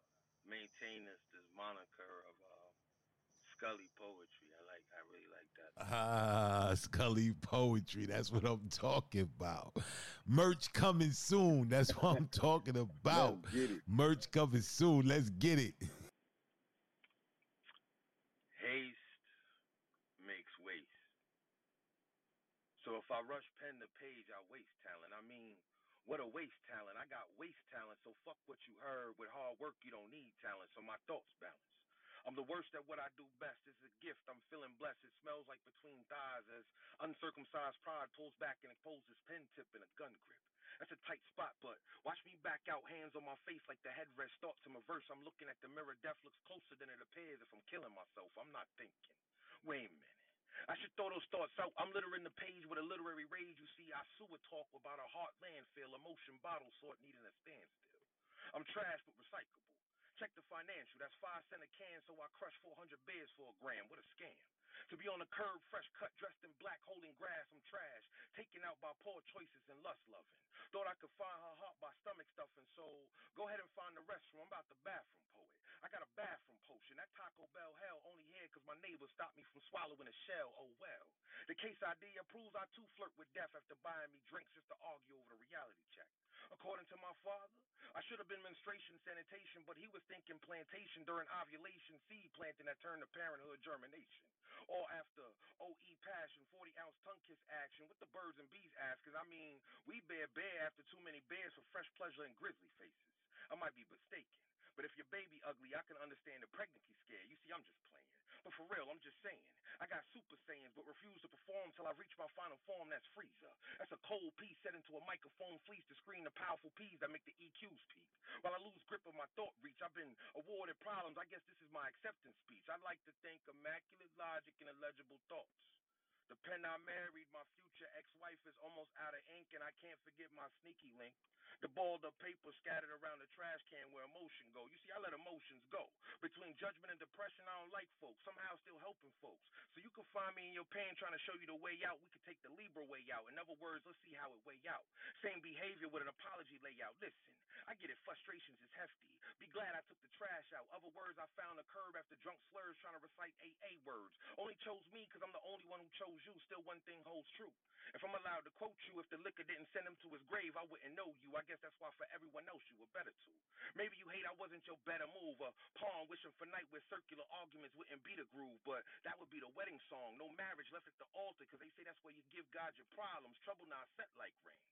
maintain this this moniker of uh, Scully poetry. I like. I really like that. Ah, Scully poetry. That's what I'm talking about. Merch coming soon. That's what I'm talking about. Let's get it. Merch coming soon. Let's get it. Haste makes waste. So if I rush pen to page, I waste talent. I mean, what a waste talent. I got waste talent, so fuck what you heard. With hard work, you don't need talent, so my thoughts balance. I'm the worst at what I do best. It's a gift. I'm feeling blessed. It smells like between thighs as uncircumcised pride pulls back and exposes pen tip in a gun grip. That's a tight spot, but watch me back out, hands on my face like the headrest starts in reverse. I'm looking at the mirror. Death looks closer than it appears if I'm killing myself. I'm not thinking. Wait a minute. I should throw those thoughts out. I'm littering the page with a literary rage. You see, I sewer talk about a heart landfill, emotion bottle sort needing a standstill. I'm trash but recyclable. Check the financial. That's five cent a can, so I crush 400 beers for a gram. What a scam. To be on the curb, fresh cut, dressed in black, holding grass, I'm trash. Taken out by poor choices and lust loving. Thought I could find her heart by stomach stuffing, so go ahead and find the restroom. I'm about the bathroom poet. I got a bathroom potion. That Taco Bell hell only here 'cause my neighbors stopped me from swallowing a shell. Oh well. The case ID proves I too flirt with death after buying me drinks just to argue over the reality check. According to my father, I should have been menstruation sanitation, but he was thinking plantation during ovulation, seed planting that turned to parenthood germination. Or after OE passion, 40 ounce tongue kiss action with the birds and bees ask, cause I mean, we bear bear after too many bears for fresh pleasure and grizzly faces. I might be mistaken. But if your baby ugly, I can understand the pregnancy scare. You see, I'm just playing. But for real, I'm just saying. I got super saiyans, but refuse to perform till I reach my final form. That's Frieza. That's a cold piece set into a microphone fleece to screen the powerful P's that make the EQs peak. While I lose grip of my thought reach, I've been awarded problems. I guess this is my acceptance speech. I'd like to think immaculate logic and illegible thoughts. The pen I married, my future ex-wife is almost out of ink, and I can't forget my sneaky link. The balled up paper scattered around the trash can where emotion go. You see, I let emotions go. Between judgment and depression, I don't like folks. Somehow still helping folks. So you can find me in your pain trying to show you the way out. We could take the Libra way out. In other words, let's see how it way out. Same behavior with an apology layout. Listen, I get it. Frustrations is hefty. Be glad I took the trash out. Other words, I found a curb after drunk slurs trying to recite AA words. Only chose me because I'm the only one who chose you. Still, one thing holds true. If I'm allowed to quote you, if the liquor didn't send him to his grave, I wouldn't know you. I guess that's why for everyone else you were better too. Maybe you hate I wasn't your better move. A pawn wishing for night where circular arguments wouldn't be the groove, but that would be the wedding song. No marriage left at the altar because they say that's where you give God your problems. Trouble not set like rain.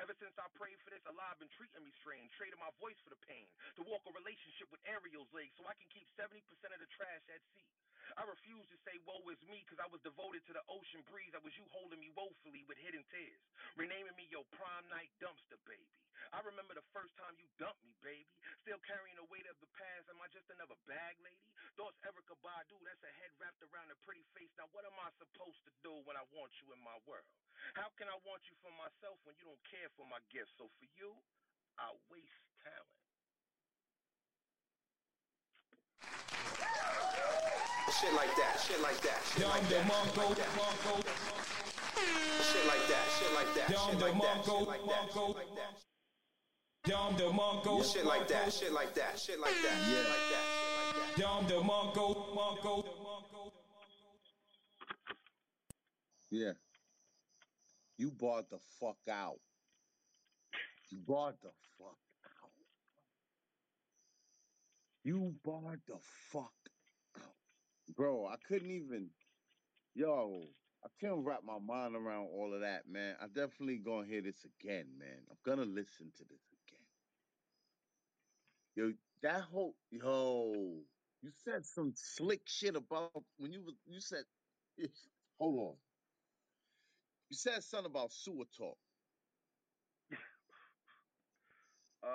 Ever since I prayed for this, Allah been treating me strange, trading my voice for the pain, to walk a relationship with Ariel's legs so I can keep 70% of the trash at sea. I refuse to say woe is me because I was devoted to the ocean breeze. That was you holding me woefully with hidden tears, renaming me your prime night dumpster baby. I remember the first time you dumped me, baby. Still carrying the weight of the past. Am I just another bag lady? Thoughts Erykah Badu, that's a head wrapped around a pretty face. Now what am I supposed to do when I want you in my world? How can I want you for myself when you don't care for my gifts? So for you, I waste talent. Shit like that, shit like that, shit like that. Mongo, Mongo. Shit like that, shit like that, shit like that, shit like that, shit like that. Dom the Mongo. Shit like that, shit like that, shit like that, shit like that, shit like that. Dom the Mongo, Mongo. Yeah. You barred the fuck out. You barred the fuck out. You barred the fuck out. Bro, I couldn't even yo, I can't wrap my mind around all of that, man. I definitely gonna hear this again, man. I'm gonna listen to this again. Yo, that whole yo, you said some slick shit about when you was you said (laughs) hold on. You said something about sewer talk. (laughs) Uh,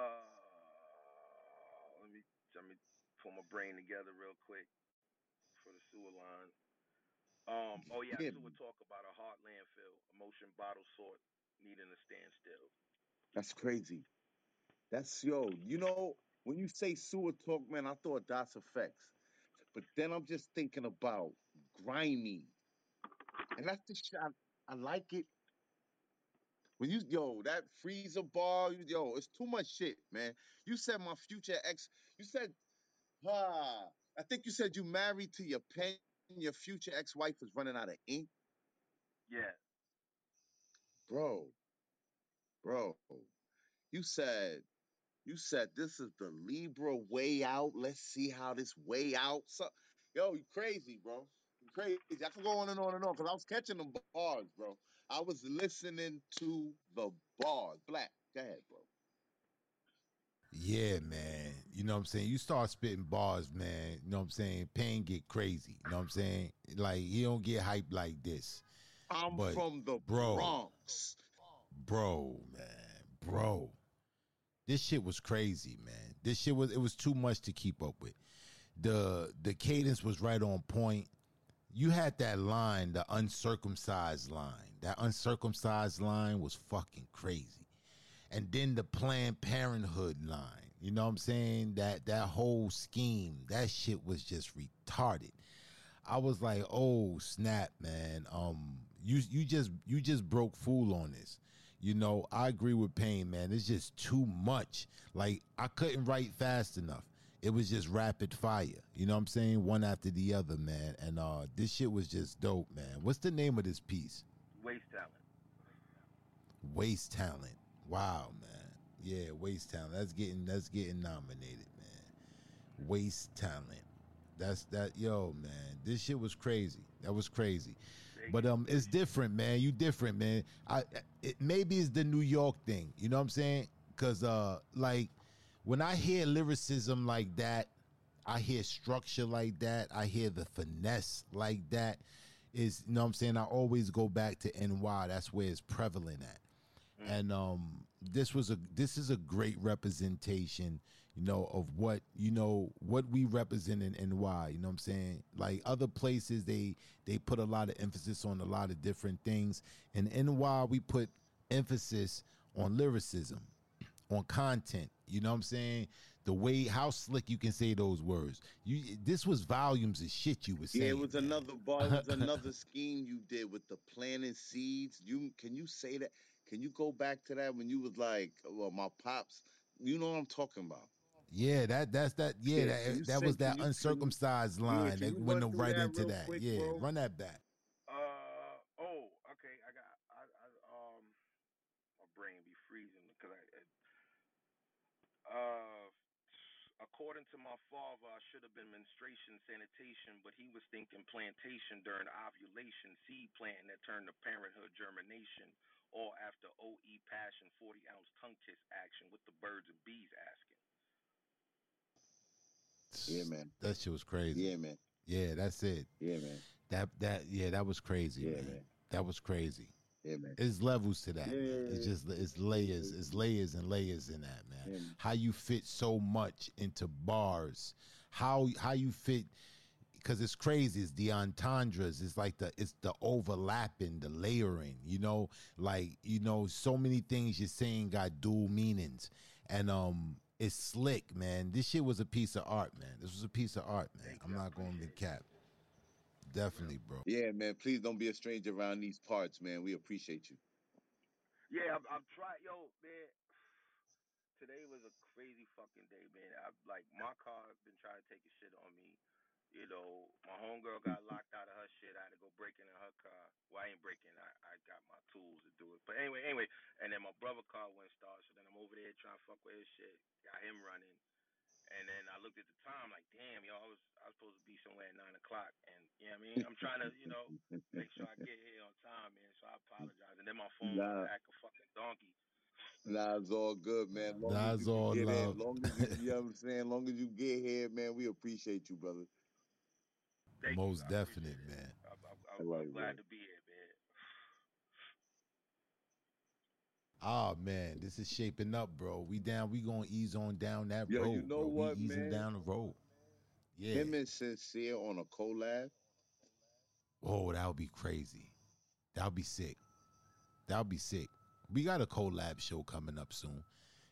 let me let me pull my brain together real quick sewer line. Um, oh yeah, Yeah, talk about a hot landfill, emotion bottle sort needing a standstill. that's crazy. That's yo, you know, when you say sewer talk, man, I thought that's effects. But then I'm just thinking about grimy. And that's the shit. I, I like it. When you yo, that Frieza bar, you- yo, it's too much shit, man. You said my future ex, you said, ah, I think you said you married to your pen, your future ex-wife is running out of ink. Yeah, Bro, bro. You said You said this is the Libra way out. Let's see how this way out. So, yo, you crazy, bro. You crazy. I can go on and on and on because I was catching the bars, bro. I was listening to the bars. Black. Go ahead, bro. Yeah, man. You know what I'm saying? You start spitting bars, man. You know what I'm saying? Pain get crazy. You know what I'm saying? Like he don't get hyped like this. I'm But from the bro, Bronx. bro, man, bro. This shit was crazy, man. This shit was it was too much to keep up with. The the cadence was right on point. You had that line, the uncircumcised line. That uncircumcised line was fucking crazy. And then the Planned Parenthood line. You know what I'm saying? That that whole scheme, that shit was just retarded. I was like, "Oh snap, man! Um, you you just you just broke fool on this." You know, I agree with Pain, man. It's just too much. Like I couldn't write fast enough. it was just rapid fire. You know what I'm saying? One after the other, man. And uh this shit was just dope, man. What's the name of this piece? Waste talent. Waste talent. Wow, man. Yeah, waste talent. That's getting that's getting nominated, man. Waste talent. That's that yo, man. This shit was crazy. That was crazy. But um it's different, man. You different, man. I it maybe it's the New York thing. You know what I'm saying? Cuz uh like when I hear lyricism like that, I hear structure like that, I hear the finesse like that is you know what I'm saying? I always go back to NY. That's where it's prevalent at and um this was a this is a great representation you know of what you know what we represent in NY you know what I'm saying like other places they they put a lot of emphasis on a lot of different things And in NY we put emphasis on lyricism on content you know what I'm saying the way how slick you can say those words you this was volumes of shit you was saying Yeah, it was another bar. It was another scheme you did with the planting seeds. You can you say that? Can you go back to that when you was like, well, my pops. You know what I'm talking about? Yeah, that that's that. Yeah, Yeah. That that say? was that you? Can you? uncircumcised line Can that went right that into that. quick, Yeah, bro? run that back. Uh oh, okay. I got I, I um my brain be freezing because I uh according to my father I should have been menstruation sanitation, but he was thinking plantation during ovulation, seed planting that turned to parenthood germination, all after OE passion forty ounce tongue kiss action with the birds and bees asking. Yeah, man. That shit was crazy. Yeah, man. Yeah, that's it. Yeah, man. That that yeah, that was crazy, Yeah, man. man. That was crazy. Yeah, man. It's levels to that, Yeah, man. yeah, It's just it's layers, it's layers and layers in that, man. Yeah, man. How you fit so much into bars, how how you fit because it's crazy. It's the entendres. It's like the it's the overlapping, the layering. You know, like you know, so many things you're saying got dual meanings, and um, it's slick, man. This shit was a piece of art, man. This was a piece of art, man. I'm not going to cap. Definitely, bro. Yeah, man. Please don't be a stranger around these parts, man. We appreciate you. Yeah, I'm, I'm trying. Yo, man, today was a crazy fucking day, man. I like my car been trying to take a shit on me. You know, my homegirl got mm-hmm. locked out of her shit. I had to go break into her car. Well, I ain't breaking. I I got my tools to do it. But anyway, anyway, and then my brother car went start. So then I'm over there trying to fuck with his shit. Got him running. And then I looked at the time, like, damn, yo, I was I was supposed to be somewhere at nine o'clock. And you know what I mean? I'm trying to, you know, make sure I (laughs) get here on time, man. So I apologize. And then my phone Nah, to act a fucking donkey. nah, it's all good, man. Long as That's you all get in, love. long as you, you know what I'm saying, long as you get here, man, we appreciate you, brother. Thank. Most I appreciate definite, it. man. I'm, I'm, I'm I'm glad man. to be here, man. Ah man, this is shaping up, bro. We down. We gonna ease on down that Yo, you road, know bro. We easing man? down the road. Yeah. Him and Sincere on a collab. Oh, that would be crazy. That would be sick. That would be sick. We got a collab show coming up soon.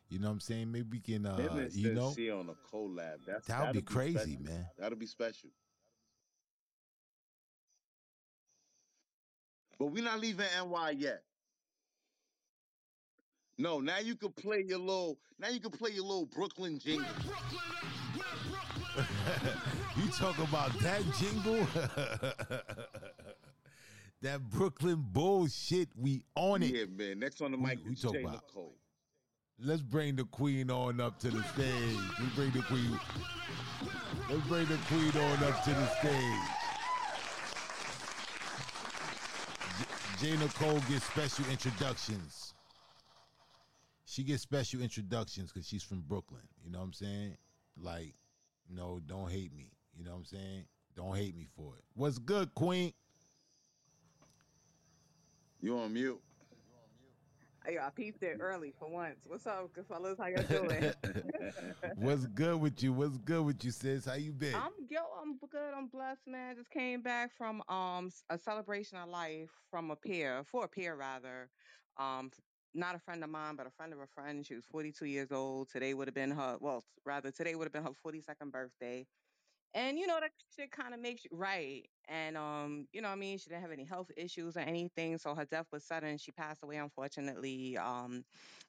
You know what I'm saying? Maybe we can, Him uh, and you know, Sincere on a collab. That's that would be that'll crazy, special. man. That'll be special. But we're not leaving NY yet. No, now you can play your little. Now you can play your little Brooklyn jingle. (laughs) You talk about that jingle? (laughs) that Brooklyn bullshit. We on it. Yeah, man. Next on the Who- mic who is talk Jay about? Nicole. Let's bring the queen on up to the stage. We bring the queen. Let's bring the queen on up to the stage. J- J. Nicole gets special introductions. She gets special introductions because she's from Brooklyn. You know what I'm saying? Like, no, don't hate me. You know what I'm saying? Don't hate me for it. What's good, Queen? You on mute? Hey, I peeped it early for once. What's up, good fellas? How y'all doing? (laughs) What's good with you? What's good with you, sis? How you been? I'm yo, I'm good. I'm blessed, man. Just came back from um a celebration of life from a peer, for a peer rather. Um, not a friend of mine, but a friend of a friend. She was 42 years old. Today would have been her, well, rather today would have been her 42nd birthday. And you know that shit kind of makes you right. And um, you know, what I mean, she didn't have any health issues or anything, so her death was sudden. She passed away, unfortunately, um,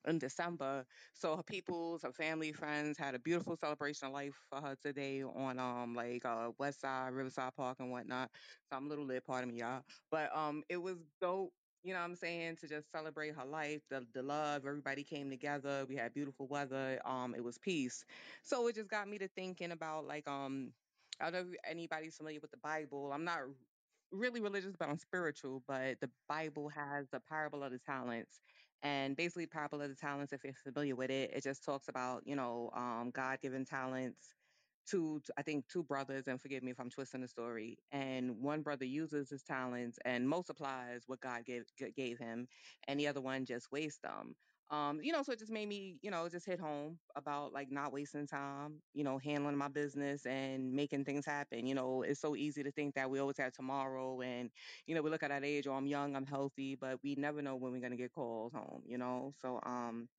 in December. So her peoples, her family, friends had a beautiful celebration of life for her today on um, like uh, West Side, Riverside Park, and whatnot. So I'm a little lit, pardon me, y'all. But um, it was dope. You know what I'm saying? To just celebrate her life, the the love, everybody came together. We had beautiful weather. Um, it was peace. So it just got me to thinking about like um I don't know if anybody's familiar with the Bible. I'm not really religious, but I'm spiritual. But the Bible has the parable of the talents. And basically, parable of the talents, if you're familiar with it, it just talks about, you know, um, God given talents to, I think, two brothers, and forgive me if I'm twisting the story. And one brother uses his talents and multiplies what God gave, gave him, and the other one just wastes them um you know so it just made me you know just hit home about like not wasting time you know handling my business and making things happen you know it's so easy to think that we always have tomorrow and you know we look at that age oh i'm young i'm healthy but we never know when we're going to get calls home you know so um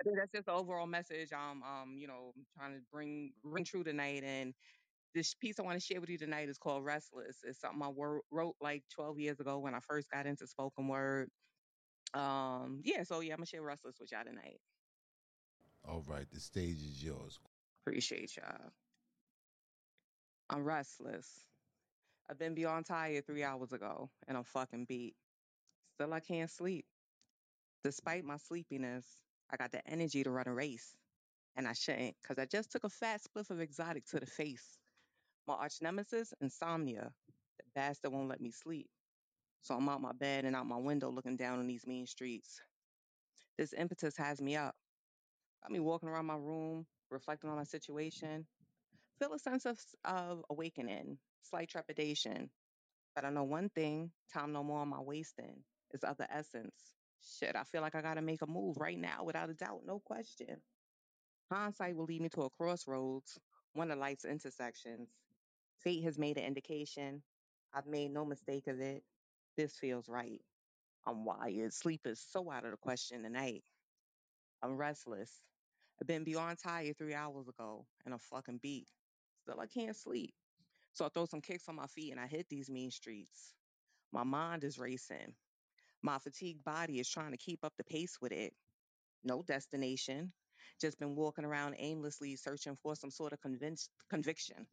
I think that's just the overall message um um you know I'm trying to bring ring true tonight and this piece I want to share with you tonight is called Restless. It's something I wor- wrote like 12 years ago when I first got into spoken word. Um, yeah, so yeah, I'm gonna share Restless with y'all tonight. All right, the stage is yours. Appreciate y'all. I'm restless. I've been beyond tired three hours ago, and I'm fucking beat. Still, I can't sleep. Despite my sleepiness, I got the energy to run a race, and I shouldn't, because I just took a fat spliff of exotic to the face. My arch nemesis, insomnia. The bastard won't let me sleep. So I'm out my bed and out my window looking down on these mean streets. This impetus has me up. Got me walking around my room, reflecting on my situation. Feel a sense of, of awakening, slight trepidation But I know one thing, time no more on my wasting is of the essence. Shit, I feel like I gotta make a move right now without a doubt, no question. Hindsight will lead me to a crossroads, one of life's intersections. Fate has made an indication. I've made no mistake of it. This feels right. I'm wired. Sleep is so out of the question tonight. I'm restless. I've been beyond tired three hours ago and I'm fucking beat. Still, I can't sleep. So I throw some kicks on my feet and I hit these mean streets. My mind is racing. My fatigued body is trying to keep up the pace with it. No destination. Just been walking around aimlessly searching for some sort of conviction.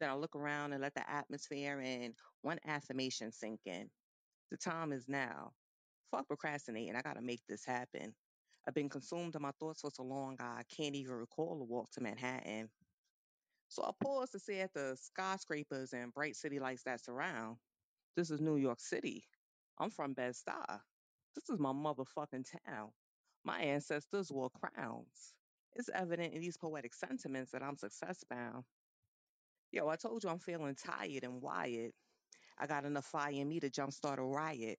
Then I look around and let the atmosphere and one affirmation sink in. The time is now. Fuck procrastinating. I gotta make this happen. I've been consumed in my thoughts for so long I can't even recall a walk to Manhattan. So I pause to stare at the skyscrapers and bright city lights that surround. This is New York City. I'm from Bed-Stuy. This is my motherfucking town. My ancestors wore crowns. It's evident in these poetic sentiments that I'm success bound. Yo, I told you I'm feeling tired and wired. I got enough fire in me to jumpstart a riot.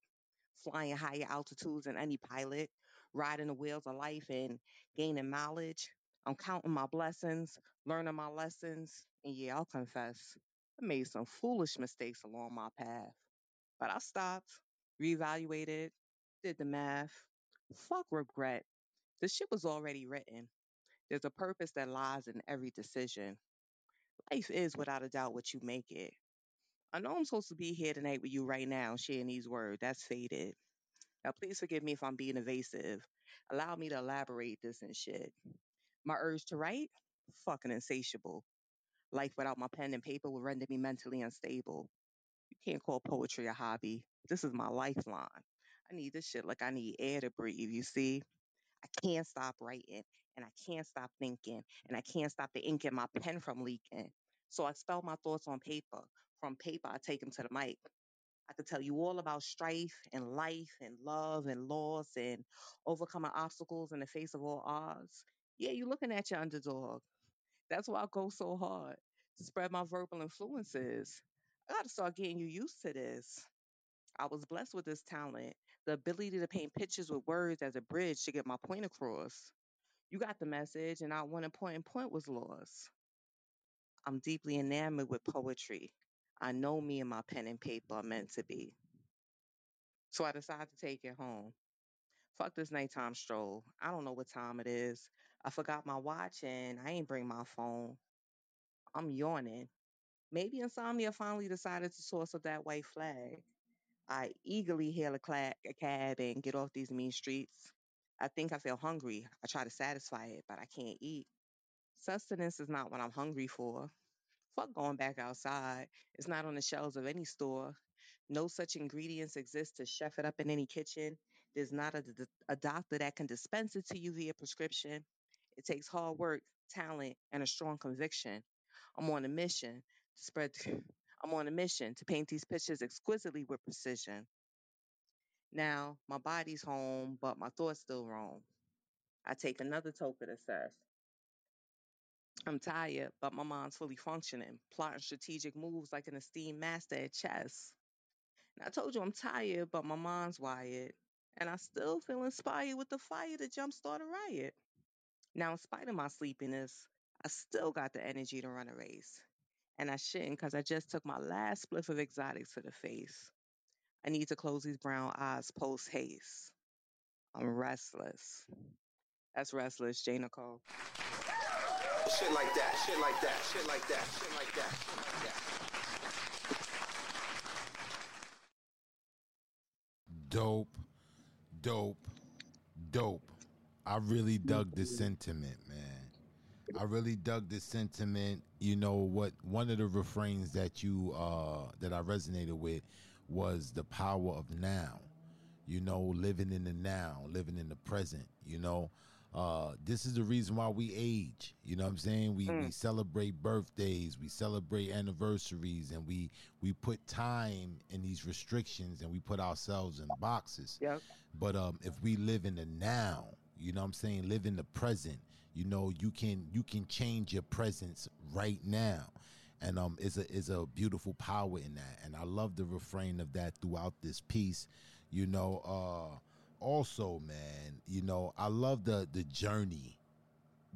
Flying higher altitudes than any pilot, riding the wheels of life and gaining knowledge. I'm counting my blessings, learning my lessons, and yeah, I'll confess, I made some foolish mistakes along my path. But I stopped, reevaluated, did the math. Fuck regret. The shit was already written. There's a purpose that lies in every decision. Life is without a doubt what you make it. I know I'm supposed to be here tonight with you right now, sharing these words. That's faded. Now, please forgive me if I'm being evasive. Allow me to elaborate this and shit. My urge to write? Fucking insatiable. Life without my pen and paper would render me mentally unstable. You can't call poetry a hobby. This is my lifeline. I need this shit like I need air to breathe, you see? I can't stop writing and I can't stop thinking and I can't stop the ink in my pen from leaking. So I spell my thoughts on paper. From paper, I take them to the mic. I could tell you all about strife and life and love and loss and overcoming obstacles in the face of all odds. Yeah, you're looking at your underdog. That's why I go so hard to spread my verbal influences. I got to start getting you used to this. I was blessed with this talent, the ability to paint pictures with words as a bridge to get my point across. You got the message, and not one important point was lost. I'm deeply enamored with poetry. I know me and my pen and paper are meant to be. So I decided to take it home. Fuck this nighttime stroll. I don't know what time it is. I forgot my watch and I ain't bring my phone. I'm yawning. Maybe insomnia finally decided to source up that white flag. I eagerly hail a, cla- a cab and get off these mean streets. I think I feel hungry. I try to satisfy it, but I can't eat. Sustenance is not what I'm hungry for. Fuck going back outside. It's not on the shelves of any store. No such ingredients exist to chef it up in any kitchen. There's not a doctor that can dispense it to you via prescription. It takes hard work, talent, and a strong conviction. I'm on a mission to spread. (laughs) I'm on a mission to paint these pictures exquisitely with precision. Now, my body's home, but my thoughts still roam. I take another token of assess. I'm tired, but my mind's fully functioning, plotting strategic moves like an esteemed master at chess. And I told you I'm tired, but my mind's wired. And I still feel inspired with the fire to jumpstart a riot. Now, in spite of my sleepiness, I still got the energy to run a race. And I shouldn't because I just took my last spliff of exotics to the face. I need to close these brown eyes post haste. I'm restless. That's restless, Jay Nicole. Shit like that, shit like that, shit like that, shit like that, shit like that. Dope, dope, dope. I really dug the sentiment, man. I really dug the sentiment. You know what? One of the refrains that you uh that I resonated with was the power of now. You know, living in the now, living in the present. You know, uh, this is the reason why we age. You know what I'm saying? We we celebrate birthdays, we celebrate anniversaries, and we we put time in these restrictions, and we put ourselves in boxes. Yep. But um, if we live in the now, you know what I'm saying, live in the present. You know, you can you can change your presence right now. And um is a is a beautiful power in that. And I love the refrain of that throughout this piece. You know, uh also, man, you know, I love the the journey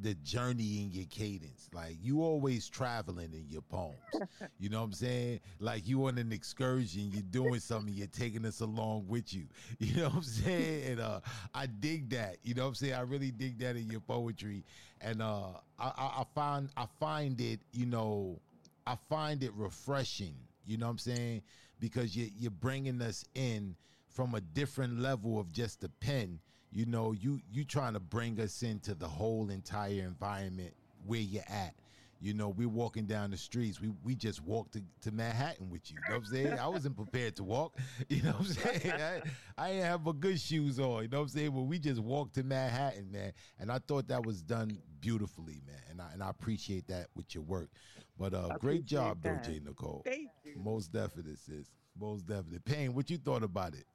the journey in your cadence. Like you always traveling in your poems. (laughs) You know what I'm saying? Like you on an excursion, you're doing something, you're taking us along with you. (laughs) You know what I'm saying? And uh I dig that. You know what I'm saying? I really dig that in your poetry. And uh I, I, I find I find it, you know, I find it refreshing. You know what I'm saying? Because you you're bringing us in from a different level of just the pen. You know you you trying to bring us into the whole entire environment where you're at. You know we're walking down the streets. We we just walked to, to manhattan with you. You know what i'm saying? I wasn't prepared to walk. (laughs) You know what i'm saying? I, I didn't have my good shoes on. You know what i'm saying? Well we just walked to manhattan man. And i thought that was done beautifully man. And i, and I appreciate that with your work. But uh I great job though jay nicole. Thank you. most definite sis. Most definite Pain what you thought about it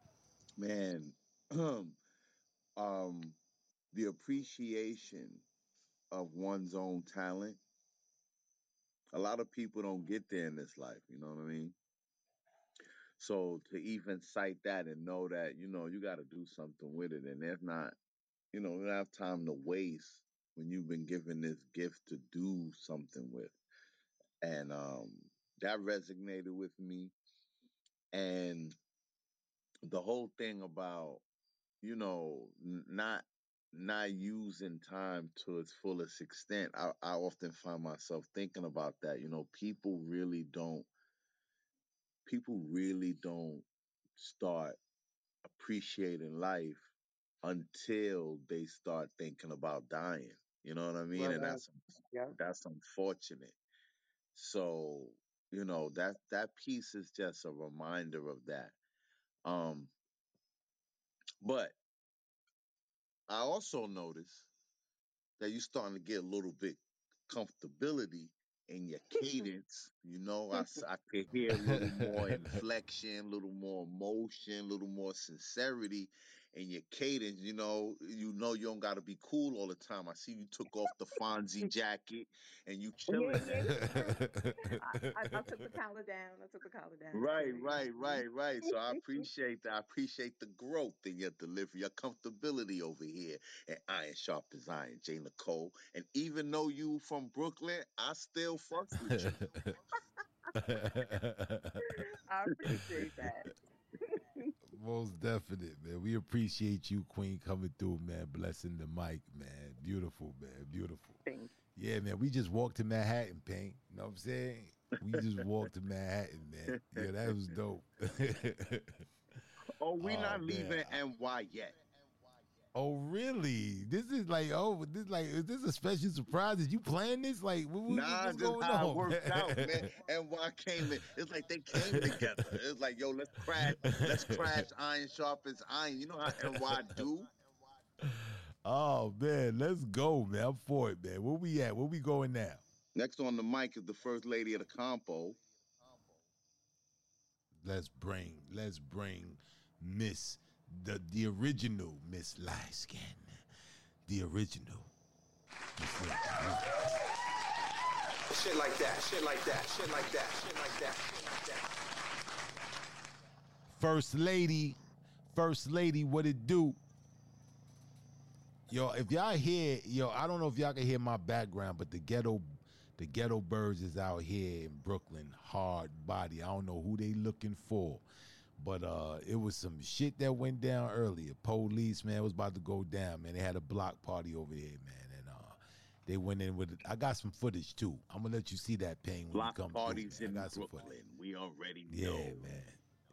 Man, (clears throat) um, the appreciation of one's own talent. A lot of people don't get there in this life. You know what I mean? So to even cite that and know that, you know, you got to do something with it. And there's not, you know, you don't have time to waste when you've been given this gift to do something with. And um, that resonated with me. And the whole thing about, you know, n- not not using time to its fullest extent. I, I often find myself thinking about that. You know, people really don't people really don't start appreciating life until they start thinking about dying. You know what I mean? And Word. that's Yep. that's unfortunate. So, you know, that that piece is just a reminder of that. Um, but I also notice that you're starting to get a little bit comfortability in your cadence. You know, I, s- I could (laughs) hear a little more inflection, a little more emotion, a little more sincerity in your cadence. You know, you know you don't got to be cool all the time. I see you took off the Fonzie (laughs) jacket and you chilling yeah, yeah. (laughs) I, I, I took the collar down. I took the collar down. Right, right, right, right. So I (laughs) appreciate that. I appreciate the growth in your delivery, your comfortability over here at Iron Sharpeth Iron, Jay Nicole. And even though you from Brooklyn, I still fucks with you. I appreciate that. Most definite, man. We appreciate you, Queen, coming through, man. Blessing the mic, man. Beautiful, man. Beautiful. Thank Yeah, man. We just walked to Manhattan, Pain. You know what I'm saying? We just (laughs) walked to Manhattan, man. Yeah, that was dope. (laughs) Oh, we oh not man. leaving NY yet. Oh really? This is like oh this like is this a special surprise? Did you plan this? Like what, what- Nah, what's just going how it worked out, man. man? NY came in. It's like they came together. It's like, yo, let's crash, let's crash (laughs) iron sharpens iron. You know how NY do? oh man, let's go, man. I'm for it, man. Where we at? Where we going now? Next on the mic is the first lady of the compo. Let's bring let's bring Miss the the original Miss Light The original. Shit like that, shit like that, shit like that, shit like that, shit like that. First lady, first lady, what it do? Yo, if y'all hear, yo, I don't know if y'all can hear my background, but the ghetto, the ghetto birds is out here in Brooklyn, hard body. I don't know who they looking for, but uh, it was some shit that went down earlier. Police, man, was about to go down, man. They had a block party over there, man, and uh, they went in with. It. I got some footage too. I'm gonna let you see that pain when Block you come parties through. man. in I got some footage. Brooklyn. We already know. Yeah, man.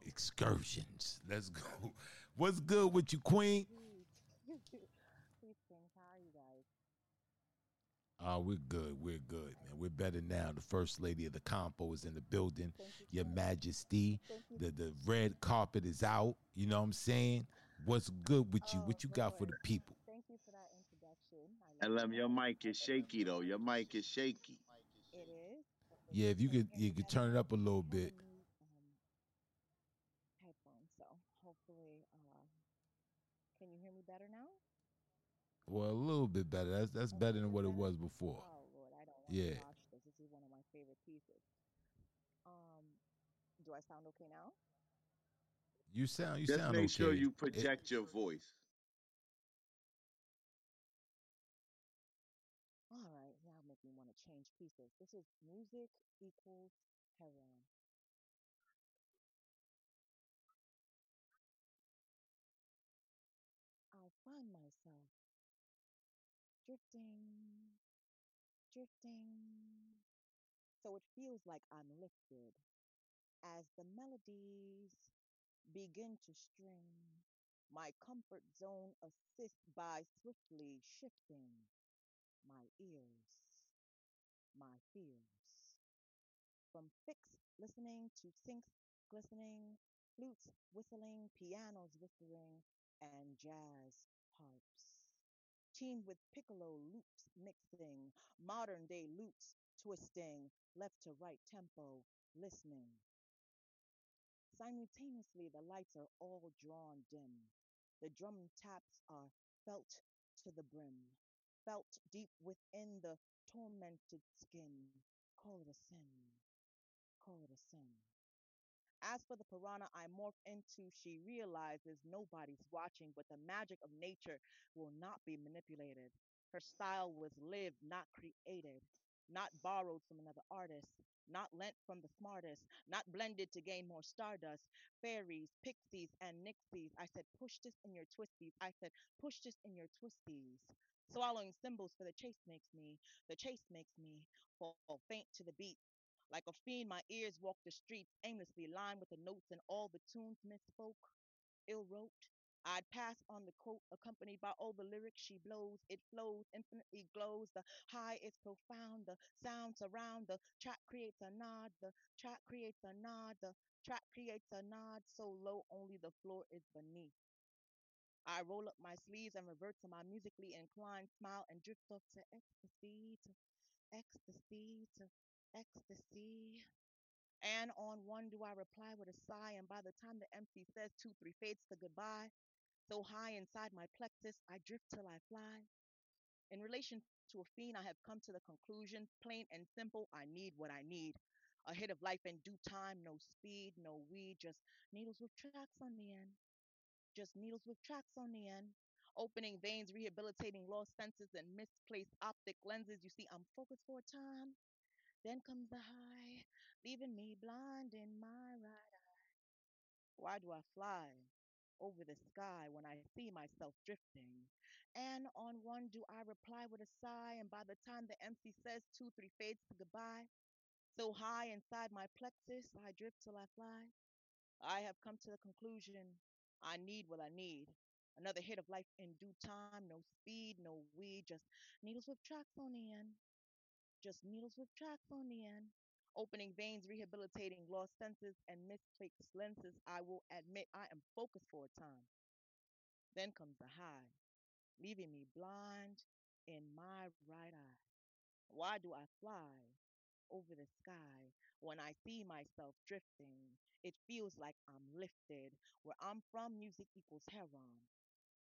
Excursions. Let's go. (laughs) What's good with you, Queen? Please, King, how are you guys? Oh, we're good. We're good, man. We're better now. The first lady of the compo is in the building. You Your Majesty. You. The the red carpet is out. You know what I'm saying? What's good with you? Oh, What you wait, got for the people? Thank you for that introduction. I love LM, your mic is shaky though. Your mic is shaky. It is. Yeah, if you could you could turn it up a little I have a bit. new um, headphone, so hopefully, uh, can you hear me better now? Well, a little bit better. That's that's A better than bit what it was before. Oh Lord, I don't want to Yeah. this. This is one of my favorite pieces. Um, do I sound okay now? You sound you Just sound make sure okay. you It, project your voice. All right, now make me want to change pieces. This is music equals heroin. Drifting, drifting. So it feels like I'm lifted as the melodies begin to string. My comfort zone assists by swiftly shifting my ears, my fears. From fixed listening to sinks glistening, flutes whistling, pianos whispering, and jazz. Teamed with piccolo loops mixing, modern day loops twisting, left to right tempo, listening. Simultaneously, the lights are all drawn dim. The drum taps are felt to the brim, felt deep within the tormented skin. Call it a sin, call it a sin. As for the piranha I morph into, she realizes nobody's watching, but the magic of nature will not be manipulated. Her style was lived, not created, not borrowed from another artist, not lent from the smartest, not blended to gain more stardust. Fairies, pixies, and nixies. I said, push this in your twisties. I said, push this in your twisties. Swallowing symbols for the chase makes me, the chase makes me fall faint to the beat like a fiend, my ears walk the streets aimlessly, lined with the notes and all the tunes misspoke, ill wrote. I'd pass on the quote, accompanied by all the lyrics she blows. It flows, infinitely glows. The high is profound. The sound surround. The track creates a nod. The track creates a nod. The track creates a nod so low only the floor is beneath. I roll up my sleeves and revert to my musically inclined smile and drift off to ecstasy, to ecstasy, to ecstasy. And on one do I reply with a sigh, and by the time the MC says two, three fades to goodbye, so high inside my plexus, I drift till I fly. In relation to a fiend, I have come to the conclusion, plain and simple, I need what I need. A hit of life in due time, no speed, no weed, just needles with tracks on the end, just needles with tracks on the end. Opening veins, rehabilitating lost senses and misplaced optic lenses. You see, I'm focused for a time then comes the high, leaving me blind in my right eye. Why do I fly over the sky when I see myself drifting? And on one do I reply with a sigh, and by the time the MC says two, three fades to goodbye, So high inside my plexus, I drift till I fly. I have come to the conclusion I need what I need. Another hit of life in due time, no speed, no weed, just needles with tracks on the end. Just needles with tracks on the end. Opening veins, rehabilitating lost senses and misplaced lenses. I will admit I am focused for a time. Then comes the high, leaving me blind in my right eye. Why do I fly over the sky when I see myself drifting? It feels like I'm lifted. Where I'm from, music equals heroin.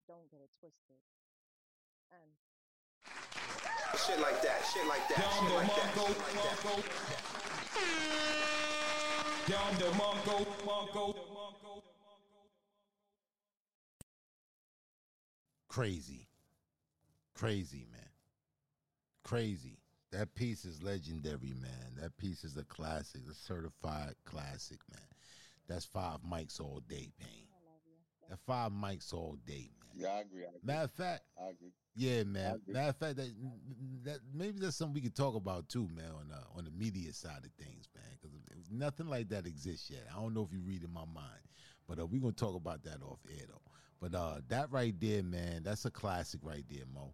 Don't get it twisted. And Shit like that, shit like that, Down shit the like that, Mongo, like that. Mongo. Down the Mongo, Mongo. Crazy. Crazy, man. Crazy. That piece is legendary, man. That piece is a classic, a certified classic, man. That's five mics all day, Pain. I. That five mics all day, man. Yeah, I agree. I agree. Matter of fact, I agree. yeah, man. agree. Matter of fact, that, that maybe that's something we could talk about too, man, on the on the media side of things, man. Because nothing like that exists yet. I don't know if you read in my mind, but uh, we're gonna talk about that off air though. But uh, that right there, man, that's a classic right there, Mo.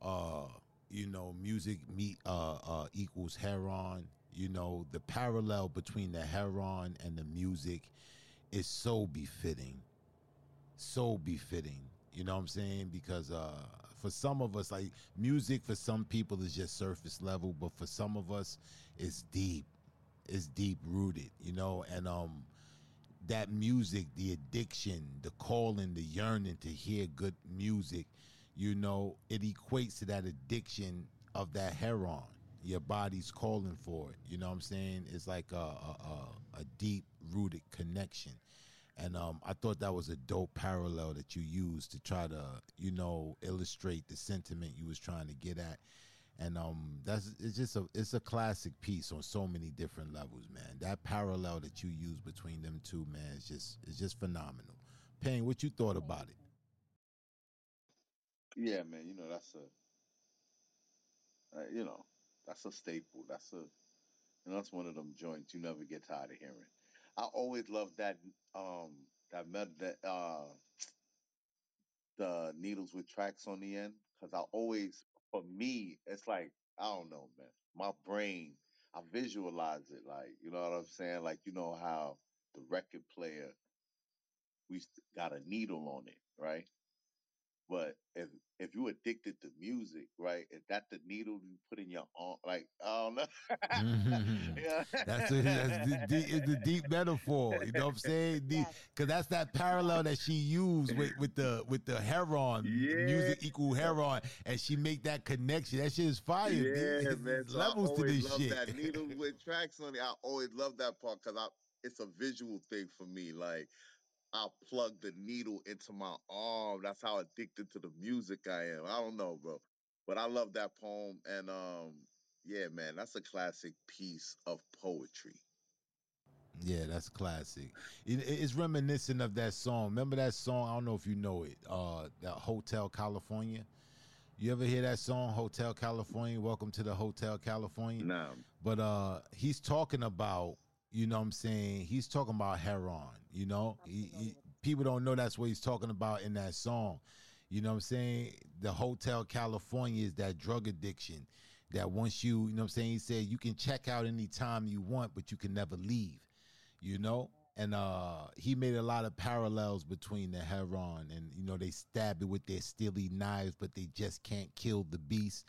Uh, you know, music meet uh, uh, equals heroin. You know, the parallel between the heroin and the music is so befitting so befitting. You know what I'm saying? Because uh, for some of us, like music, for some people is just surface level, but for some of us, it's deep. It's deep rooted. You know, and um, that music, the addiction, the calling, the yearning to hear good music, you know, it equates to that addiction of that heroin. Your body's calling for it. You know what I'm saying? It's like a a, a, a deep rooted connection. And um, I thought that was a dope parallel that you used to try to, you know, illustrate the sentiment you was trying to get at. And um, that's it's just a it's a classic piece on so many different levels, man. That parallel that you use between them two, man, is just it's just phenomenal. Pain, what you thought about it? Yeah, man. You know that's a, uh, you know, that's a staple. That's a, and that's one of them joints you never get tired of hearing. I always love that, um, that that uh, the needles with tracks on the end, because I always, for me, it's like I don't know, man. My brain, I visualize it, like you know what I'm saying. Like you know how the record player, we got a needle on it, right? But if if you addicted to music, right? Is that the needle you put in your arm? Like I don't know. (laughs) (laughs) yeah. that's a, that's the, the deep metaphor. You know what I'm saying? Because that's that parallel that she used with, with the with the heroin Yeah. music equal heroin, and she make that connection. That shit is fire. Yeah, There's (laughs) man. So levels I to this love shit. that needle with tracks on it. I always love that part because I it's a visual thing for me. Like I plug the needle into my arm. That's how addicted to the music I am. I don't know, bro. But I love that poem. And um, yeah, man, that's a classic piece of poetry. Yeah, that's classic. It, it's reminiscent of that song. Remember that song? I don't know if you know it. Uh, that Hotel California. You ever hear that song, Hotel California? Welcome to the Hotel California. Nah. But uh, he's talking about, you know, what I'm saying he's talking about Heroin, You know, he, he, people don't know that's what he's talking about in that song. You know what I'm saying? The Hotel California is that drug addiction that once you, you know what I'm saying? He said you can check out anytime you want, but you can never leave. You know? And uh he made a lot of parallels between the heroin and you know they stab it with their steely knives, but they just can't kill the beast.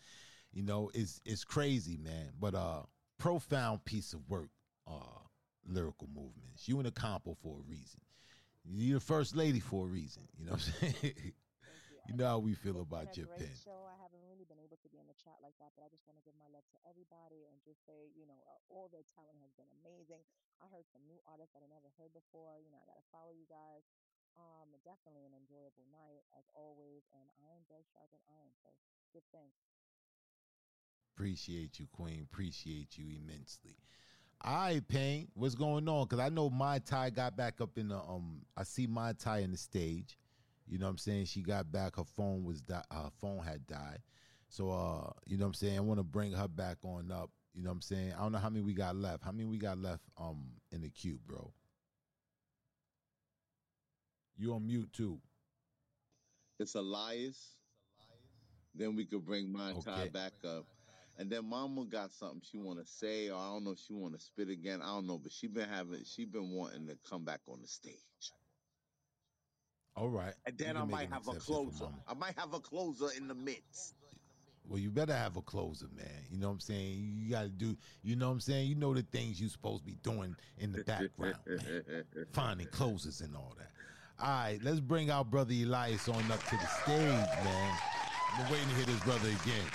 You know, it's it's crazy, man. But uh profound piece of work, uh lyrical movements. You in a compo for a reason. You're the first lady for a reason. You know what I'm saying? (laughs) You. you know how we feel It's about your pen. show. I haven't really been able to be in the chat like that, but I just want to give my love to everybody and just say, you know, uh, all their talent has been amazing. I heard some new artists that I never heard before. You know, I got to follow you guys. Um, definitely an enjoyable night as always, and I am iron does sharpen iron. So good things. Appreciate you, Queen. Appreciate you immensely. All right, Pain, what's going on? Because I know Mai Tai got back up in the um. I see Mai Tai in the stage. You know what I'm saying? She got back. Her phone was di- her phone had died. So uh, you know what I'm saying? I want to bring her back on up. You know what I'm saying? I don't know how many we got left. How many we got left um in the queue, bro? You on mute too. It's Elias. Then we could bring my Okay. back up. And then Mama got something she want to say, or I don't know if she want to spit again. I don't know, but she been having, she been wanting to come back on the stage. All right. And then I might have a closer. I might have a closer in the midst. Well, you better have a closer, man. You know what I'm saying? You got to do, you know what I'm saying? You know the things you supposed to be doing in the background, man. (laughs) Finding closers and all that. All right, let's bring our brother Elias on up to the stage, man. I've been waiting to hear this brother again.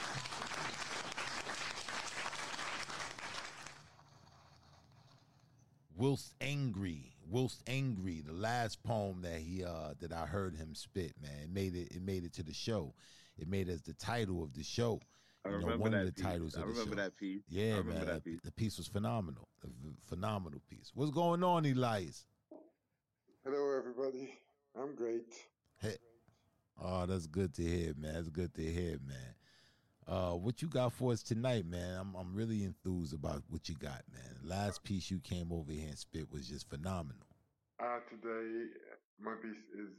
Whilst angry, whilst angry, the last poem that he uh that I heard him spit, man, it made it it made it to the show. It made it as the title of the show. I You know, remember one of that the piece. titles I of the remember that piece. I Yeah, remember man. that piece. The piece was phenomenal. A v- phenomenal piece. What's going on, Elias? Hello, everybody. I'm great. Hey. Oh, that's good to hear, man. That's good to hear, man. Uh, what you got for us tonight, man? I'm I'm really enthused about what you got, man. Last piece you came over here and spit was just phenomenal. Uh, today, my piece is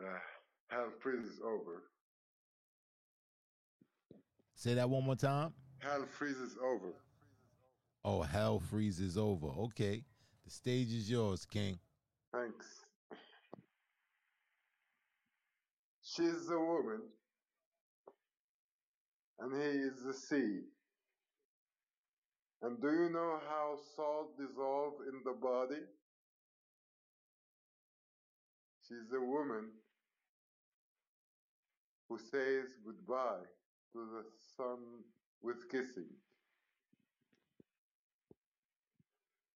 uh, Hell Freezes Over. Say that one more time. Hell Freezes Over. Oh, hell freezes over. Okay, the stage is yours, King. Thanks. She's a woman, and he is the sea. And do you know how salt dissolves in the body? She's a woman who says goodbye to the sun with kissing.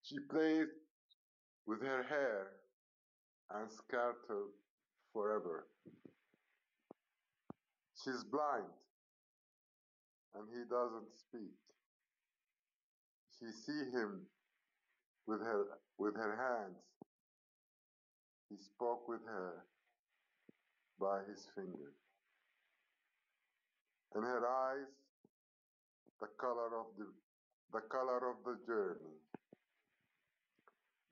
She plays with her hair and scattered forever. She's blind and he doesn't speak. She see him with her with her hands. He spoke with her by his finger. And her eyes the color of the the color of the journey.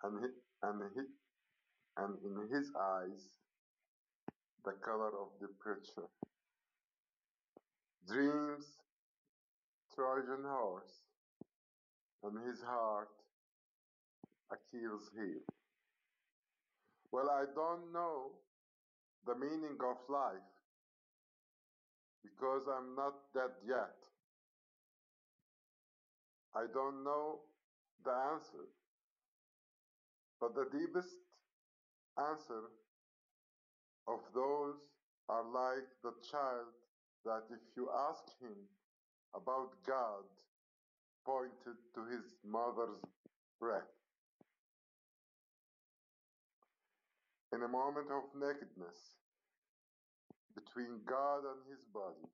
And he, and he, and in his eyes the color of departure. Dreams Trojan horse, and his heart Achilles heel. Well, I don't know the meaning of life because I'm not dead yet. I don't know the answer, but the deepest answer of those are like the child that if you ask him about God, pointed to his mother's breath. In a moment of nakedness between God and his body,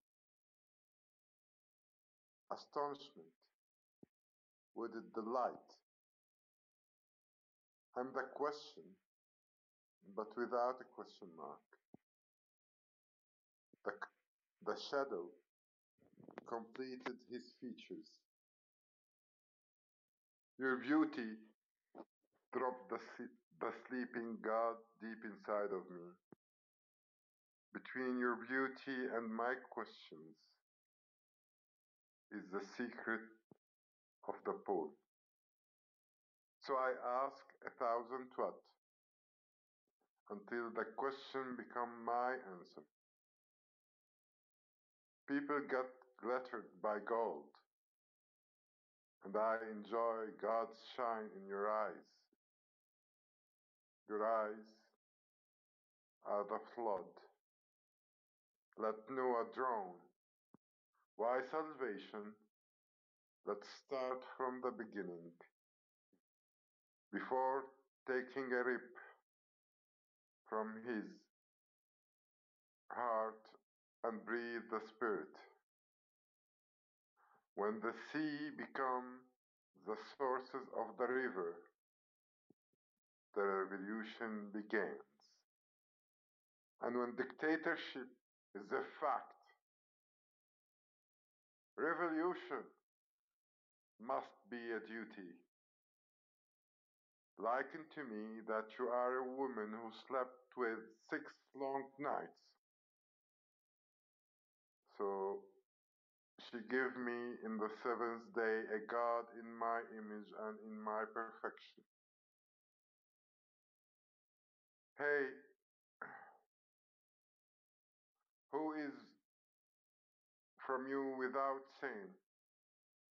astonishment with the delight, and the question, but without a question mark. The, the shadow completed his features. Your beauty dropped the, the sleeping God deep inside of me. Between your beauty and my questions is the secret of the poem. So I ask a thousand what until the question become my answer. People get glittered by gold, and I enjoy God's shine in your eyes. Your eyes are the flood. Let Noah drown. Why salvation? Let's start from the beginning. Before taking a rip from his heart and breathe the spirit. When the sea become the sources of the river, the revolution begins. And when dictatorship is a fact, revolution must be a duty. Liken to me that you are a woman who slept with six long nights. So she gave me in the seventh day a God in my image and in my perfection. Hey, who is from you without sin?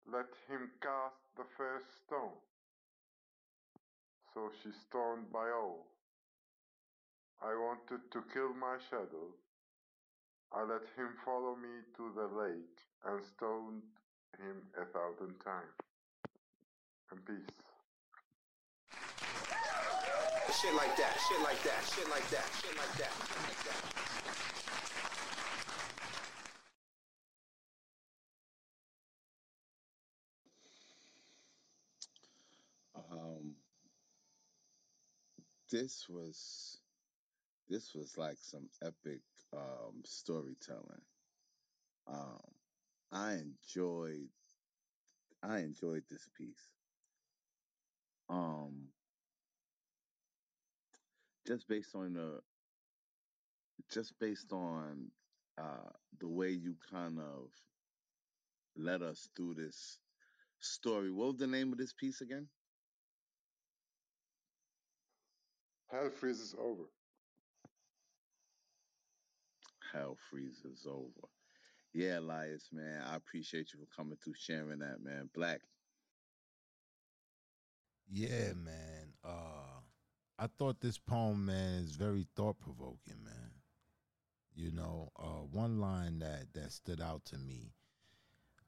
Let him cast the first stone. So she stoned by all. I wanted to kill my shadow. I let him follow me to the lake and stoned him a thousand times. And peace. Shit like that, shit like that, shit like that, shit like that, shit like that. Um, this was this was like some epic um, storytelling. Um, I enjoyed I enjoyed this piece. Um, just based on the just based on uh, the way you kind of led us through this story. What was the name of this piece again? Hell freezes over. Hell freezes over. Yeah, Elias, man. I appreciate you for coming through sharing that, man. Black. Yeah, man. Uh I thought this poem, man, is very thought provoking, man. You know, uh one line that that stood out to me.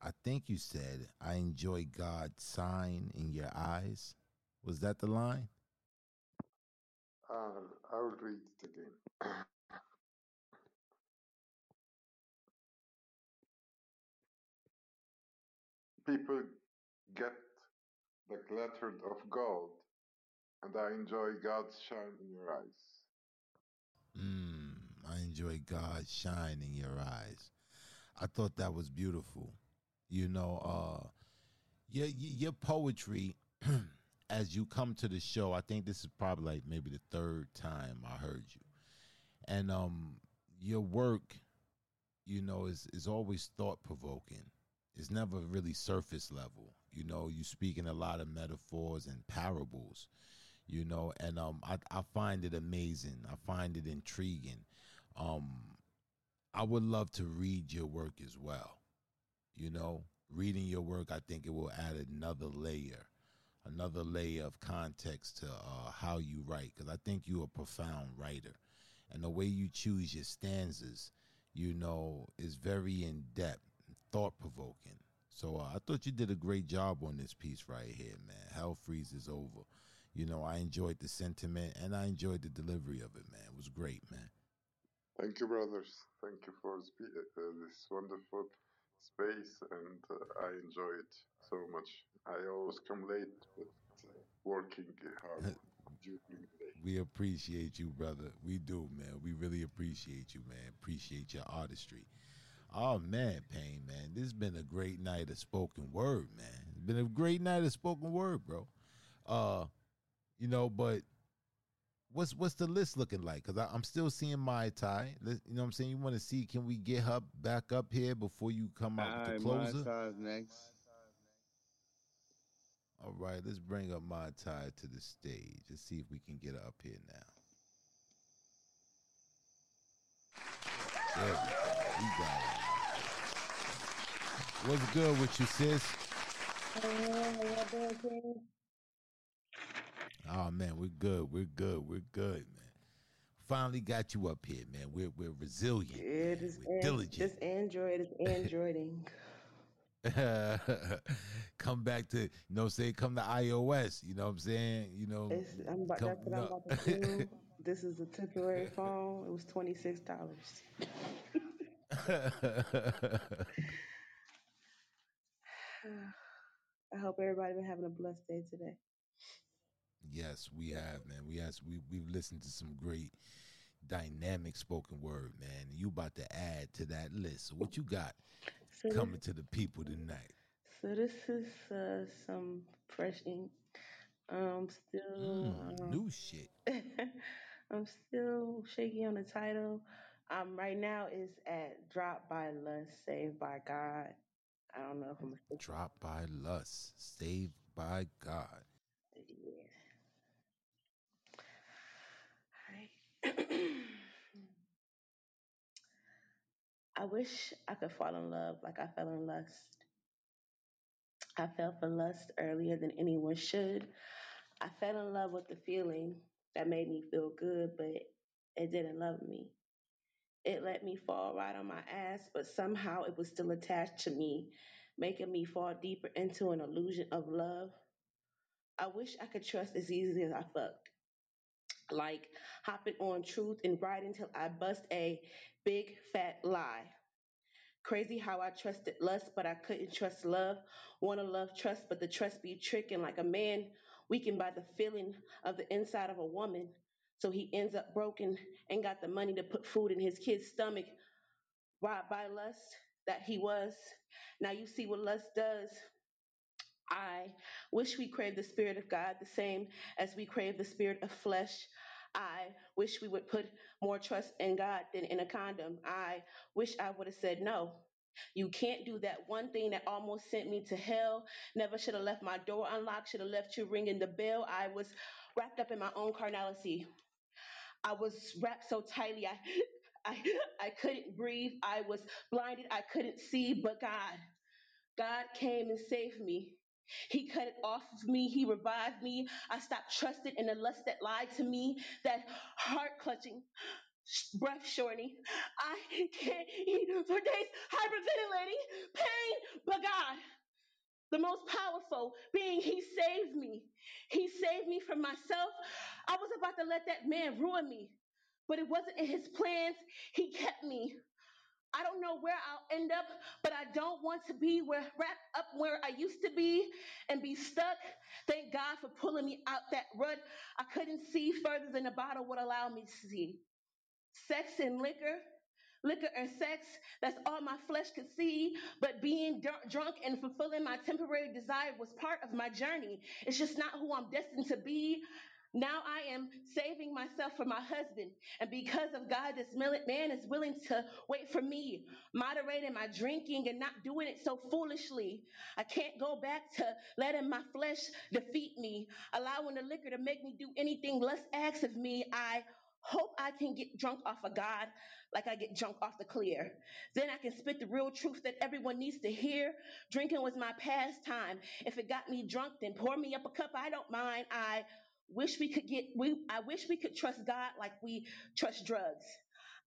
I think you said, I enjoy God's sign in your eyes. Was that the line? Uh, I will read it again. (clears throat) People get the glitter of gold, and I enjoy God's shine in your eyes. Mm, I enjoy God's shine in your eyes. I thought that was beautiful. You know, uh your your poetry (clears throat) as you come to the show, I think this is probably like maybe the third time I heard you. And um your work, you know, is is always thought provoking. It's never really surface level. You know, you speak in a lot of metaphors and parables, you know, and um I, I find it amazing. I find it intriguing. Um I would love to read your work as well. You know, reading your work, I think it will add another layer, another layer of context to uh, how you write. Because I think you're a profound writer, and the way you choose your stanzas, you know, is very in depth, thought provoking. So uh, I thought you did a great job on this piece right here, man. Hell freezes over. You know, I enjoyed the sentiment and I enjoyed the delivery of it, man. It was great, man. Thank you, brothers. Thank you for spe- uh, this wonderful space, and uh, I enjoy it so much. I always come late, but uh, working hard (laughs) during the day. We appreciate you, brother. We do, man. We really appreciate you, man. Appreciate your artistry. Oh man, Pain, man. This has been a great night of spoken word, man. It's been a great night of spoken word, bro. Uh, you know, but what's what's the list looking like? Cause I, I'm still seeing Mai Tai. You know what I'm saying? You want to see? Can we get her back up here before you come out with the All right, closer? next. All right, let's bring up Mai Tai to the stage. Let's see if we can get her up here now. There we go. We got it. What's good with you, sis? Oh man, we're good. We're good. We're good, man. Finally got you up here, man. We're we're resilient. Yeah, this, We're an- diligent. this Android is Androiding. (laughs) come back to you know say come to iOS. You know what I'm saying? You know, It's, I'm about, come, that's what I'm about to do. (laughs) This is a temporary phone. It was twenty six dollars. (laughs) (sighs) I hope everybody been having a blessed day today. Yes, we have, man. We has we we've listened to some great dynamic spoken word, man. You about to add to that list. So what you got So coming to the people tonight? So this is uh, some fresh ink. I'm still Mm, um, new shit. (laughs) I'm still shaky on the title. Um, right now is at Drop by Lust, Saved by God. I don't know if I'm (laughs) Dropped by lust, saved by God. yeah. (clears throat) I wish I could fall in love like I fell in lust. I fell for lust earlier than anyone should. I fell in love with the feeling that made me feel good, but it didn't love me. It let me fall right on my ass, but somehow it was still attached to me, making me fall deeper into an illusion of love. I wish I could trust as easily as I fucked. Like hopping on truth and riding till I bust a big fat lie. Crazy how I trusted lust, but I couldn't trust love. Wanna love trust, but the trust be tricking like a man weakened by the feeling of the inside of a woman. So he ends up broken and got the money to put food in his kid's stomach, robbed by lust that he was. Now you see what lust does. I wish we crave the Spirit of God the same as we crave the Spirit of flesh. I wish we would put more trust in God than in a condom. I wish I would have said no. You can't do that one thing that almost sent me to hell. Never should have left my door unlocked, should have left you ringing the bell. I was wrapped up in my own carnality. I was wrapped so tightly, I, I, I couldn't breathe. I was blinded, I couldn't see, but God. God came and saved me. He cut it off of me. He revived me. I stopped trusting in the lust that lied to me, that heart clutching, breath shortening. I can't eat for days, hyperventilating, pain, but God, the most powerful being, He saved me. He saved me from myself. I was about to let that man ruin me, but it wasn't in His plans. He kept me. I don't know where I'll end up, but I don't want to be where wrapped up where I used to be and be stuck. Thank God for pulling me out that rut. I couldn't see further than the bottle would allow me to see. Sex and liquor, liquor and sex, that's all my flesh could see. But being dr- drunk and fulfilling my temporary desire was part of my journey. It's just not who I'm destined to be. Now I am saving myself for my husband. And because of God, this man is willing to wait for me, moderating my drinking and not doing it so foolishly. I can't go back to letting my flesh defeat me, allowing the liquor to make me do anything less acts of me. I hope I can get drunk off of God like I get drunk off the clear. Then I can spit the real truth that everyone needs to hear. Drinking was my pastime. If it got me drunk, then pour me up a cup. I don't mind. I wish we could get we I wish we could trust God like we trust drugs.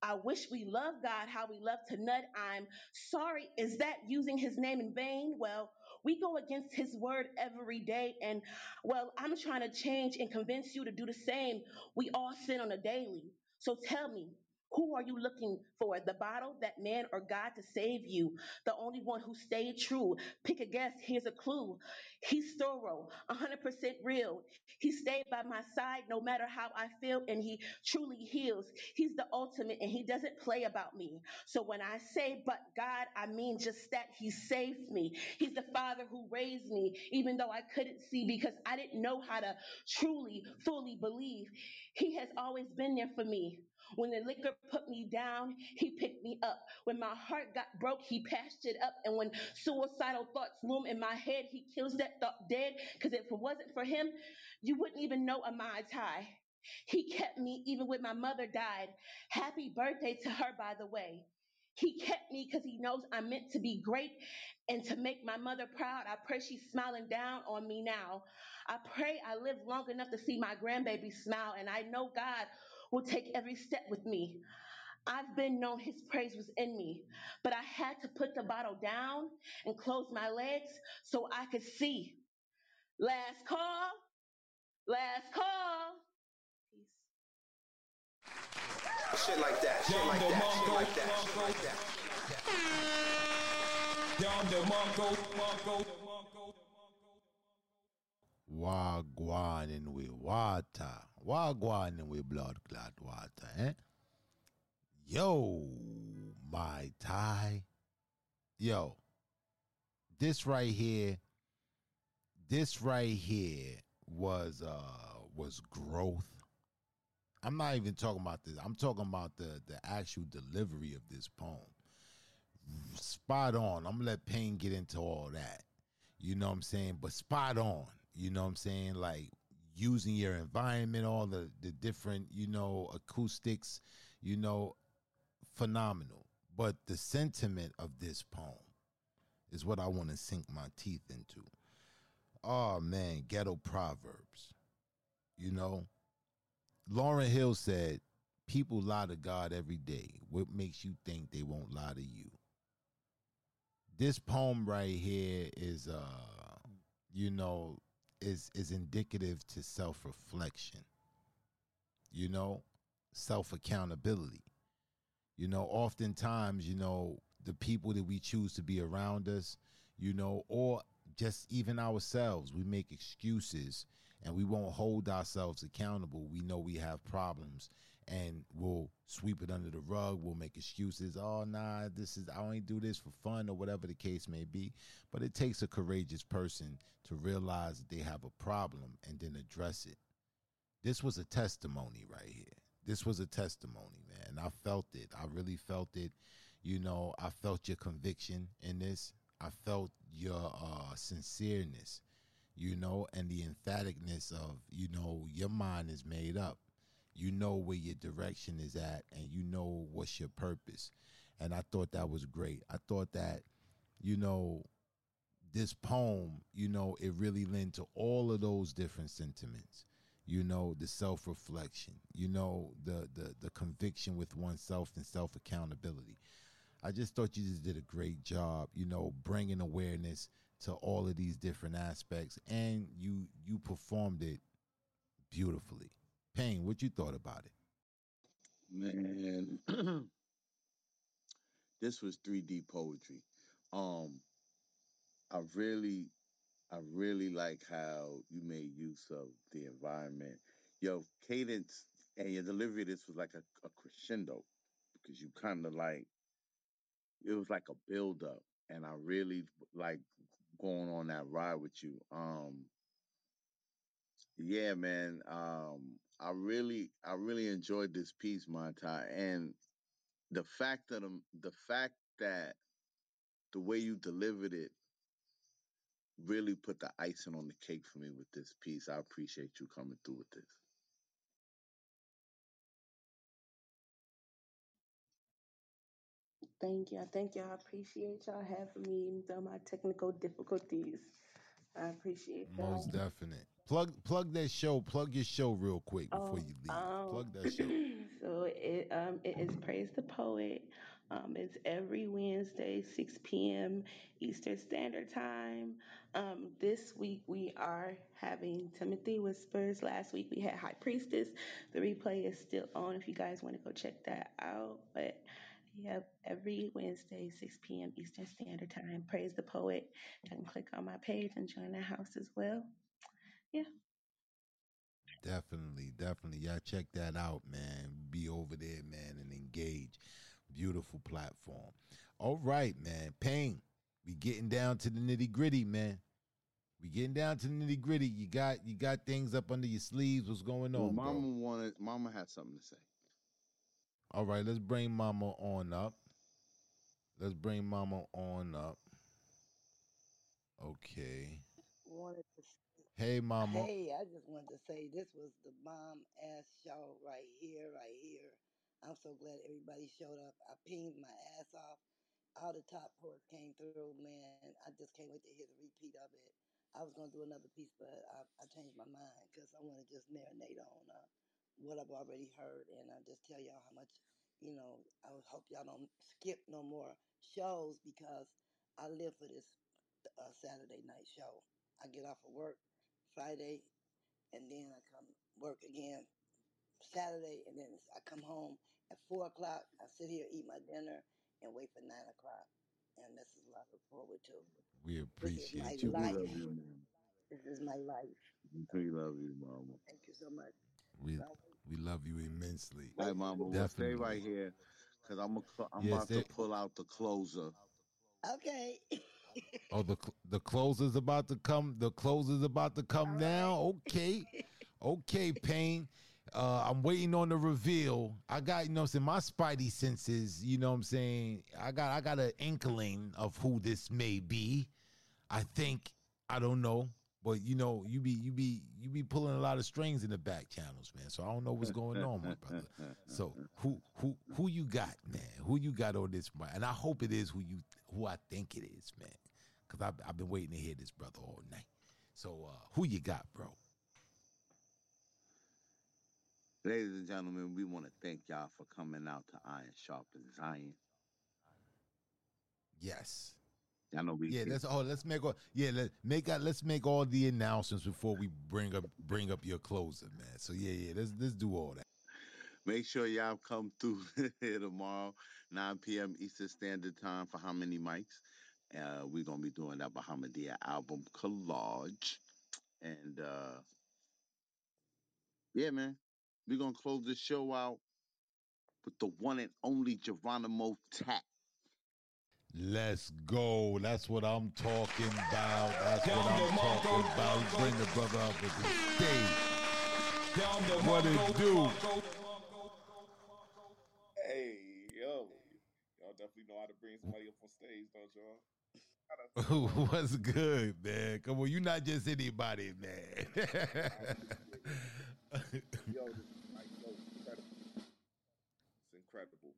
I wish we love God how we love to nut. I'm sorry. Is that using his name in vain? Well, we go against his word every day. And well, I'm trying to change and convince you to do the same. We all sin on a daily. So tell me, who are you looking for? The bottle, that man, or God to save you? The only one who stayed true. Pick a guess. Here's a clue. He's thorough, 100% real. He stayed by my side no matter how I feel, and he truly heals. He's the ultimate, and he doesn't play about me. So when I say, but God, I mean just that he saved me. He's the father who raised me, even though I couldn't see because I didn't know how to truly, fully believe. He has always been there for me. When the liquor put me down, he picked me up. When my heart got broke, he patched it up. And when suicidal thoughts loom in my head, he kills that thought dead. Because if it wasn't for him, you wouldn't even know a Mai Tai. He kept me even when my mother died. Happy birthday to her, by the way. He kept me because he knows I'm meant to be great and to make my mother proud. I pray she's smiling down on me now. I pray I live long enough to see my grandbaby smile, and I know God will take every step with me. I've been known his praise was in me, but I had to put the bottle down and close my legs so I could see. Last call, last call. Peace. Shit like that, shit like that, shit like that, shit like that. Down the Mongo, Wagwanin with water. Wagwanin with blood clot water, eh? Yo, Mai Tai. Yo, this right here, this right here was uh was growth. I'm not even talking about this. I'm talking about the the actual delivery of this poem. Spot on. I'm gonna let Pain get into all that. You know what I'm saying? But spot on. You know what I'm saying? Like using your environment, all the the different, you know, acoustics, you know, phenomenal. But the sentiment of this poem is what I want to sink my teeth into. Oh man, ghetto proverbs. You know, Lauryn Hill said, People lie to God every day. What makes you think they won't lie to you? This poem right here is uh, you know, is is indicative to self-reflection. You know, self-accountability. You know, oftentimes, you know, the people that we choose to be around us, you know, or just even ourselves, we make excuses and we won't hold ourselves accountable. We know we have problems and we'll sweep it under the rug. We'll make excuses. Oh, nah, this is, I only do this for fun or whatever the case may be. But it takes a courageous person to realize that they have a problem and then address it this was a testimony right here. This was a testimony, man. I felt it. I really felt it. You know, I felt your conviction in this. I felt your uh sincereness, you know, and the emphaticness of, you know, your mind is made up. You know where your direction is at and you know what's your purpose. And I thought that was great. I thought that, you know, this poem, you know, it really lent to all of those different sentiments. You know, the self reflection. You know, the the the conviction with oneself and self accountability. I just thought you just did a great job. You know, bringing awareness to all of these different aspects, and you you performed it beautifully. Pain, what you thought about it? Man, (clears throat) this was 3D poetry. Um, I really, I really like how you made use of the environment. Yo, cadence and your delivery of this was like a, a crescendo because you kind of like it was like a build up, and I really like going on that ride with you. Um, yeah, man. Um, I really, I really enjoyed this piece, Monty, and the fact that um, the fact that the way you delivered it really put the icing on the cake for me with this piece. I appreciate you coming through with this. Thank you. Thank y'all. I appreciate y'all having me even though my technical difficulties. I appreciate that. Most definite. Plug plug that show. Plug your show real quick before Oh, you leave. Plug um, that show. (clears throat) so it um it is Praise the Poet. Um, it's every Wednesday, 6 p.m. Eastern Standard Time. Um, this week we are having Timothy Whispers. Last week we had High Priestess. The replay is still on if you guys want to go check that out. But Yep, every Wednesday, 6 p.m. Eastern Standard Time. Praise the Poet. You can click on my page and join the house as well. Yeah. Definitely, definitely. Y'all check that out, man. Be over there, man, and engage. Beautiful platform. All right, man. Pain. we getting down to the nitty gritty, man. We getting down to the nitty gritty. You got you got things up under your sleeves. What's going Well, on, bro? Mama wanted, Mama had something to say. All right, let's bring Mama on up. Let's bring Mama on up. Okay. wanted to Hey, Mama. hey, I just wanted to say this was the bomb ass show right here, right here. I'm so glad everybody showed up. I pinged my ass off. All the top poets came through, man. I just can't wait to hear the repeat of it. I was gonna do another piece, but I, I changed my mind because I want to just marinate on uh, what I've already heard, and I just tell y'all how much, you know. I would hope y'all don't skip no more shows because I live for this uh, Saturday night show. I get off of work Friday, and then I come work again Saturday, and then I come home at four o'clock. I sit here, eat my dinner, and wait for nine o'clock. And this is what I look forward to. We This is my appreciate you, We Mama. love life. you, man. This is my life. We love you, Mama. Thank you so much. We I'll we love you immensely. All Wait, right, Mama. Well, stay right here because I'm a, I'm Yes, about to pull out the closer. okay. (laughs) Oh, the the closer's about to come. The closer's about to come now. Okay, okay, Pain. Uh, I'm waiting on the reveal. I got, you know, what I'm saying my spidey senses. You know, what I'm saying I got, I got an inkling of who this may be. I think I don't know, but you know, you be, you be, you be pulling a lot of strings in the back channels, man. So I don't know what's going on, my brother. So who, who, who you got, man? Who you got on this, and I hope it is who you, who I think it is, man because I've, I've been waiting to hear this brother all night. So uh, who you got, bro? Ladies and gentlemen, we want to thank y'all for coming out to Iron Sharpens Iron. Yes. I know we yeah. Let's oh let's make all yeah let make out let's make all the announcements before we bring up bring up your closer, man. So yeah yeah let's let's do all that. Make sure y'all come through (laughs) here tomorrow, 9 p.m. Eastern Standard Time for How Many Mics. Uh, we're gonna be doing that Bahamadia album collage, and uh, yeah, man, we're gonna close the show out with the one and only Geronimo Tat. Let's go. That's what I'm talking about. That's what I'm talking about. Bring the brother up with the stage. What it do? Hey, yo. Y'all definitely know how to bring somebody up on stage, don't y'all? (laughs) What's good, man? Come on, you're not just anybody, man. (laughs) yo, like, yo, it's incredible. It's incredible.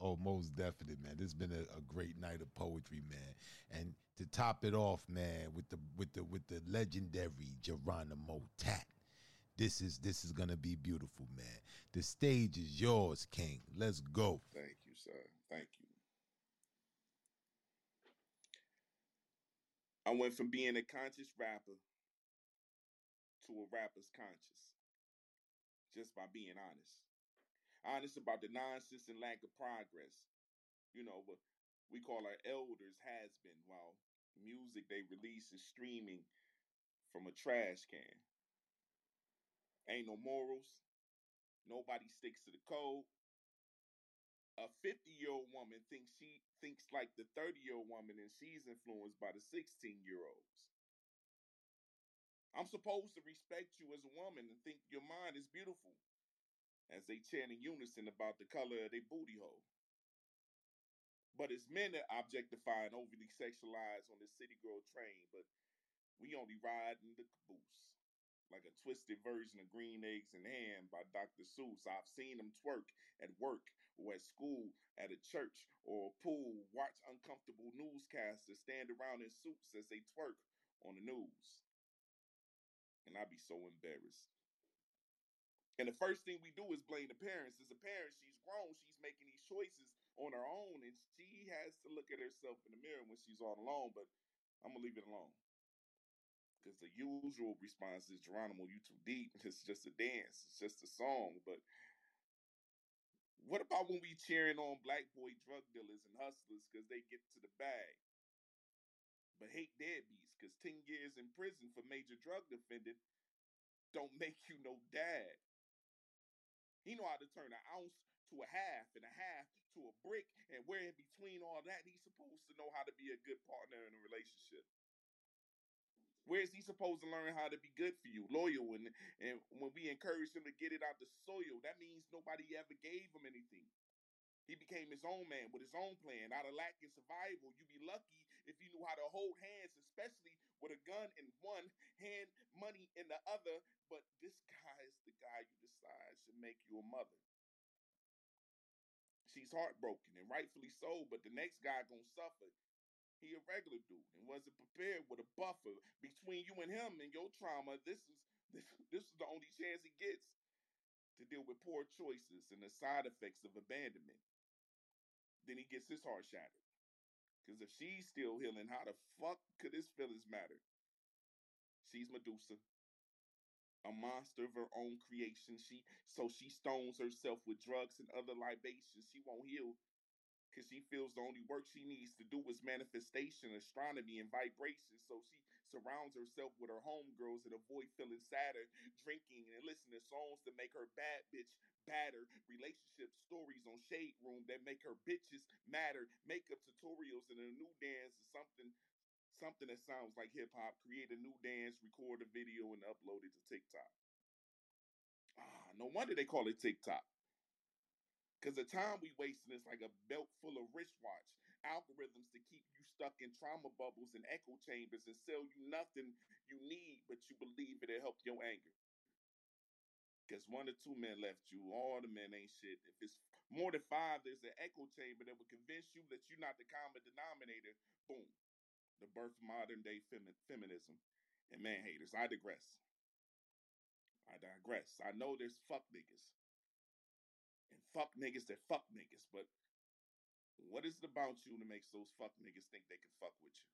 Oh, most definitely, man. This has been a, a, great night of poetry, man. And to top it off, man, with the with the with the legendary Geronimo Tat. This is this is gonna be beautiful, man. The stage is yours, King. Let's go. Thank you, sir. Thank you. I went from being a conscious rapper to a rapper's conscious. Just by being honest. Oh, Honest about the nonsense and lack of progress. You know, what we call our elders has been while music they release is streaming from a trash can. Ain't no morals. Nobody sticks to the code. A 50 year old woman thinks she thinks like the 30 year old woman and she's influenced by the 16 year olds. I'm supposed to respect you as a woman and think your mind is beautiful as they chant in unison about the color of their booty hole. But it's men that objectify and overly sexualize on the city girl train, but we only ride in the caboose like a twisted version of Green Eggs and Ham by Dr. Seuss. I've seen them twerk at work or at school, at a church or a pool, watch uncomfortable newscasters stand around in suits as they twerk on the news. And I'd be so embarrassed. And the first thing we do is blame the parents. As a parent, she's grown, she's making these choices on her own, and she has to look at herself in the mirror when she's all alone, but I'm gonna leave it alone. Because the usual response is Geronimo, you too deep. (laughs) It's just a dance. It's just a song. But what about when we cheering on black boy drug dealers and hustlers because they get to the bag? But hate deadbeats because 10 years in prison for major drug offending don't (laughs) make you no dad. He know how to turn an ounce to a half and a half to a brick and where in between all that he's supposed to know how to be a good partner in a relationship. Where is he supposed to learn how to be good for you, loyal? And and when we encourage him to get it out the soil, that means nobody ever gave him anything. He became his own man with his own plan. Out of lack and survival, you'd be lucky if you knew how to hold hands, especially with a gun in one (laughs) hand, money in the other. But this guy is the guy you decide should make you a mother. She's heartbroken and rightfully so, but the next guy gonna suffer. He a regular dude and wasn't prepared with a buffer between you and him and your trauma. This is (laughs) this, this is the only chance he gets to deal with poor choices and the side effects of abandonment. Then he gets his heart shattered. Because if she's still healing, how the fuck could his feelings matter? She's Medusa, a monster of her own creation. She so she stones herself with drugs and other libations. She won't heal because she feels the only work she needs to do is manifestation, astronomy, and vibration. So she surrounds herself with her homegirls and avoid feeling sadder, drinking and listening to songs that make her bad bitch badder, relationship stories on Shade Room that make her bitches matter, makeup tutorials and a new dance is something something that sounds like hip hop, create a new dance, record a video, and upload it to TikTok. Ah, no wonder they call it TikTok. Because the time we wasting is like a belt full of wristwatch algorithms to keep you stuck in trauma bubbles and echo chambers and sell you nothing you need, but you believe it'll help your anger. Because one or two men left you, all the men ain't shit. If it's more than five, there's an echo chamber that will convince you that you're not the common denominator. Boom. The birth of modern day femi- feminism and man haters. I digress. I digress. I know there's fuck niggas and fuck niggas that fuck niggas, but what is it about you that makes those fuck niggas think they can fuck with you?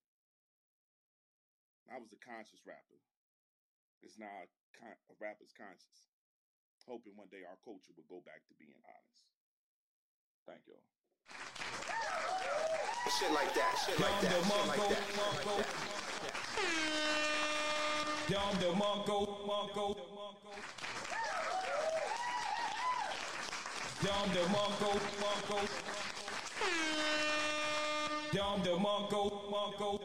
I was a conscious rapper. It's now a, con- a rapper's conscious. Hoping one day our culture will go back to being honest. Thank y'all. Shit like that, shit like that, shit like that. Down the Mongo, Mongo. Down the Mongo, Mongo. Down the Mongo, Mongo.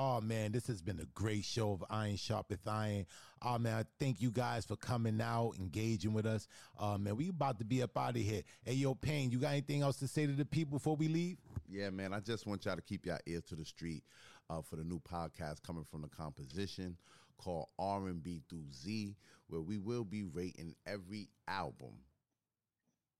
Oh man, this has been a great show of Iron Sharpeth Iron. Oh man, I thank you guys for coming out, engaging with us. Uh man, we about to be up out of here. Hey yo, Pain, you got anything else to say to the people before we leave? Yeah, man. I just want y'all to keep your ear to the street uh, for the new podcast coming from the composition called R and B through Z, where we will be rating every album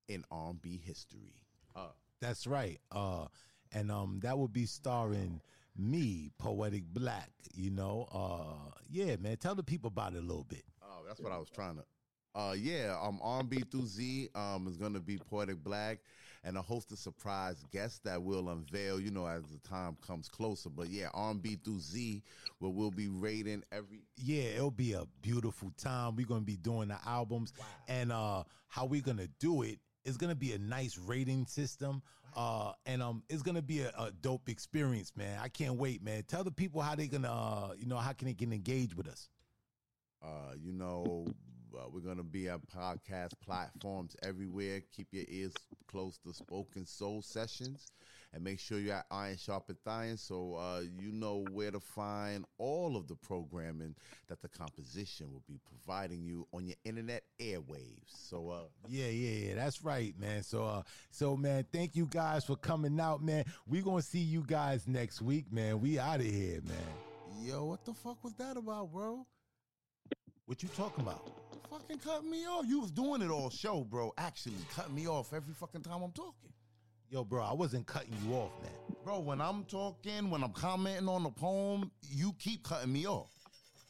in R and B history. Uh, That's right. Uh and um that would be starring me, Poetic Black, you know. Uh yeah, man, tell the people about it a little bit. Oh, that's what I was trying to. Uh, yeah, um, R&B through Z um is gonna be Poetic Black and a host of surprise guests that we'll unveil, you know, as the time comes closer. But yeah, R&B through Z, where we'll be rating every. Yeah, it'll be a beautiful time. We're gonna be doing the albums, and uh, how we're gonna do it is gonna be a nice rating system, uh, and um, it's gonna be a, a dope experience, man. I can't wait, man. Tell the people how they gonna, uh, you know, how can they get engaged with us. Uh, you know, uh, we're gonna be on podcast platforms everywhere. Keep your ears close to Spoken Soul sessions, and make sure you're at Iron Sharpeth Iron, so uh, you know where to find all of the programming that the composition will be providing you on your internet airwaves. So, uh, Yeah, yeah, yeah. That's right, man. So, uh, so man, thank you guys for coming out, man. We gonna see you guys next week, man. We out of here, man. yo, what the fuck was that about, bro? What you talking about? Fucking cut me off. You was doing it all show, bro. Actually, cut me off every fucking time I'm talking. Yo, bro, I wasn't cutting you off, man. Bro, when I'm talking, when I'm commenting on the poem, you keep cutting me off.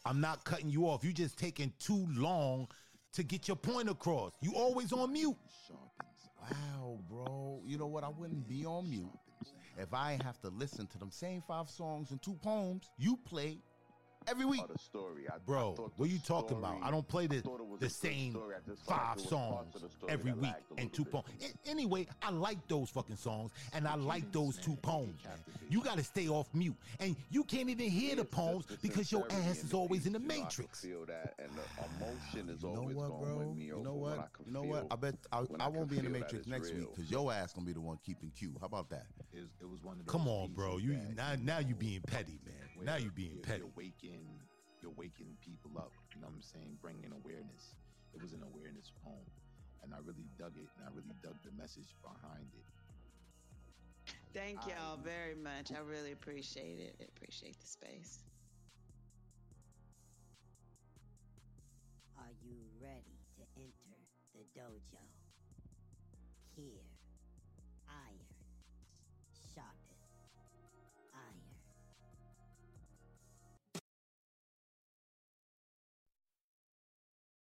I'm not cutting you off. You just taking too long to get your point across. You always on mute. Wow, bro. You know what? I wouldn't be on mute if I have to listen to them same five songs and two poems you play every week. the story. I, Bro, I what the you talking about? I don't play the, thought it was the same story. I just felt like five there was parts songs of the story every week and two poems. Anyway, I like those fucking songs and I like those two poems. You got to stay off mute. And you can't even hear the poems the- the because your ass is always in the piece, you know, I can matrix. feel that, and the emotion is You know always what, going bro? with me. You know what? You know what? I bet I, I won't be in the matrix next week because your ass gonna be the one keeping cue. How about that? It, it was one of Come on, bro. pieces You that, now now you being petty, man. Where Now you being you're, petty. You're waking, you're waking people up. You know what I'm saying? Bringing awareness. It was an awareness poem, and I really dug it, and I really dug the message behind it. Thank y'all very much. I really appreciate it. I appreciate the space.